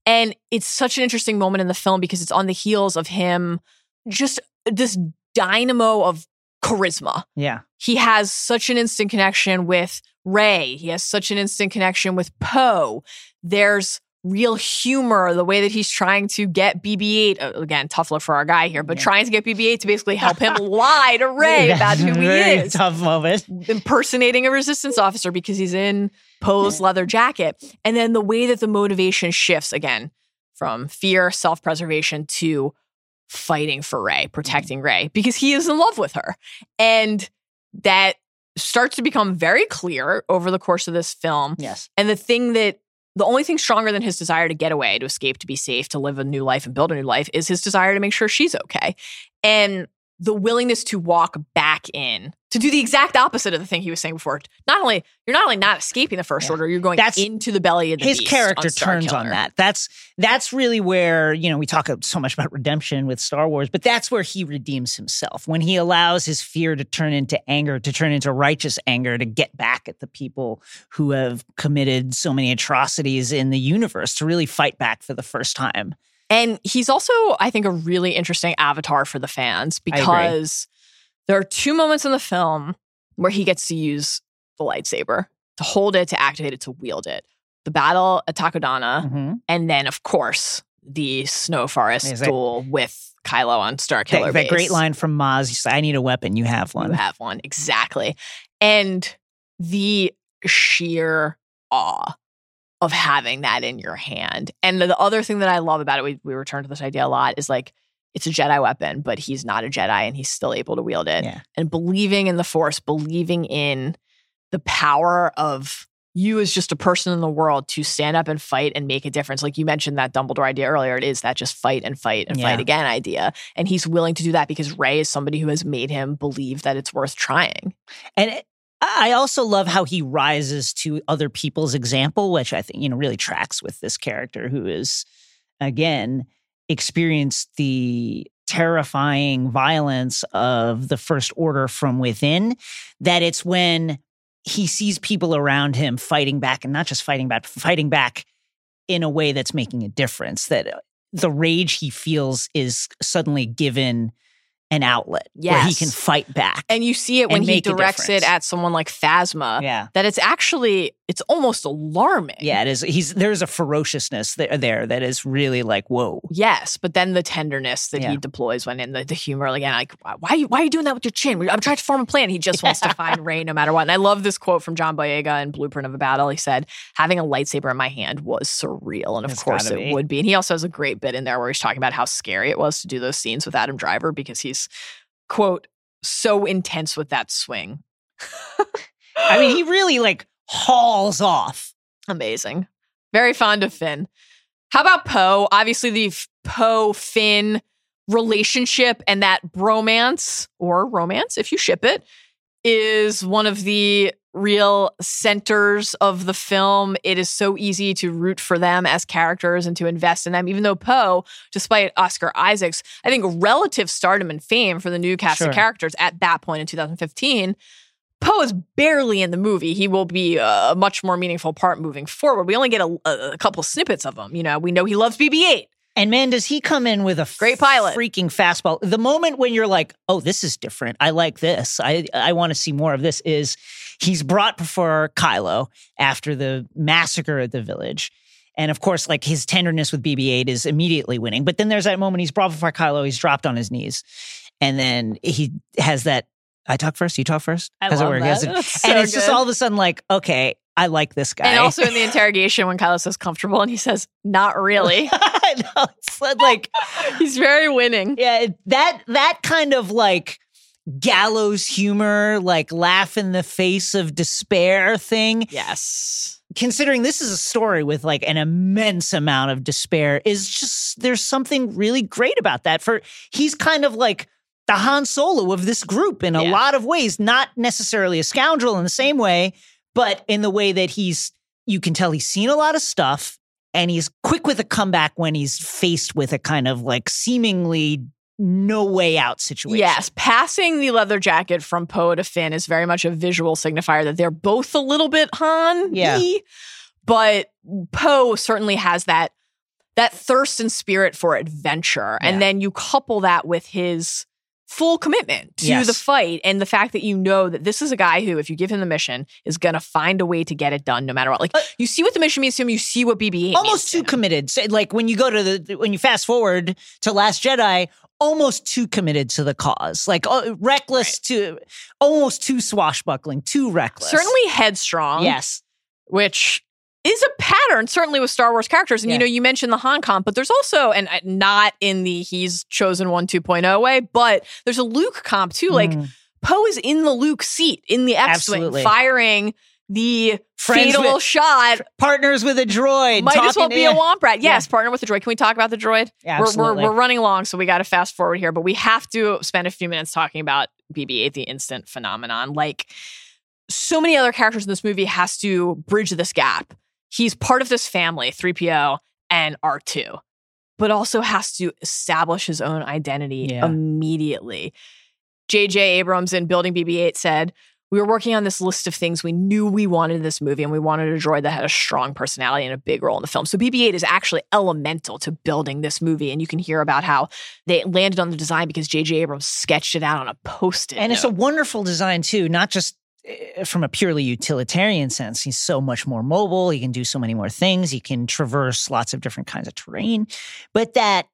And it's such an interesting moment in the film because it's on the heels of him just this dynamo of charisma. Yeah. he has such an instant connection with Rey. He has such an instant connection with Poe. There's real humor, the way that he's trying to get BB-8 uh, again, tough look for our guy here, but Yeah. trying to get BB-8 to basically help him lie to Rey about who he is, Tough moment. impersonating a resistance officer because he's in Poe's leather jacket, and then the way that the motivation shifts again from fear, self-preservation to fighting for Rey, mm-hmm. protecting Rey because he is in love with her. And that starts to become very clear over the course of this film. Yes. And the thing that the only thing stronger than his desire to get away, to escape, to be safe, to live a new life and build a new life is his desire to make sure she's okay. And the willingness to walk back in to do the exact opposite of the thing he was saying before. Not only you're not only not escaping the first Yeah. order, you're going That's- into the belly of the His character on turns on that. That's that's really where, you know, we talk so much about redemption with Star Wars, but that's where he redeems himself. When he allows his fear to turn into anger, to turn into righteous anger, to get back at the people who have committed so many atrocities in the universe, to really fight back for the first time. And he's also, I think, a really interesting avatar for the fans because there are two moments in the film where he gets to use the lightsaber to hold it, to activate it, to wield it. The battle at Takodana, Mhm. and then, of course, the Snow Forest that- duel with Kylo on Starkiller that great line from Maz, said, I need a weapon, you have one. You have one. Exactly. And the sheer awe of having that in your hand. And the other thing that I love about it, we, we return to this idea a lot, is like it's a Jedi weapon, but he's not a Jedi and he's still able to wield it. Yeah. And believing in the Force, believing in the power of you as just a person in the world to stand up and fight and make a difference. Like you mentioned that Dumbledore idea earlier, it is that just fight and fight and fight again idea. And he's willing to do that because Rey is somebody who has made him believe that it's worth trying. And I also love how he rises to other people's example, which I think, you know, really tracks with this character who is, again, experienced the terrifying violence of the First Order from within. That it's when he sees people around him fighting back and not just fighting back, fighting back in a way that's making a difference, that uh, the rage he feels is suddenly given an outlet where he can fight back. And you see it when he directs it at someone like Phasma, yeah. that it's actually, it's almost alarming. Yeah, it is. He's there's a ferociousness there, there that is really like whoa. Yes, but then the tenderness that Yeah. he deploys when in the, the humor again, like why why are, you, why are you doing that with your chin? I'm trying to form a plan. He just wants to find Rey no matter what. And I love this quote from John Boyega in Blueprint of a Battle. He said, "Having a lightsaber in my hand was surreal, and of It's course it be. would be." And he also has a great bit in there where he's talking about how scary it was to do those scenes with Adam Driver because he's quote so intense with that swing. I mean, he really like hauls off. Amazing. Very fond of Finn. How about Poe? Obviously, the Poe Finn relationship and that bromance or romance, if you ship it, is one of the real centers of the film. It is so easy to root for them as characters and to invest in them, even though Poe, despite Oscar Isaac's, I think, relative stardom and fame for the new cast Sure. of characters at that point in 2015, Poe is barely in the movie. He will be a much more meaningful part moving forward. We only get a, a, couple snippets of him. You know, we know he loves BB 8. And man, does he come in with a Great pilot. freaking fastball. The moment when you're like, oh, this is different. I like this. I, I want to see more of this is he's brought before Kylo after the massacre at the village. And of course, like his tenderness with BB 8 is immediately winning. But then there's that moment he's brought before Kylo, he's dropped on his knees. And then he has that I talk first, you talk first. I love that. It- and so it's just all of a sudden like, okay, I like this guy. And also in the interrogation when Kylo says comfortable and he says, not really. It's like He's very winning. Yeah, that that kind of like gallows humor, like laugh in the face of despair thing. Yes. Considering this is a story with like an immense amount of despair, is just there's something really great about that. For he's kind of like the Han Solo of this group in a Yeah. lot of ways, not necessarily a scoundrel in the same way, but in the way that he's you can tell he's seen a lot of stuff and he's quick with a comeback when he's faced with a kind of like seemingly no way out situation. Yes, passing the leather jacket from Poe to Finn is very much a visual signifier that they're both a little bit Han. Yeah. But Poe certainly has that that thirst and spirit for adventure. Yeah. And then you couple that with his full commitment to Yes. the fight and the fact that you know that this is a guy who, if you give him the mission, is going to find a way to get it done no matter what. Like, Uh, you see what the mission means to him, you see what BB 8 almost too committed. So, like when you go to the when you fast forward to Last Jedi, almost too committed to the cause, like uh, reckless to almost too swashbuckling, too reckless. Certainly headstrong. yes. which is a pattern certainly with Star Wars characters. And you know, you mentioned the Han comp, but there's also, and uh, not in the he's chosen one 2.0 way, but there's a Luke comp too. Like Mm. Poe is in the Luke seat in the X-wing, firing the Friends fatal with- shot. partners with a droid. Might as well be a womp rat. Yeah. Yes, partner with the droid. Can we talk about the droid? Yeah, We're, we're, we're running long, so we got to fast forward here, but we have to spend a few minutes talking about BB 8, the instant phenomenon. Like, so many other characters in this movie has to bridge this gap. He's part of this family, 3PO and R2, but also has to establish his own identity Yeah. immediately. J.J. Abrams in Building BB 8 said, we were working on this list of things we knew we wanted in this movie, and we wanted a droid that had a strong personality and a big role in the film. So BB 8 is actually elemental to building this movie. And you can hear about how they landed on the design because J.J. Abrams sketched it out on a post it. and it's a wonderful design too, not just Eh, from a purely utilitarian sense. He's so much more mobile. He can do so many more things. He can traverse lots of different kinds of terrain, but that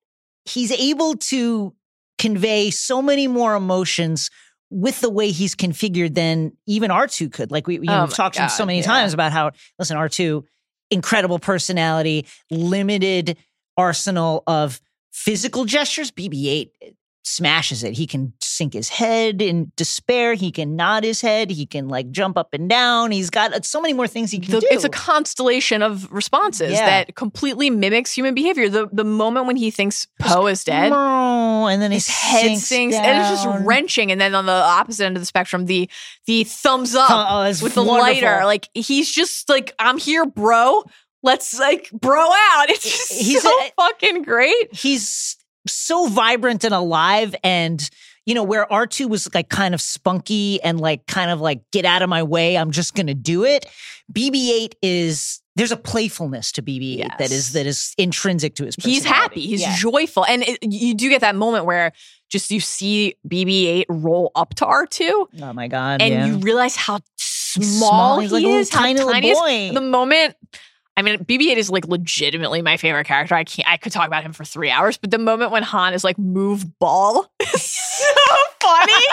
he's able to convey so many more emotions with the way he's configured than even R2 could. Like we, you know, Oh we've talked to him so many yeah. times about how, listen, R2, incredible personality, limited arsenal of physical gestures. BB 8 smashes it. He can sink his head in despair. He can nod his head. He can like jump up and down. He's got uh, so many more things he can the- do. it's a constellation of responses Yeah. that completely mimics human behavior. The the moment when he thinks Poe is dead, and then his his head sinks, and it's just wrenching. And then on the opposite end of the spectrum, the the thumbs up Oh, with the wonderful. lighter, like he's just like, "I'm here, bro. Let's like bro out." It's just He's so a- fucking great. he's so vibrant and alive and you know where R2 was like kind of spunky and like kind of like get out of my way I'm just to do it BB8 is there's a playfulness to BB8 that Yes. is that is intrinsic to his personality. He's happy. He's Yeah. joyful, and it, you do get that moment where just you see BB-8 roll up to R2, oh my god and yeah. you realize how small, small. He like is, how tiny tiny boy. The moment, I mean, BB-8 is like legitimately my favorite character. I can't, I could talk about him for three hours, but the moment when Han is like move ball is so funny.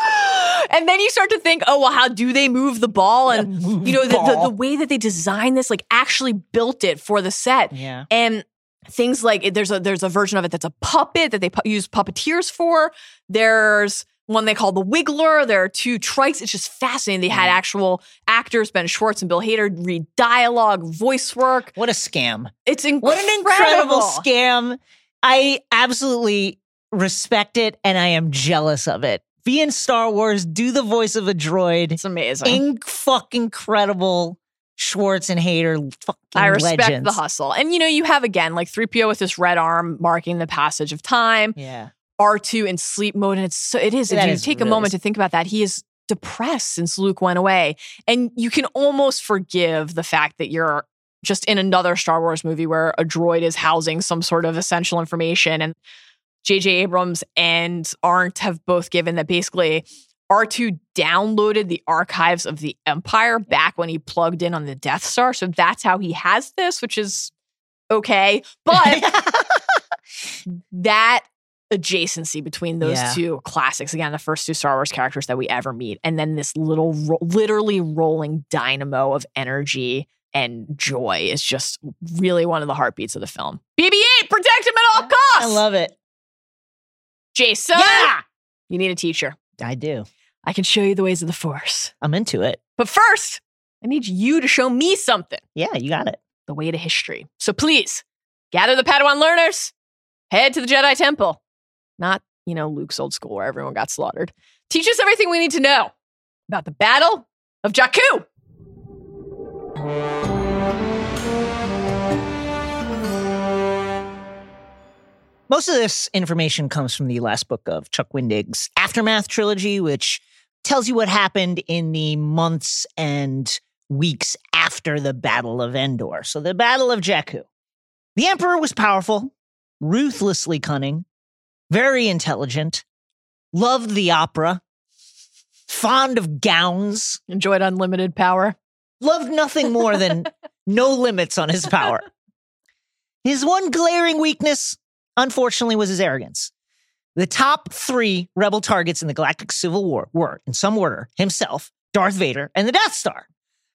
and then you start to think, oh well, how do they move the ball? And you know, the, the, the way that they designed this, like actually built it for the set yeah and things like there's a there's a version of it that's a puppet that they pu- use puppeteers for. There's one they call the Wiggler. There are two trikes. It's just fascinating. They had mm. actual actors, Ben Schwartz and Bill Hader, read dialogue, voice work. what a scam It's incredible. What an incredible scam. I absolutely respect it and I am jealous of it. Be in Star Wars, do the voice of a droid. It's amazing. In fucking credible Schwartz and Hader fucking I respect legends. the hustle. And you know, you have again like 3PO with this red arm marking the passage of time. Yeah. R2 in sleep mode. And it's so it is. If you is take a moment to think about that, he is depressed since Luke went away. And you can almost forgive the fact that you're just in another Star Wars movie where a droid is housing some sort of essential information. And J.J. Abrams and Arndt have both given that basically R2 downloaded the archives of the Empire back when he plugged in on the Death Star. So that's how he has this, which is okay. But that adjacency between those Yeah. two classics, again, the first two Star Wars characters that we ever meet, and then this little, ro- literally rolling dynamo of energy and joy is just really one of the heartbeats of the film. BB 8, protect him at all ah, costs. I love it. Jason, Yeah, you need a teacher. I do. I can show you the ways of the Force. I'm into it. But first, I need you to show me something Yeah, you got it. the way to history. So please, gather the Padawan learners, head to the Jedi Temple. Not, you know, Luke's old school where everyone got slaughtered. Teach us everything we need to know about the Battle of Jakku. Most of this information comes from the last book of Chuck Wendig's Aftermath trilogy, which tells you what happened in the months and weeks after the Battle of Endor. So, the Battle of Jakku. The Emperor was powerful, ruthlessly cunning, very intelligent, loved the opera, fond of gowns, Enjoyed unlimited power. loved nothing more than no limits on his power. His one glaring weakness, unfortunately, was his arrogance. The top three rebel targets in the Galactic Civil War were, in some order, himself, Darth Vader, and the Death Star.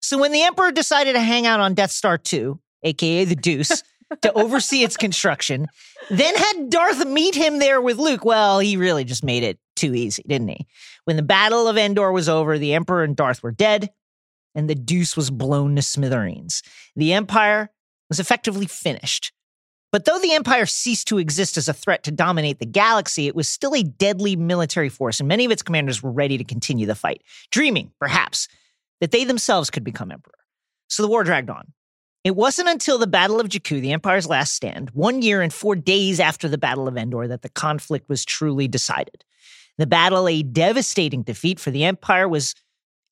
So when the Emperor decided to hang out on Death Star 2, aka the Deuce, to oversee its construction, then had Darth meet him there with Luke, well, he really just made it too easy, didn't he? When the Battle of Endor was over, the Emperor and Darth were dead, and the Deuce was blown to smithereens. The Empire was effectively finished. But though the Empire ceased to exist as a threat to dominate the galaxy, it was still a deadly military force, and many of its commanders were ready to continue the fight, dreaming, perhaps, that they themselves could become emperor. So the war dragged on. It wasn't until the Battle of Jakku, the Empire's last stand, one year and four days after the Battle of Endor, that the conflict was truly decided. The battle, a devastating defeat for the Empire, was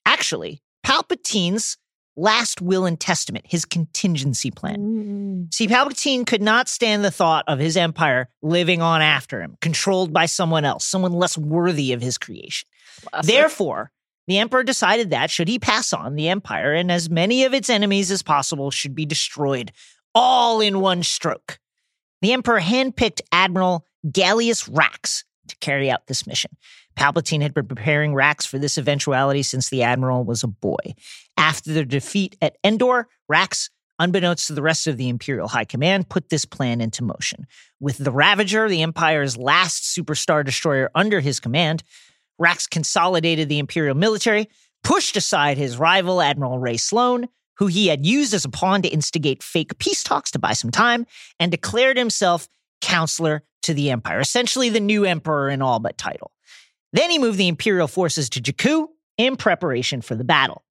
actually Palpatine's last will and testament, his contingency plan. Mm. See, Palpatine could not stand the thought of his empire living on after him, controlled by someone else, someone less worthy of his creation. Therefore, the emperor decided that should he pass on the empire and as many of its enemies as possible should be destroyed, all in one stroke. The emperor handpicked Admiral Gallius Rax to carry out this mission. Palpatine had been preparing Rax for this eventuality since the admiral was a boy. After their defeat at Endor, Rax, unbeknownst to the rest of the Imperial High Command, put this plan into motion. With the Ravager, the Empire's last superstar destroyer under his command, Rax consolidated the Imperial military, pushed aside his rival, Admiral Rae Sloane, who he had used as a pawn to instigate fake peace talks to buy some time, and declared himself counselor to the Empire, essentially the new emperor in all but title. Then he moved the Imperial forces to Jakku in preparation for the battle.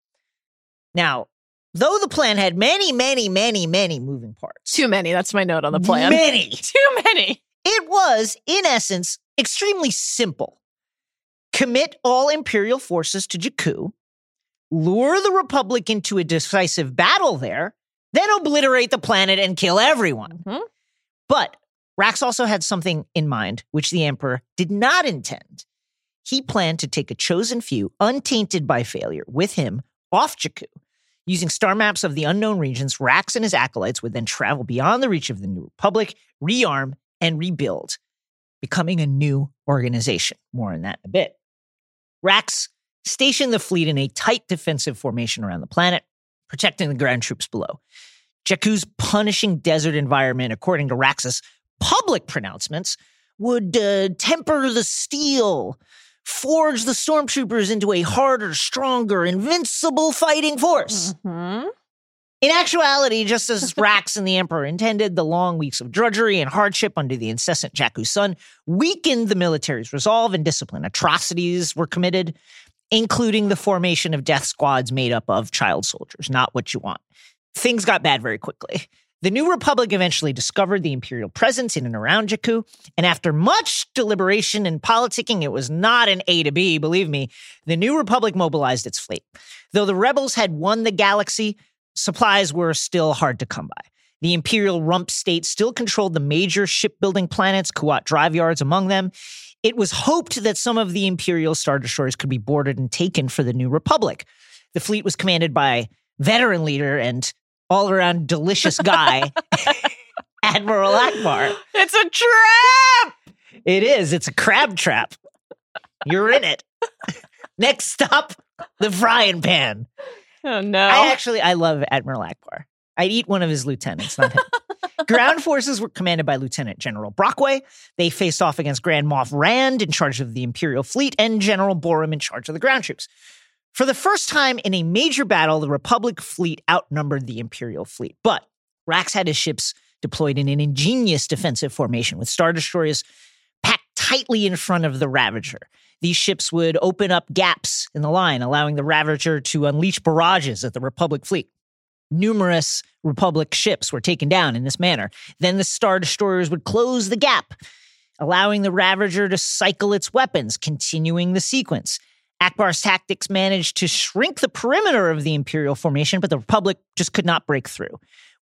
Now, though the plan had many, many, many, many moving parts, Too many. That's my note on the plan. many, Too many. it was, in essence, extremely simple. Commit all Imperial forces to Jakku, lure the Republic into a decisive battle there, then obliterate the planet and kill everyone. Mhm. But Rax also had something in mind, which the Emperor did not intend. He planned to take a chosen few, untainted by failure, with him off Jakku. Using star maps of the unknown regions, Rax and his acolytes would then travel beyond the reach of the New Republic, rearm, and rebuild, becoming a new organization. More on that in a bit. Rax stationed the fleet in a tight defensive formation around the planet, protecting the ground troops below. Jakku's punishing desert environment, according to Rax's public pronouncements, would uh, temper the steel, forge the stormtroopers into a harder, stronger, invincible fighting force. Mhm. In actuality, just as Rax and the Emperor intended, the long weeks of drudgery and hardship under the incessant Jakku sun weakened the military's resolve and discipline. Atrocities were committed, including the formation of death squads made up of child soldiers. Not what you want. Things got bad very quickly. The New Republic eventually discovered the Imperial presence in and around Jakku, and after much deliberation and politicking, it was not an A to B, believe me, the New Republic mobilized its fleet. Though the rebels had won the galaxy, supplies were still hard to come by. The Imperial Rump State still controlled the major shipbuilding planets, Kuat Drive Yards among them. It was hoped that some of the Imperial Star Destroyers could be boarded and taken for the New Republic. The fleet was commanded by veteran leader and all around delicious guy, Admiral Ackbar. It's a trap. It is. It's a crab trap. You're in it. Next stop, the frying pan. Oh no. I actually I love Admiral Ackbar. I'd eat one of his lieutenants, not him. Ground forces were commanded by Lieutenant General Brockway. They faced off against Grand Moff Randd in charge of the Imperial fleet and General Borum in charge of the ground troops. For the first time in a major battle, the Republic fleet outnumbered the Imperial fleet. But Rax had his ships deployed in an ingenious defensive formation with Star Destroyers packed tightly in front of the Ravager. These ships would open up gaps in the line, allowing the Ravager to unleash barrages at the Republic fleet. Numerous Republic ships were taken down in this manner. Then the Star Destroyers would close the gap, allowing the Ravager to cycle its weapons, continuing the sequence. Ackbar's tactics managed to shrink the perimeter of the Imperial formation, but the Republic just could not break through.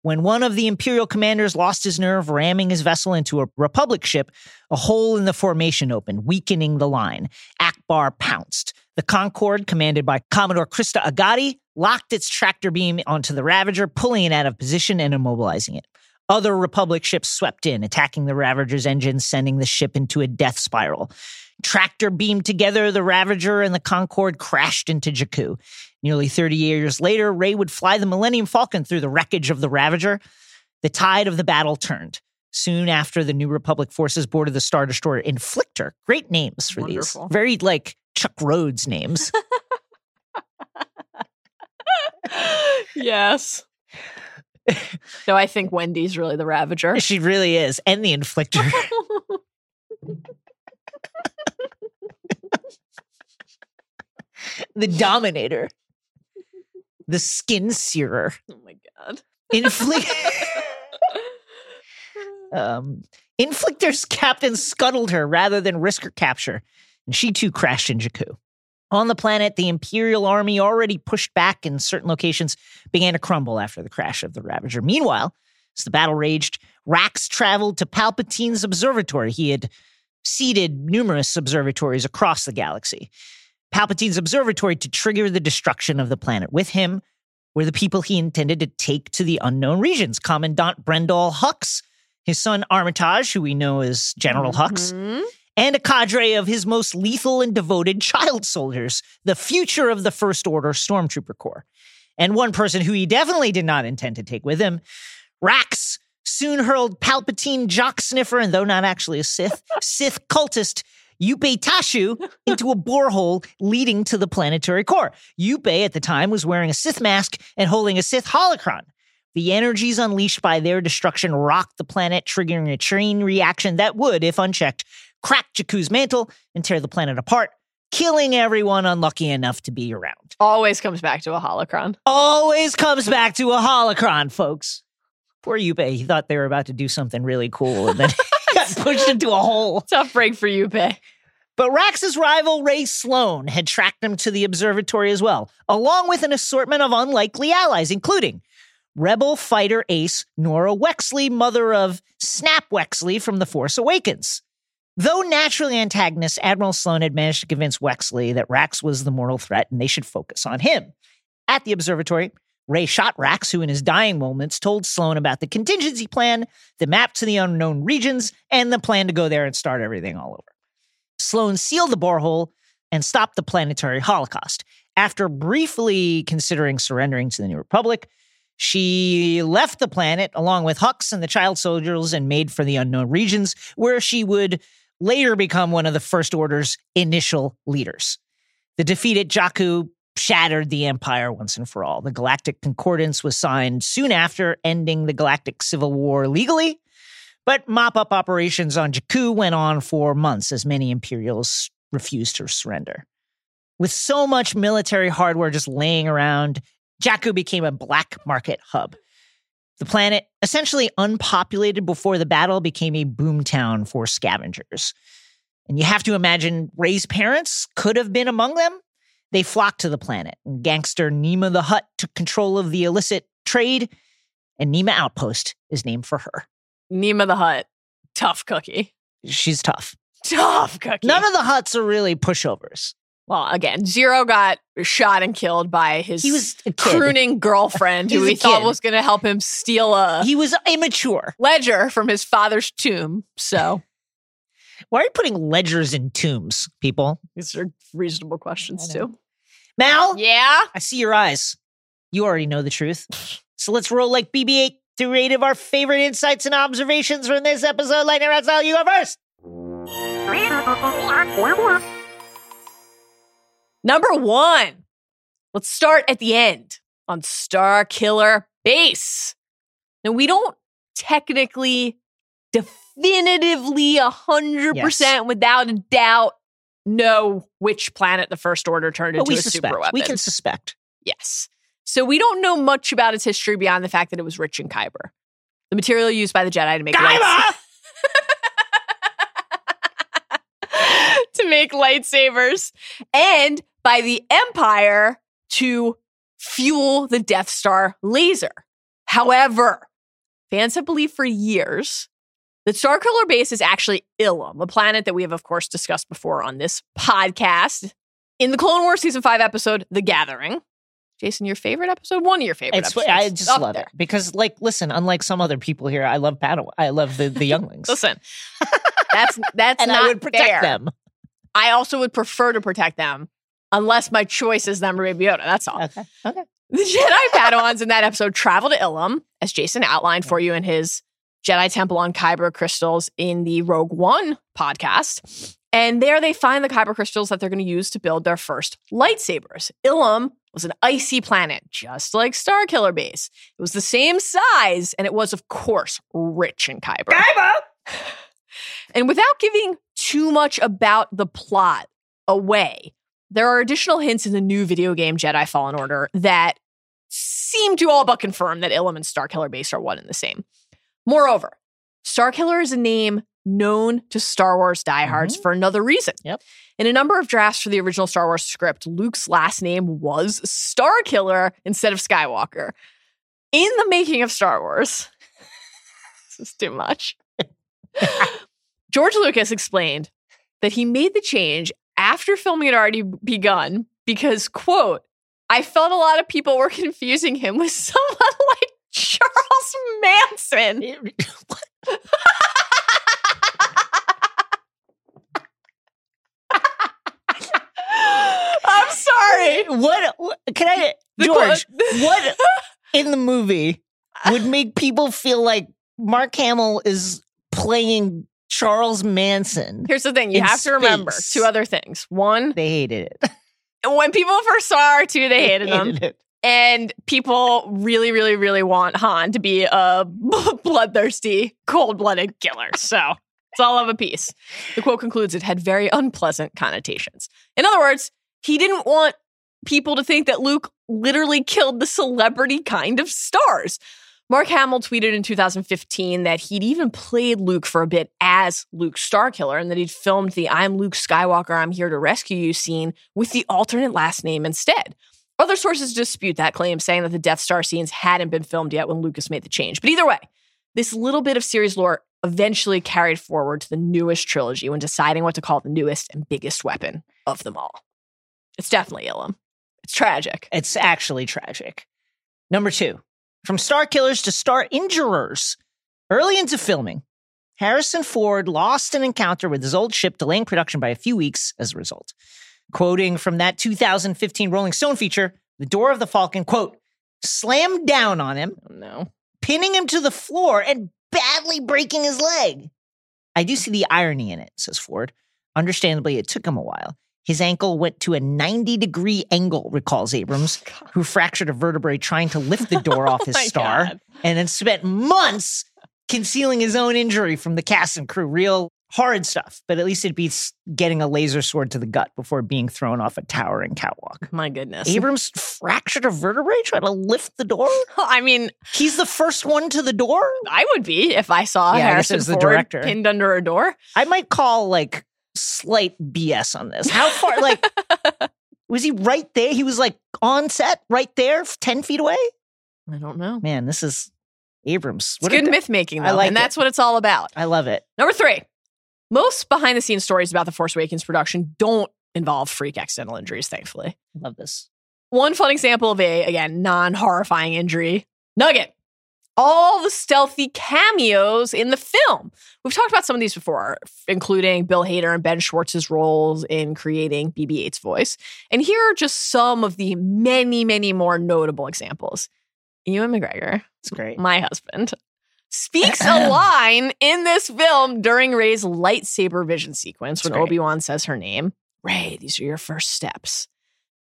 When one of the Imperial commanders lost his nerve, ramming his vessel into a Republic ship, a hole in the formation opened, weakening the line. Ackbar pounced. The Concord, commanded by Commodore Kyrsta Agate, locked its tractor beam onto the Ravager, pulling it out of position and immobilizing it. Other Republic ships swept in, attacking the Ravager's engines, sending the ship into a death spiral. Tractor beamed together, the Ravager and the Concord crashed into Jakku. Nearly 30 years later, Rey would fly the Millennium Falcon through the wreckage of the Ravager. The tide of the battle turned. Soon after, the New Republic forces boarded the Star Destroyer Inflictor. Great names for Wonderful. these. Very like Chuck Rhoades names. yes. no, I think Wendy's really the Ravager. she really is. And the Inflictor. the Dominator. The Skin Searer. oh my god. Inflict. um, Inflictor's captain scuttled her rather than risk her capture, and she too crashed in Jakku. On the planet, the Imperial army, already pushed back in certain locations, began to crumble after the crash of the Ravager. Meanwhile, as the battle raged, Rax traveled to Palpatine's observatory. He had seeded numerous observatories across the galaxy. Palpatine's observatory to trigger the destruction of the planet. With him were the people he intended to take to the unknown regions Commandant Brendol Hux, his son Armitage, who we know as General Hux, Mhm. and a cadre of his most lethal and devoted child soldiers, the future of the First Order Stormtrooper Corps. And one person who he definitely did not intend to take with him, Rax, soon hurled Palpatine jock sniffer, and though not actually a Sith, Sith cultist Yupe Tashu into a borehole leading to the planetary core. Yupe at the time was wearing a Sith mask and holding a Sith holocron. The energies unleashed by their destruction rocked the planet, triggering a chain reaction that would, if unchecked, crack Jakku's mantle and tear the planet apart, killing everyone unlucky enough to be around. Always comes back to a holocron. Always comes back to a holocron, folks. Poor Yupe, he thought they were about to do something really cool and then got pushed into a hole. Tough break for you, Pay. But Rax's rival, Rae Sloane, had tracked him to the observatory as well, along with an assortment of unlikely allies, including rebel fighter ace Norra Wexley, mother of Snap Wexley from The Force Awakens. Though naturally antagonists, Admiral Sloane had managed to convince Wexley that Rax was the mortal threat and they should focus on him. At the observatory, Rae shot Rax, who in his dying moments told Sloane about the contingency plan, the map to the unknown regions, and the plan to go there and start everything all over. Sloane sealed the borehole and stopped the planetary holocaust. After briefly considering surrendering to the New Republic, she left the planet along with Hux and the child soldiers and made for the unknown regions, where she would later become one of the First Order's initial leaders. The defeated Jakku shattered the Empire once and for all. The Galactic Concordance was signed soon after, ending the Galactic Civil War legally. But mop up operations on Jakku went on for months as many Imperials refused to surrender. With so much military hardware just laying around, Jakku became a black market hub. The planet, essentially unpopulated before the battle, became a boomtown for scavengers. And you have to imagine Rey's parents could have been among them. They flocked to the planet, and gangster Niima the Hutt took control of the illicit trade, and Niima Outpost is named for her. Niima the Hutt, tough cookie. She's tough. Tough cookie. None of the Hutts are really pushovers. well, again, Ziro got shot and killed by his He was crooning girlfriend who he thought was going to help him steal a He was immature. ledger from his father's tomb. So Why are you putting ledgers in tombs, people? these are reasonable questions too. Mal, Yeah. I see your eyes. You already know the truth. So let's roll like BB 8 to rate of our favorite insights and observations from this episode. Lightning style, you go first. Number one. Let's start at the end on Starkiller Base. Now, we don't technically, definitively, 100% Yes. without a doubt know which planet the First Order turned into we a suspect. super weapon. We can suspect. Yes. So we don't know much about its history beyond the fact that it was rich in kyber, the material used by the Jedi to make lights- Kyber! to make lightsabers, and by the Empire to fuel the Death Star laser. However, fans have believed for years that Starkiller Base is actually Ilum, a planet that we have, of course, discussed before on this podcast. In the Clone Wars season five episode, The Gathering. Jason, your favorite episode? One of your favorite It's episodes. I just Up love there. it because, like, listen. Unlike some other people here, I love Padawan. I love the the younglings, Listen, that's that's and not I would protect fair. them. I also would prefer to protect them, unless my choice is them or Baby Yoda. That's all. Okay, okay. The Jedi Padawans in that episode travel to Ilum, as Jason outlined for you in his Jedi Temple on Kyber crystals in the Rogue One podcast. And there they find the Kyber crystals that they're going to use to build their first lightsabers. Ilum was an icy planet, just like Starkiller Base. It was the same size, and it was, of course, rich in Kyber. And without giving too much about the plot away, there are additional hints in the new video game Jedi Fallen Order that seem to all but confirm that Ilum and Starkiller Base are one and the same. Moreover, Starkiller is a name known to Star Wars diehards mm-hmm. for another reason. Yep. In a number of drafts for the original Star Wars script, Luke's last name was Starkiller instead of Skywalker. In the making of Star Wars, this is too much. George Lucas explained that he made the change after filming had already begun because, quote, I felt a lot of people were confusing him with someone like Charles Manson. I'm sorry. what, what can I, George? what in the movie would make people feel like Mark Hamill is playing Charles Manson? Here's the thing you have to remember two other things. One, They hated it. when people first saw R2, they hated them. hated it. And people really, really, really want Han to be a bloodthirsty, cold blooded killer. So it's all of a piece. The quote concludes it had very unpleasant connotations. In other words, he didn't want people to think that Luke literally killed the celebrity kind of stars. Mark Hamill tweeted in 2015 that he'd even played Luke for a bit as Luke Starkiller and that he'd filmed the I'm Luke Skywalker, I'm here to rescue you scene with the alternate last name instead. Other sources dispute that claim, saying that the Death Star scenes hadn't been filmed yet when Lucas made the change. But either way, this little bit of series lore eventually carried forward to the newest trilogy when deciding what to call the newest and biggest weapon of them all. It's definitely Ilum. It's tragic. It's actually tragic. Number two, from star killers to star injurers. Early into filming, Harrison Ford lost an encounter with his old ship, delaying production by a few weeks as a result. Quoting from that 2015 Rolling Stone feature, the door of the Falcon, quote, slammed down on him, Oh, no. pinning him to the floor and badly breaking his leg. I do see the irony in it, says Ford. Understandably, it took him a while. His ankle went to a 90 degree angle, recalls Abrams, who fractured a vertebrae trying to lift the door off Oh his my star God. and then spent months concealing his own injury from the cast and crew. Real horrid stuff, but at least it beats getting a laser sword to the gut before being thrown off a towering catwalk. My goodness. Abrams fractured a vertebrae trying to lift the door. I mean, He's the first one to the door. I would be if I saw Yeah, Harrison it was the Ford director. pinned under a door. I might call like slight BS on this. How far? Like, was he right there? He was like on set, right there, ten feet away. I don't know. Man, this is Abrams. What a good myth making, I like and it. that's what it's all about. I love it. Number three, most behind the scenes stories about the Force Awakens production don't involve freak accidental injuries, thankfully. I love this. One fun example of a, again, non horrifying injury Nugget. All the stealthy cameos in the film. We've talked about some of these before, including Bill Hader and Ben Schwartz's roles in creating BB 8's voice. And here are just some of the many, many more notable examples. Ewan McGregor, It's great. my husband, speaks a line in this film during Rey's lightsaber vision sequence when That's great. Obi Wan says her name. Rey, these are your first steps.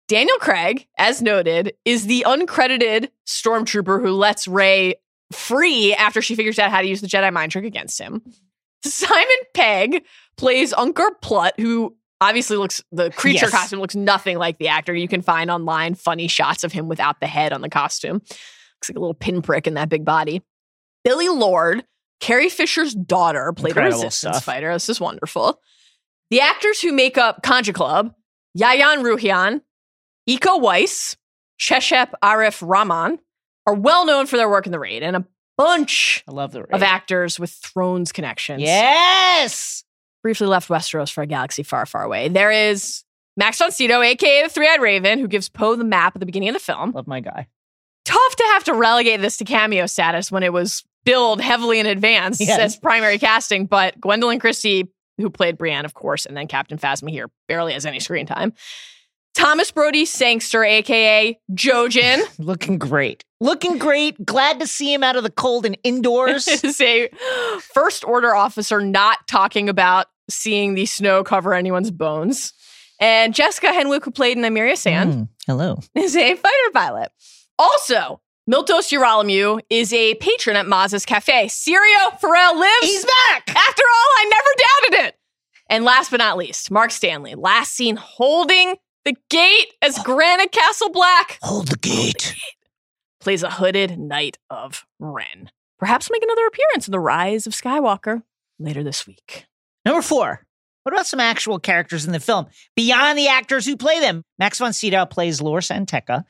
Daniel Craig, as noted, is the uncredited stormtrooper who lets Rey free after she figures out how to use the Jedi mind trick against him. Simon Pegg plays Unkar Plutt, who obviously looks the creature Yes. costume looks nothing like the actor. You can find online funny shots of him without the head on the costume. Looks like a little pinprick in that big body. Billie Lourd, Carrie Fisher's daughter, played Incredible a resistance stuff. fighter. This is wonderful. The actors who make up Kanjiklub, Yayan Ruhian, Iko Uwais, Cecep Arif Rahman, are well known for their work in the raid, and a bunch I love the of actors with Thrones connections Yes. briefly left Westeros for a galaxy far, far away. There is Max von Sydow, aka the Three Eyed Raven, who gives Poe the map at the beginning of the film. Love my guy. Tough to have to relegate this to cameo status when it was billed heavily in advance Yes. as primary casting, but Gwendoline Christie, who played Brienne, of course, and then Captain Phasma here, barely has any screen time. Thomas Brodie-Sangster, aka Jojen, Looking great. Looking great. Glad to see him out of the cold and indoors. is a first order officer not talking about seeing the snow cover anyone's bones. And Jessica Henwick, who played Nymeria Sand, Mm, hello. is a fighter pilot. Also, Miltos Yerolemou is a patron at Maz's Cafe. Syrio Forel lives. He's back. After all, I never doubted it. And last but not least, Mark Stanley, last seen holding the gate as Granite Castle Black Hold the gate. plays a hooded Knight of Ren. Perhaps make another appearance in The Rise of Skywalker later this week. Number four. What about some actual characters in the film beyond the actors who play them? Max von Sydow plays Lor San Tekka.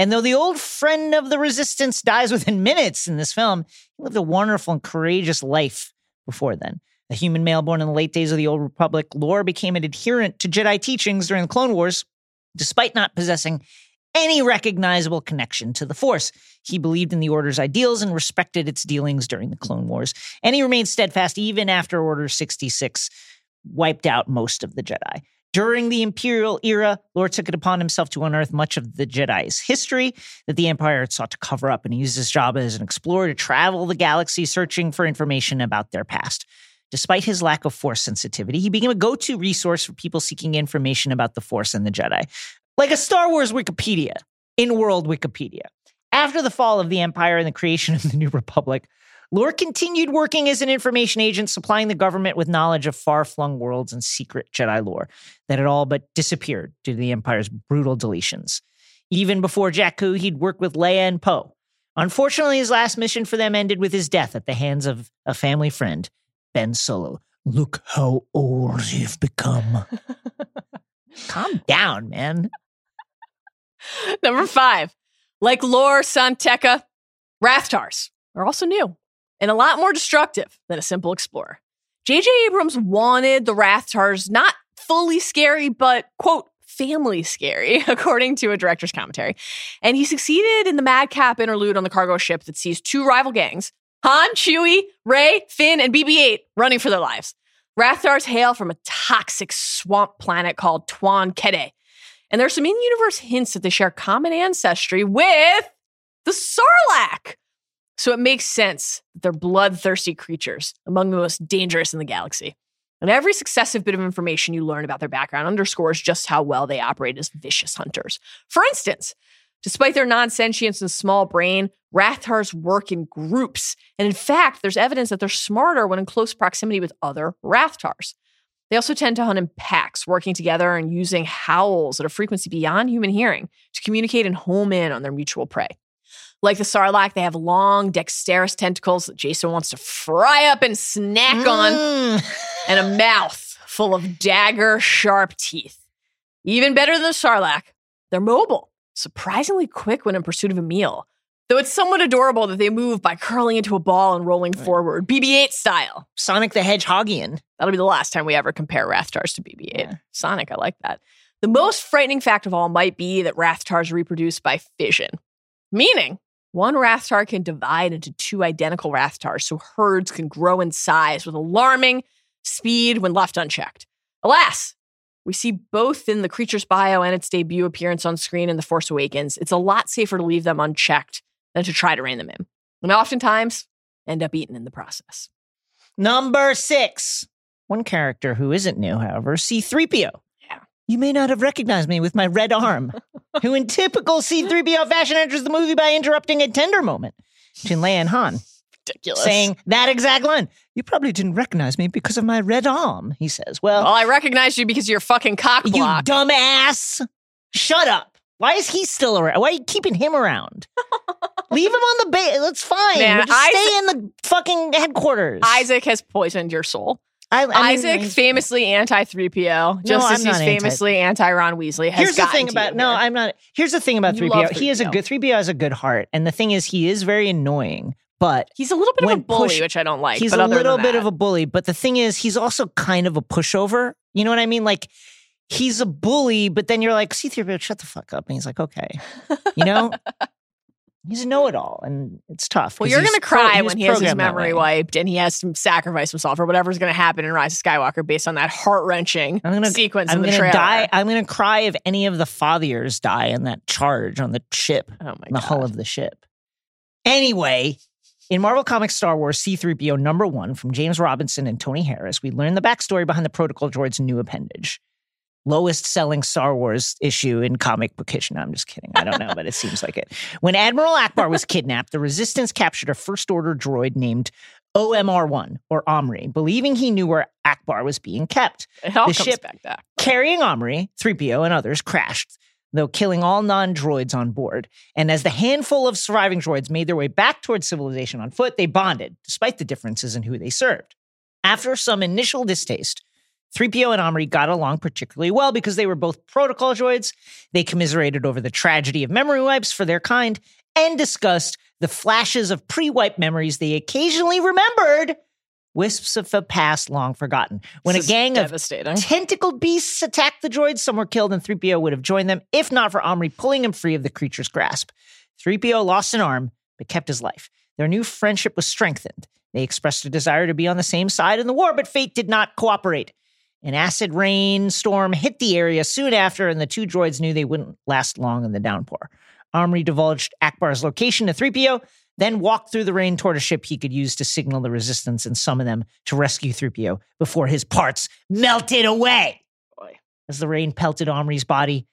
And though the old friend of the resistance dies within minutes in this film, he lived a wonderful and courageous life before then. A human male born in the late days of the Old Republic, Lor became an adherent to Jedi teachings during the Clone Wars, despite not possessing any recognizable connection to the Force. He believed in the Order's ideals and respected its dealings during the Clone Wars, and he remained steadfast even after Order 66 wiped out most of the Jedi. During the Imperial era, Lor took it upon himself to unearth much of the Jedi's history that the Empire had sought to cover up, and he used his job as an explorer to travel the galaxy searching for information about their past. Despite his lack of Force sensitivity, he became a go to resource for people seeking information about the Force and the Jedi, like a Star Wars Wikipedia, in world Wikipedia. After the fall of the Empire and the creation of the New Republic, Lor continued working as an information agent, supplying the government with knowledge of far flung worlds and secret Jedi lore that had all but disappeared due to the Empire's brutal deletions. Even before Jakku, he'd worked with Leia and Poe. Unfortunately, his last mission for them ended with his death at the hands of a family friend, Ben Solo. Look how old you've become. Calm down, man. Number five, like Lor San Tekka, Rathtars are also new and a lot more destructive than a simple explorer. J.J. Abrams wanted the Rathtars not fully scary, but quote, family scary, according to a director's commentary. And he succeeded in the madcap interlude on the cargo ship that sees two rival gangs, Han, Chewie, Rey, Finn, and BB 8 running for their lives. Rathtars hail from a toxic swamp planet called Twon Ketee. And there's some in universe hints that they share common ancestry with the Sarlacc. So it makes sense that they're bloodthirsty creatures, among the most dangerous in the galaxy. And every successive bit of information you learn about their background underscores just how well they operate as vicious hunters. For instance, despite their non sentience and small brain, Rathtars work in groups. And in fact, there's evidence that they're smarter when in close proximity with other Rathtars. They also tend to hunt in packs, working together and using howls at a frequency beyond human hearing to communicate and home in on their mutual prey. Like the Sarlacc, they have long, dexterous tentacles that Jason wants to fry up and snack on, Mm. and a mouth full of dagger sharp teeth. Even better than the Sarlacc, they're mobile, surprisingly quick when in pursuit of a meal. Though it's somewhat adorable that they move by curling into a ball and rolling forward, BB 8 style. Sonic the Hedgehogian. That'll be the last time we ever compare Rathtars to BB 8. Yeah. Sonic, I like that. The most frightening fact of all might be that Rathtars reproduce by fission, meaning one Rathtar can divide into two identical Rathtars so herds can grow in size with alarming speed when left unchecked. Alas, we see both in the creature's bio and its debut appearance on screen in The Force Awakens. It's a lot safer to leave them unchecked than to try to rein them in. And oftentimes end up eaten in the process. Number six. One character who isn't new, however, C3PO. You may not have recognized me with my red arm, who in typical C3PO fashion enters the movie by interrupting a tender moment between Leia and Han, Ridiculous. saying that exact line. You probably didn't recognize me because of my red arm, he says. Well, Well, I recognize you because you're fucking cock you block. dumbass. Shut up. Why is he still around? Why are you keeping him around? Leave him on the base. That's fine. Man, stay in the fucking headquarters. Isaac has poisoned your soul. I, I Isaac, he's- famously anti 3PO, just I'm as he's famously anti Ron Weasley, has Here's the thing about no. I'm not. Here's the thing about 3PO. love He is a good 3PO has a good heart, and the thing is, he is very annoying. But He's a little bit of a bully, push- which I don't like. he's a little bit that- of a bully. But the thing is, he's also kind of a pushover. You know what I mean? Like he's a bully, but then you're like, C3PO, shut the fuck up. And he's like, okay, you know. He's a know-it-all, and it's tough. Well, you're going to cry was when he has his memory wiped and he has to sacrifice himself or whatever's going to happen in Rise of Skywalker based on that heart wrenching I'm gonna sequence I'm in the gonna trailer. die. I'm gonna cry if any of the fathiers die in that charge on the ship. Oh my the god! hull of the ship. Anyway, in Marvel Comics Star Wars C3PO number one from James Robinson and Tony Harris, we learn the backstory behind the protocol droid's new appendage. Lowest selling Star Wars issue in comic bookish. No, I'm just kidding. I don't know, but it seems like it. When Admiral Ackbar was kidnapped, the Resistance captured a First Order droid named OMR1 or Omri, believing he knew where Ackbar was being kept. it all the comes ship- back back. Carrying Omri, 3PO, and others crashed, though killing all non droids on board. And as the handful of surviving droids made their way back towards civilization on foot, they bonded, despite the differences in who they served. After some initial distaste, 3PO and Omri got along particularly well because they were both protocol droids. They commiserated over the tragedy of memory wipes for their kind and discussed the flashes of pre wipe memories they occasionally remembered, wisps of the past long forgotten. When a gang of tentacled beasts attacked the droids. Some were killed, and 3PO would have joined them if not for Omri pulling him free of the creature's grasp. 3PO lost an arm, but kept his life. Their new friendship was strengthened. They expressed a desire to be on the same side in the war, but fate did not cooperate. An acid rain storm hit the area soon after, and the two droids knew they wouldn't last long in the downpour. Omri divulged Ackbar's location to 3PO, then walked through the rain toward a ship he could use to signal the resistance and summon them to rescue 3PO before his parts melted away. Boy. As the rain pelted Omri's body,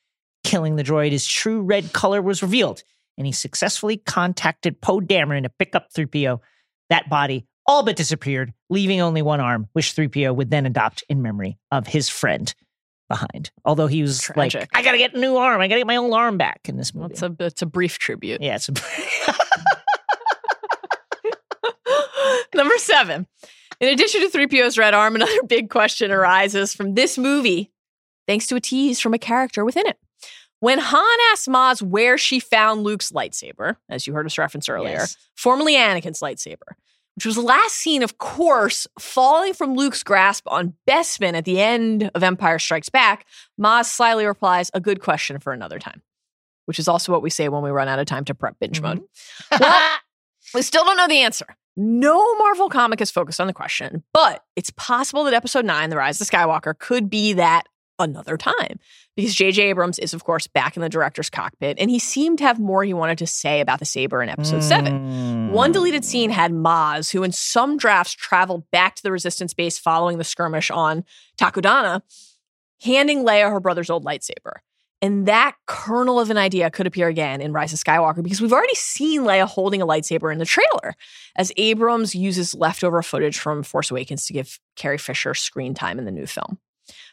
killing the droid, his true red color was revealed, and he successfully contacted Poe Dameron to pick up 3PO. That body all but disappeared, leaving only one arm, which 3PO would then adopt in memory of his friend behind. Although he was Tragic. like, I gotta get a new arm. I gotta get my old arm back in this movie. It's a it's a brief tribute. yeah, it's a Number seven. In addition to 3PO's red arm, another big question arises from this movie, thanks to a tease from a character within it. When Han asked Maz where she found Luke's lightsaber, as you heard us reference earlier, Yes. formerly Anakin's lightsaber, which was last seen, of course, falling from Luke's grasp on Bespin at the end of Empire Strikes Back, Maz slyly replies, A good question for another time, which is also what we say when we run out of time to prep binge mode. Mm-hmm. Well, we still don't know the answer. No Marvel comic is focused on the question, but it's possible that episode nine, The Rise of Skywalker, could be that another time. Because J.J. Abrams is, of course, back in the director's cockpit, and he seemed to have more he wanted to say about the saber in episode seven. Mm. One deleted scene had Maz, who in some drafts traveled back to the resistance base following the skirmish on Takodana, handing Leia her brother's old lightsaber. And that kernel of an idea could appear again in Rise of Skywalker because we've already seen Leia holding a lightsaber in the trailer as Abrams uses leftover footage from Force Awakens to give Carrie Fisher screen time in the new film.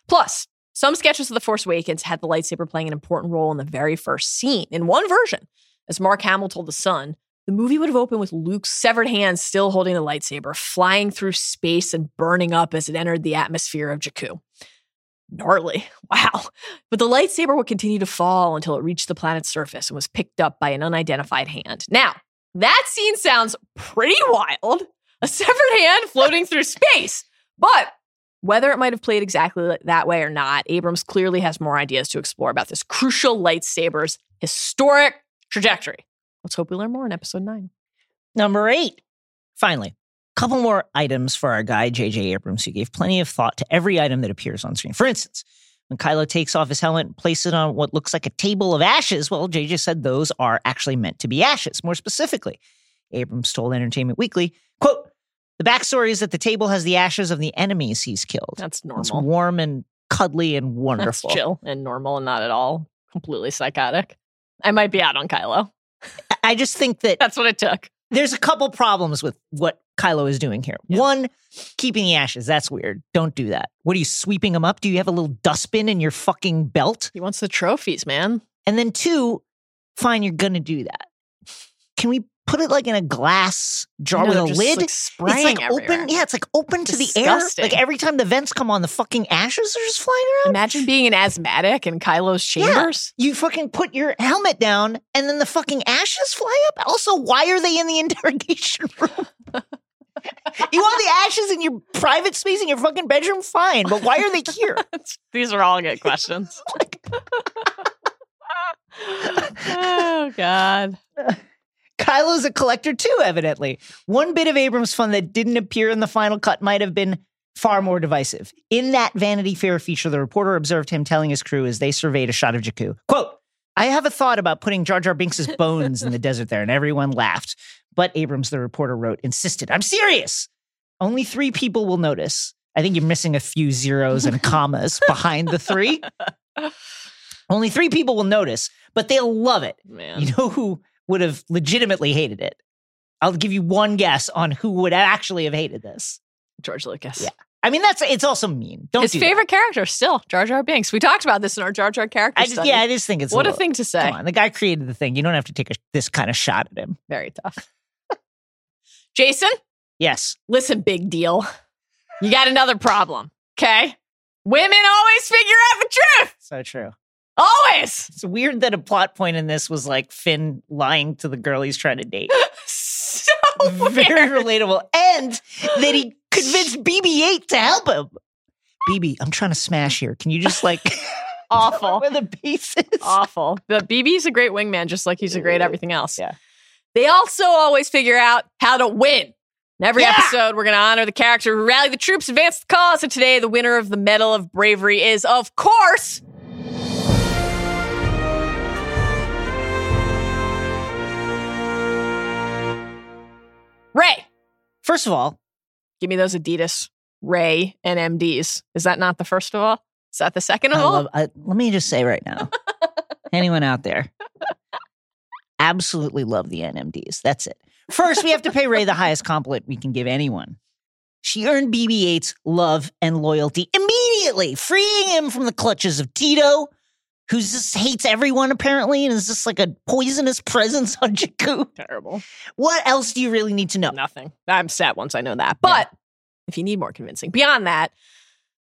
Plus, some sketches of The Force Awakens had the lightsaber playing an important role in the very first scene. In one version, as Mark Hamill told The Sun, the movie would have opened with Luke's severed hand still holding the lightsaber, flying through space and burning up as it entered the atmosphere of Jakku. Gnarly. Wow. But the lightsaber would continue to fall until it reached the planet's surface and was picked up by an unidentified hand. Now, That scene sounds pretty wild. A severed hand floating through space. But whether it might have played exactly that way or not, Abrams clearly has more ideas to explore about this crucial lightsaber's historic trajectory. Let's hope we learn more in episode nine. Number eight. Finally, a couple more items for our guy, J.J. Abrams, who gave plenty of thought to every item that appears on screen. For instance, when Kylo takes off his helmet and places it on what looks like a table of ashes, well, JJ said those are actually meant to be ashes. More specifically, Abrams told Entertainment Weekly, quote, the backstory is that the table has the ashes of the enemies he's killed. That's normal. It's warm and cuddly and That's wonderful. chill and normal and not at all completely psychotic. I might be out on Kylo. I just think that That's what it took. there's a couple problems with what Kylo is doing here. Yeah. One, keeping the ashes. That's weird. Don't do that. What are you sweeping them up? Do you have a little dustbin in your fucking belt? He wants the trophies, man. And then two, fine, you're gonna do that. Can we put it like in a glass jar No, with a lid? like, it's like everywhere. open. Yeah, it's like open to the air. Like every time the vents come on, the fucking ashes are just flying around. Imagine being an asthmatic in Kylo's chambers. You fucking put your helmet down and then the fucking ashes fly up. Also, why are they in the interrogation room? you want the ashes in your private space in your fucking bedroom? Fine, but why are they here? These are all good questions. Oh, oh God. Kylo's a collector too, evidently. One bit of Abrams fun that didn't appear in the final cut might have been far more divisive. In that Vanity Fair feature, the reporter observed him telling his crew as they surveyed a shot of Jakku, quote, I have a thought about putting Jar Jar Binks' bones in the desert there, and everyone laughed. But Abrams, the reporter wrote, insisted, I'm serious. Only three people will notice. I think you're missing a few zeros and commas behind the three. Only three people will notice, but they'll love it. Man. You know who would have legitimately hated it? I'll give you one guess on who would actually have hated this. George Lucas. Yeah. I mean, that's it's also mean. Don't His do that. favorite character still, Jar Jar Binks. We talked about this in our Jar Jar character I just, study. yeah, I just think it's what a little- thing to say. Come on, the guy created the thing. You don't have to take a, this kind of shot at him. Very tough. Jason, Yes, listen, big deal. You got another problem, okay? Women always figure out the truth. so true. Always. It's weird that a plot point in this was like Finn lying to the girl he's trying to date. So Very weird. relatable, and that he convinced BB-8 to help him. BB, I'm trying to smash here. Can you just like Awful. where the pieces? Awful. But BB's a great wingman, just like he's a great everything else. Yeah. They also always figure out how to win. In every Yeah. episode, we're going to honor the character who rallied the troops, advanced the cause. And today, the winner of the Medal of Bravery is, of course, Rey. First of all, Give me those Adidas Rey NMDs. Is that not the first of all? Is that the second of I all? love, I, let me just say right now, anyone out there, absolutely love the NMDs. That's it. First, we have to pay Rey the highest compliment we can give anyone. She earned BB-8's love and loyalty immediately, freeing him from the clutches of Teedo, who just hates everyone apparently and is just like a poisonous presence on Jakku. Terrible. What else do you really need to know? Nothing. I'm set once I know that. But if you need more convincing, beyond that,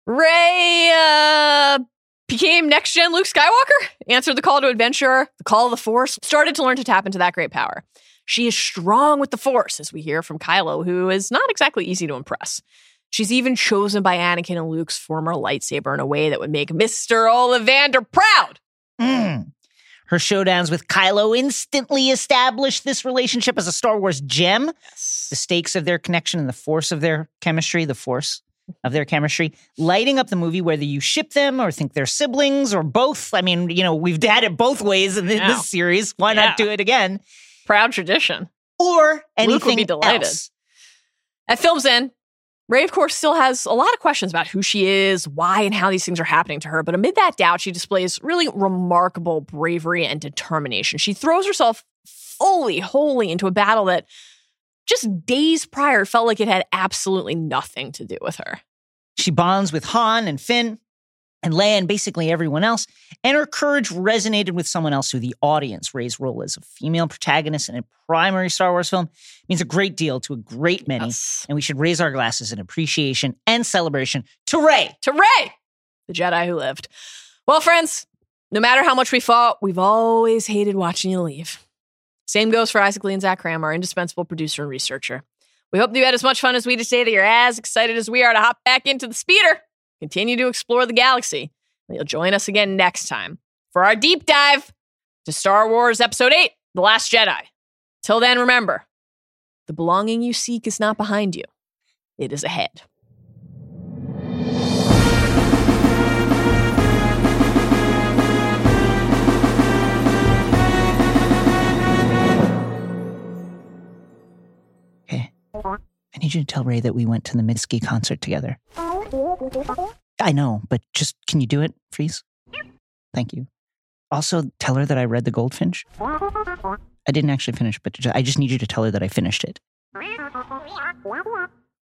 Rey uh, became next gen Luke Skywalker, answered the call to adventure, the call of the Force, started to learn to tap into that great power. She is strong with the Force, as we hear from Kylo, who is not exactly easy to impress. She's even chosen by Anakin and Luke's former lightsaber in a way that would make Mr. Ollivander proud. Mm. Her showdowns with Kylo instantly established this relationship as a Star Wars gem. The stakes of their connection and the force of their chemistry, the force of their chemistry, lighting up the movie whether you ship them or think they're siblings or both. I mean, you know, we've had it both ways in thi- Yeah. this series. Why not do it again? Proud tradition. Or anything would be delighted. else. At Film's End, Rey, of course, still has a lot of questions about who she is, why, and how these things are happening to her. But amid that doubt, she displays really remarkable bravery and determination. She throws herself fully, wholly into a battle that just days prior felt like it had absolutely nothing to do with her. She bonds with Han and Finn and Leia and basically everyone else. And her courage resonated with someone else who the audience Rey's role as a female protagonist in a primary Star Wars film means a great deal to a great many. Yes. And we should raise our glasses in appreciation and celebration to Rey. To Rey, the Jedi who lived. Well, friends, no matter how much we fought, we've always hated watching you leave. Same goes for Isaac Lee and Zach Kram, our indispensable producer and researcher. We hope you had as much fun as we did today, that you're as excited as we are to hop back into the speeder, continue to explore the galaxy. You'll join us again next time for our deep dive to Star Wars Episode 8 The Last Jedi. Till then, remember the belonging you seek is not behind you, it is ahead. Okay. I need you to tell Rey that we went to the Mitski concert together. I know, but just can you do it, please? Thank you. Also, tell her that I read The Goldfinch. I didn't actually finish, but I just need you to tell her that I finished it.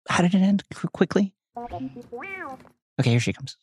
How did it end? Qu- quickly? Okay, here she comes.